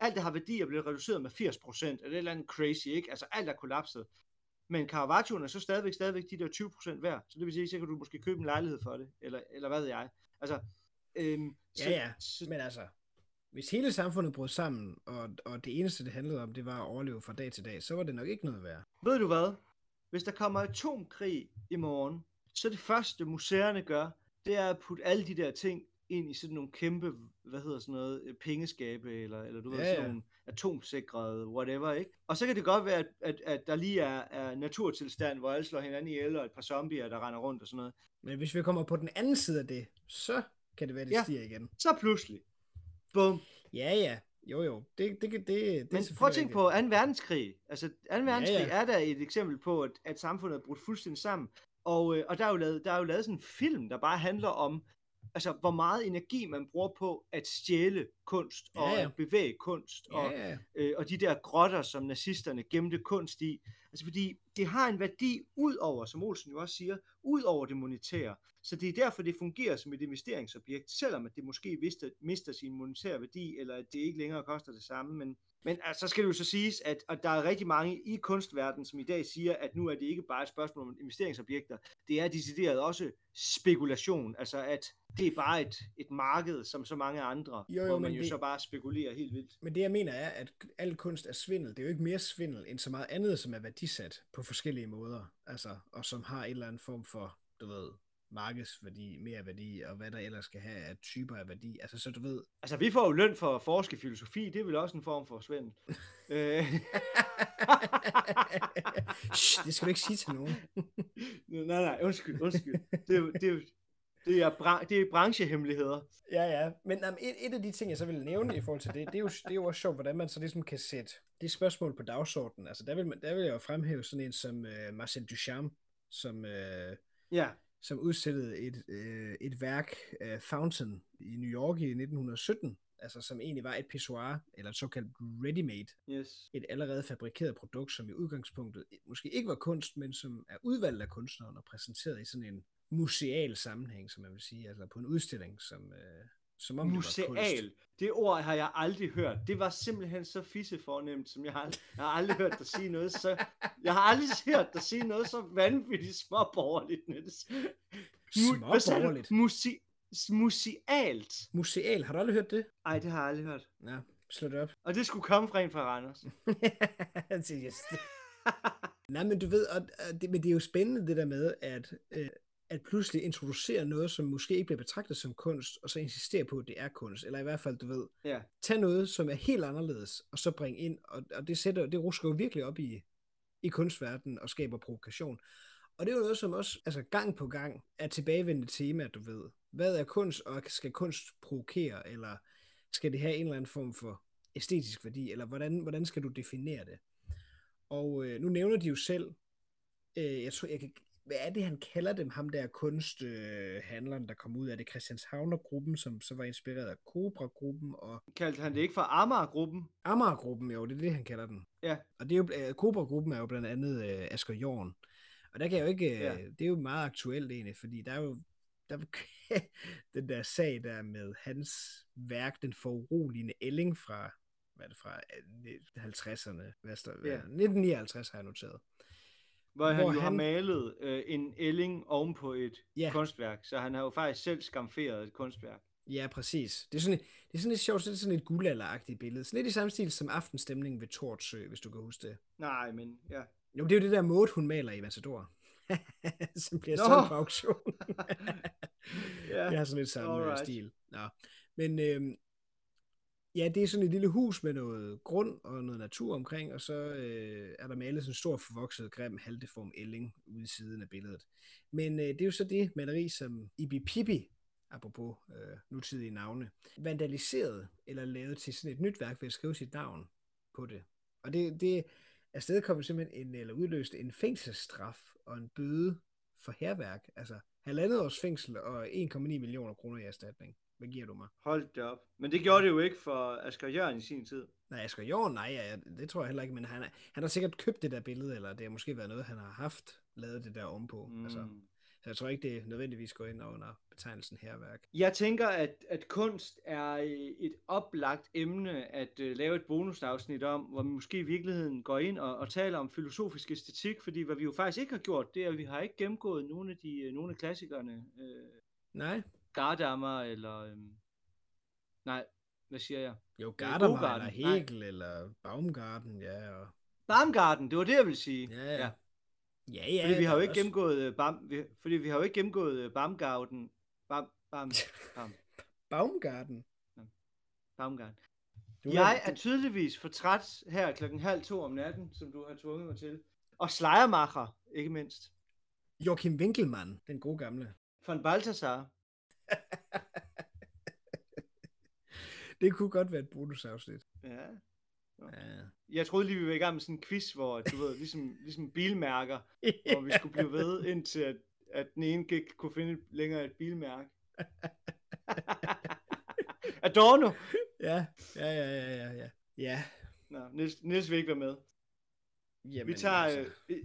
alt, der har værdi, er blevet reduceret med 80%, eller det et eller andet crazy, ikke? Altså alt er kollapset. Men Caravagioen er så stadigvæk, stadigvæk de der 20% værd. Så det vil sige, så kan du måske købe en lejlighed for det, eller, eller hvad ved jeg. Altså, øhm, ja, så, ja, så, men altså, hvis hele samfundet brød sammen, og, og det eneste, det handlede om, det var at overleve fra dag til dag, så var det nok ikke noget værd. Ved du hvad? Hvis der kommer atomkrig i morgen, så det første museerne gør, det er at putte alle de der ting ind i sådan nogle kæmpe, hvad hedder sådan noget, øh, pengeskabe, eller, eller du ja, ved, sådan ja. nogle atomsikrede, whatever, ikke? Og så kan det godt være, at, at, at der lige er, er naturtilstand, hvor alle slår hinanden ihjel, og et par zombier, der render rundt og sådan noget. Men hvis vi kommer på den anden side af det, så kan det være, det Ja. stiger igen. Så pludselig. Bum. Ja, ja. Jo, jo. Det, det, det, det, Men prøv at tænke på 2. verdenskrig. Altså, 2. verdenskrig ja. er der et eksempel på, at, at samfundet er brudt fuldstændig sammen. Og, øh, og der, er jo lavet, der er jo lavet sådan en film, der bare handler om, altså, hvor meget energi man bruger på at stjæle kunst, og Ja, ja. at bevæge kunst, Ja, og, ja. øh, og de der grotter, som nazisterne gemte kunst i. Altså, fordi det har en værdi ud over, som Olsen jo også siger, ud over det monetære. Så det er derfor, det fungerer som et investeringsobjekt, selvom at det måske mister, mister sin monetære værdi, eller at det ikke længere koster det samme. Men, men altså, så skal det jo så siges, at, at der er rigtig mange i kunstverdenen, som i dag siger, at nu er det ikke bare et spørgsmål om investeringsobjekter, det er decideret også spekulation. Altså, at det er bare et, et marked, som så mange andre, Jo, jo, hvor man jo det- så bare spekulerer helt vildt. Men det jeg mener er, at al kunst er svindel. Det er jo ikke mere svindel end så meget andet, som er værdisat på forskellige måder. Altså, og som har en eller anden form for, du ved, markedsværdi, mere værdi, og hvad der ellers skal have af typer af værdi. Altså, så du ved... Altså, vi får jo løn for at forske filosofi, det er vel også en form for svindel. øh, Shh, det skal du ikke sige til nogen. nej, nej, undskyld, undskyld. Det er jo, det er jo, det er, bra- det er branchehemmeligheder. Ja, ja. Men jamen, et, et af de ting, jeg så vil nævne i forhold til det, det er jo, det er jo også sjovt, hvordan man så ligesom kan sætte det spørgsmål på dagsordenen. Altså, der vil, man, der vil jeg jo fremhæve sådan en som uh, Marcel Duchamp, som, uh, Ja, som udstillede et, uh, et værk, uh, Fountain, i New York i 1917, altså som egentlig var et pissoir, eller et såkaldt ready-made, yes. et allerede fabrikeret produkt, som i udgangspunktet måske ikke var kunst, men som er udvalgt af kunstneren og præsenteret i sådan en museal sammenhæng, som man vil sige, altså på en udstilling, som, øh, som om det var kunst. Museal. Det ord har jeg aldrig hørt. Det var simpelthen så fissefornemt, som jeg har, jeg har aldrig hørt dig sige noget så... Jeg har aldrig hørt dig sige noget så vanvittigt småborgerligt, Niels. Småborgerligt. Musi musealt. Museal, har du aldrig hørt det? Ej, det har jeg aldrig hørt. Ja, slå det op. Og det skulle komme fra en fra Randers. Er det. Nej, men du ved, og det, men det er jo spændende det der med, at, øh, at pludselig introducere noget, som måske ikke bliver betragtet som kunst, og så insistere på, at det er kunst. Eller i hvert fald, du ved, Ja. tag noget, som er helt anderledes, og så bring ind, og, og det, sætter, det rusker jo virkelig op i, i kunstverdenen og skaber provokation. Og det er jo noget, som også altså gang på gang er tilbagevendende tema, du ved. Hvad er kunst, og skal kunst provokere, eller skal det have en eller anden form for æstetisk værdi, eller hvordan, hvordan skal du definere det? Og øh, nu nævner de jo selv, øh, jeg tror, jeg kan, hvad er det, han kalder dem, ham der kunsthandleren, øh, der kom ud af det, Christianshavner-gruppen, som så var inspireret af Cobra-gruppen, og Kaldte han det ikke for Amager-gruppen? Amager-gruppen, jo, det er det, han kalder den. Ja. Og det er jo, øh, Cobra-gruppen er jo blandt andet øh, Asger Jorn. Og der kan jeg jo ikke, øh, Ja. det er jo meget aktuelt egentlig, fordi der er jo der, den der sag der med hans værk, den foruroligende ælling fra, hvad er det fra, øh, 50'erne, hvad står, Ja. ja. 1959 har jeg noteret. Hvor, hvor han jo har han- malet øh, en ælling oven på et Ja. kunstværk. Så han har jo faktisk selv skamferet et kunstværk. Ja, præcis. Det er sådan, et- det er sådan lidt sjovt, det er sådan et guldalderagtigt billede. Sådan lidt i samme stil som aftenstemningen ved Tortsø, hvis du kan huske det. Nej, men ja. Jo, det er jo det der måde, hun maler i Matador. som bliver Nå! solgt på auktion. Ja, Det har sådan lidt samme alright. Alright. stil. Nå. Men øhm, ja, det er sådan et lille hus med noget grund og noget natur omkring, og så øh, er der malet sådan en stor forvokset, grim, halteform ælling ude i siden af billedet. Men øh, det er jo så det maleri, som Ibi Pippi, apropos øh, nutidige navne, vandaliseret eller lavet til sådan et nyt værk ved at skrive sit navn på det. Og det, det afstedkom simpelthen en, eller udløste en fængselsstraf og en bøde for herværk. Altså halvandet års fængsel og 1,9 millioner kroner i erstatning. Hvad giver du mig? Hold det op. Men det gjorde det jo ikke for Asger Jørgen i sin tid. Nej, Asger Jorn, nej, ja, det tror jeg heller ikke, men han, han har sikkert købt det der billede, eller det har måske været noget, han har haft lavet det der ovenpå. Mm. Altså, så jeg tror ikke, det nødvendigvis går ind under betegnelsen herværk. Jeg tænker, at, at kunst er øh, et oplagt emne at uh, lave et bonusafsnit om, hvor vi måske i virkeligheden går ind og, og taler om filosofisk æstetik, fordi hvad vi jo faktisk ikke har gjort, det er, at vi har ikke gennemgået nogle af, de, øh, nogle af klassikerne. Øh, Nej, Gardammer eller... øhm, nej, hvad siger jeg? jo, Øh, Bogarten, eller nej. Hegel eller Baumgarten, ja, og... Baumgarten, det var det, jeg ville sige. Ja, ja. Ja, ja. Fordi vi har jo er ikke også- gennemgået øh, Bam, vi, fordi vi har jo ikke gennemgået øh, Baumgarten. Bam, bam, bam, Baumgarten. Baumgarten. Du Jeg er tydeligvis for træt her klokken halv to om natten, som du har tvunget mig til. Og Schleiermacher, ikke mindst. Joachim Winkelmann, den gode gamle. Von Balthasar. det kunne godt være et bonusafsnit. Ja. Ja. Jeg troede lige, vi var i gang med sådan en quiz, hvor du ved, ligesom, ligesom bilmærker, hvor vi skulle blive ved, indtil at, at den ene ikke kunne finde længere et bilmærke. Adorno! ja, ja, ja, ja, ja, ja. Ja, Nå, Niels, Niels vil ikke være med. jamen, Vi tager altså, øh,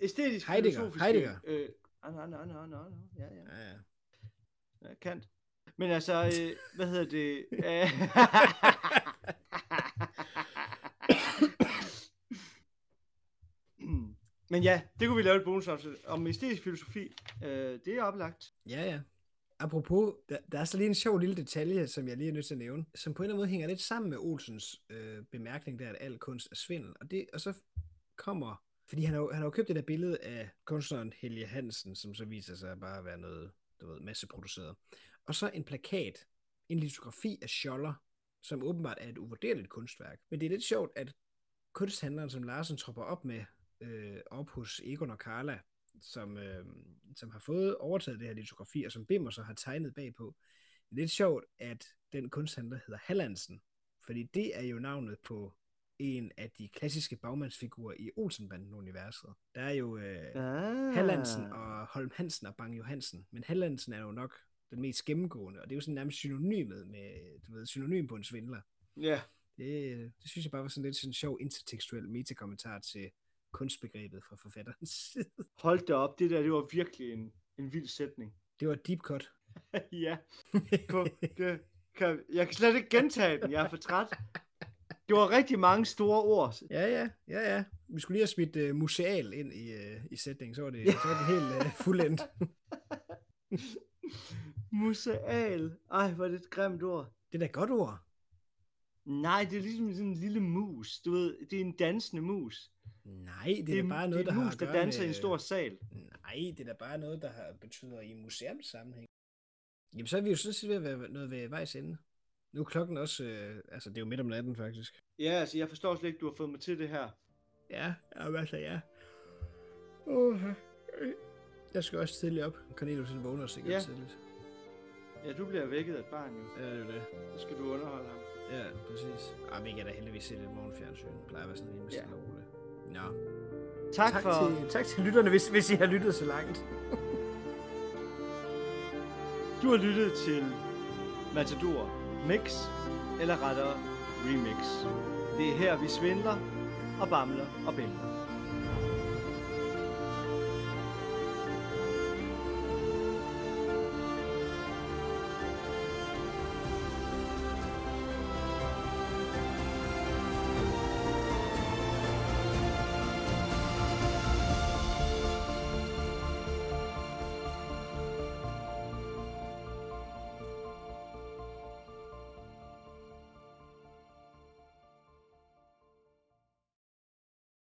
æstetisk Heidegger, filosofiske... Heidegger. Øh, ah, nej, nej, nej, nej, ja, ja, ja, ja. Ja, Kant. Men altså, øh, hvad hedder det? Men ja, det kunne vi lave et bonusafsnit om æstetisk filosofi. Øh, det er oplagt. Ja, ja. Apropos, der, der er så lige en sjov lille detalje, som jeg lige er nødt til at nævne, som på en eller anden måde hænger lidt sammen med Olsens øh, bemærkning der, at al kunst er svindel. Og, det, og så kommer, fordi han har, han har jo købt det der billede af kunstneren Helge Hansen, som så viser sig bare at være noget, du ved, masseproduceret. Og så en plakat, en litografi af Scholler, som åbenbart er et uvurderligt kunstværk. Men det er lidt sjovt, at kunsthandleren, som Larsen tropper op med, øh, op hos Egon og Carla, som, øh, som har fået overtaget det her litografi, og som Bimmer så har tegnet bagpå. Det er lidt sjovt, at den kunsthandler hedder Hallandsen, fordi det er jo navnet på en af de klassiske bagmandsfigurer i Olsenbanden-universet. Der er jo øh, Ah. Hallandsen og Holm Hansen og Bang Johansen, men Hallandsen er jo nok den mest gennemgående, og det er jo sådan nærmest synonymet med, du ved, synonym på en svindler. Ja, Det, det synes jeg bare var sådan lidt sådan en sjov intertekstuel metakommentar til kunstbegrebet fra forfatterens side. hold da op. Det der, det var virkelig en, en vild sætning. Det var deep cut. ja, på, det kan, jeg kan slet ikke gentage den. Jeg er for træt. Det var rigtig mange store ord. Ja, ja, ja, ja. Vi skulle lige have smidt uh, museal ind i, uh, i sætningen, så var det, så var det helt uh, fuldendt. Museal. Ej, hvor er det et grimt ord. det er da et godt ord. Nej, det er ligesom sådan en lille mus. Du ved, det er en dansende mus. Nej, det er, det da bare noget, det der er en har mus, der danser med... i en stor sal. Nej, det er da bare noget, der har, betyder i museumssammenhæng. Jamen, så er vi jo sådan set ved at være noget ved vejs ende. Nu er klokken også, øh, altså det er jo midt om natten faktisk. Ja, altså, jeg forstår slet ikke, du har fået mig til det her. Ja, ja, altså ja. Uh, jeg skal også tidligt op. Cornelius han vågner sikkert Ja. tidligt. Ja, du bliver vækket af et barn, jo. Ja, det er jo det. Så skal du underholde ham. Ja, præcis. Ej, vi kan da heldigvis se lidt morgenfjernsyn. Det plejer at være sådan rimelig Ja. stille og roligt. Nå. Tak, Tak, for... til, tak til lytterne, hvis, hvis I har lyttet så langt. Du har lyttet til Matador Mix, eller rettere Remix. Det er her, vi svindler og bamler og bæmler.